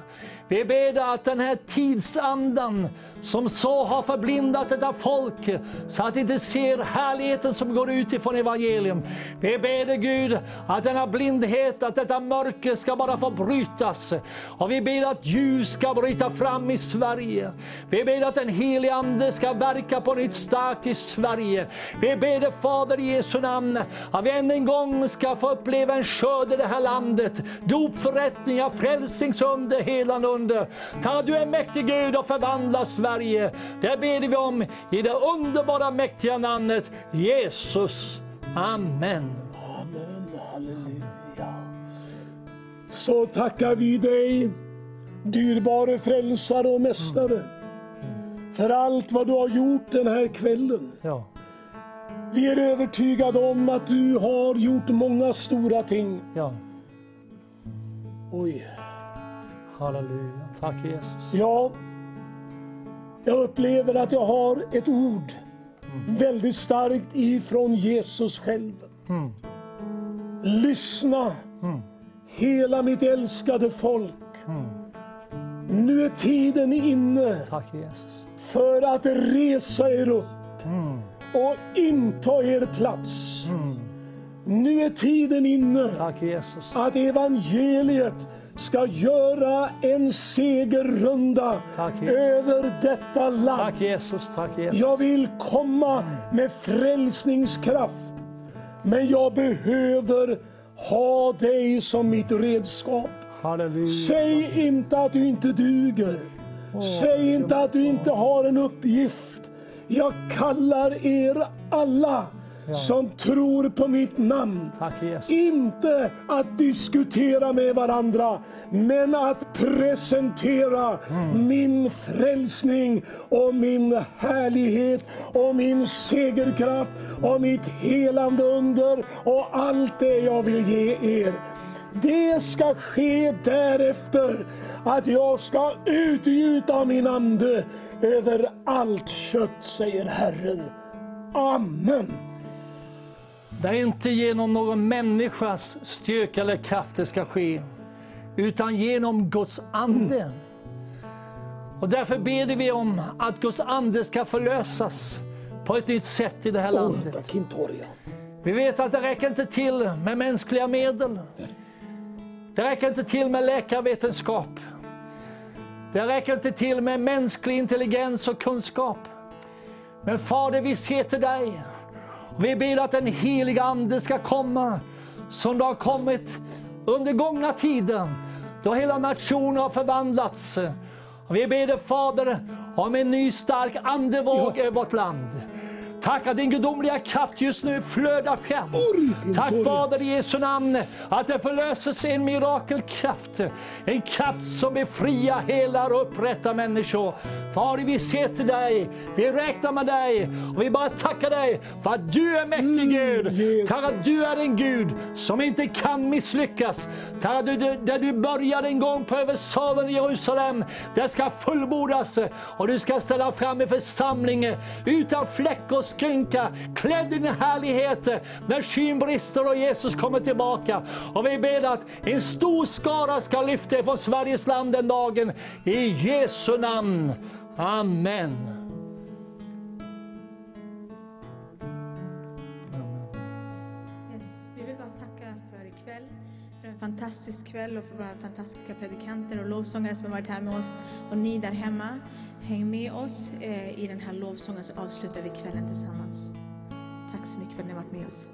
Speaker 4: Vi ber att den här tidsandan som så har förblindat detta folk så att de inte ser härligheten som går ut ifrån evangelium. Vi ber dig Gud att denna blindhet, att detta mörker ska bara få brytas. Och vi ber att ljus ska bryta fram i Sverige. Vi ber att den helige Ande ska verka på nytt starkt i Sverige. Vi ber dig Fader i Jesu namn att vi än en gång ska få uppleva en skörd i det här landet. Dopförrättningar, frälsningsunder, helande under. Att du är mäktig Gud och förvandla Sverige. Det ber vi om i det underbara mäktiga namnet Jesus. Amen.
Speaker 2: Amen, halleluja. Så tackar vi dig, dyrbare frälsare och mästare, för allt vad du har gjort den här kvällen.
Speaker 4: Ja.
Speaker 2: Vi är övertygade om att du har gjort många stora ting.
Speaker 4: Ja.
Speaker 2: Oj.
Speaker 4: Halleluja. Tack Jesus.
Speaker 2: Ja, jag upplever att jag har ett ord väldigt starkt ifrån Jesus själv.
Speaker 4: Mm.
Speaker 2: Lyssna, hela mitt älskade folk. Nu är tiden inne
Speaker 4: Tack
Speaker 2: för att resa er upp och inta er plats. Nu är tiden inne
Speaker 4: Tack
Speaker 2: att evangeliet ska göra en segerrunda
Speaker 4: Tack,
Speaker 2: över detta land.
Speaker 4: Tack Jesus. Tack Jesus.
Speaker 2: Jag vill komma med frälsningskraft. Men jag behöver ha dig som mitt redskap.
Speaker 4: Halleluja.
Speaker 2: Säg inte att du inte duger. Säg inte att du inte har en uppgift. Jag kallar er alla som tror på mitt namn.
Speaker 4: Tack.
Speaker 2: Inte att diskutera med varandra, men att presentera min frälsning och min härlighet och min segerkraft och mitt helande under och allt det jag vill ge er. Det ska ske därefter att jag ska utgjuta min ande över allt kött, säger Herren. Amen.
Speaker 4: Det är inte genom någon människas styrka eller kraft det ska ske, utan genom Guds ande. Och därför ber vi om att Guds ande ska förlösas på ett nytt sätt i det här landet. Vi vet att det räcker inte till med mänskliga medel. Det räcker inte till med läkarvetenskap. Det räcker inte till med mänsklig intelligens och kunskap. Men Fader, vi ser till dig. Vi ber att den heliga Ande ska komma som det har kommit under gångna tiden då hela nationen har förvandlats. Vi ber dig Fader om en ny stark andevåg
Speaker 2: Ja.
Speaker 4: över vårt land. Tack att din gudomliga kraft just nu flödar fram. Tack Fader i Jesu namn att det förlöses en mirakelkraft. En kraft som befriar, helar och upprättar människor. Fader vi ser till dig, vi räknar med dig och vi bara tackar dig för att du är mäktig Gud.
Speaker 2: Jesus.
Speaker 4: Tack att du är en Gud som inte kan misslyckas. Tack att du, där du började en gång på översalen i Jerusalem, det ska fullbordas och du ska ställa fram en församling utan fläck och skynka, klädd i din härlighet när skyn brister och Jesus kommer tillbaka. Och vi ber att en stor skara ska lyfta från Sveriges land den dagen. I Jesu namn. Amen.
Speaker 6: En fantastisk kväll och för våra fantastiska predikanter och lovsångare som har varit här med oss. Och ni där hemma, häng med oss eh, i den här lovsången så avslutar vi kvällen tillsammans. Tack så mycket för att ni har varit med oss.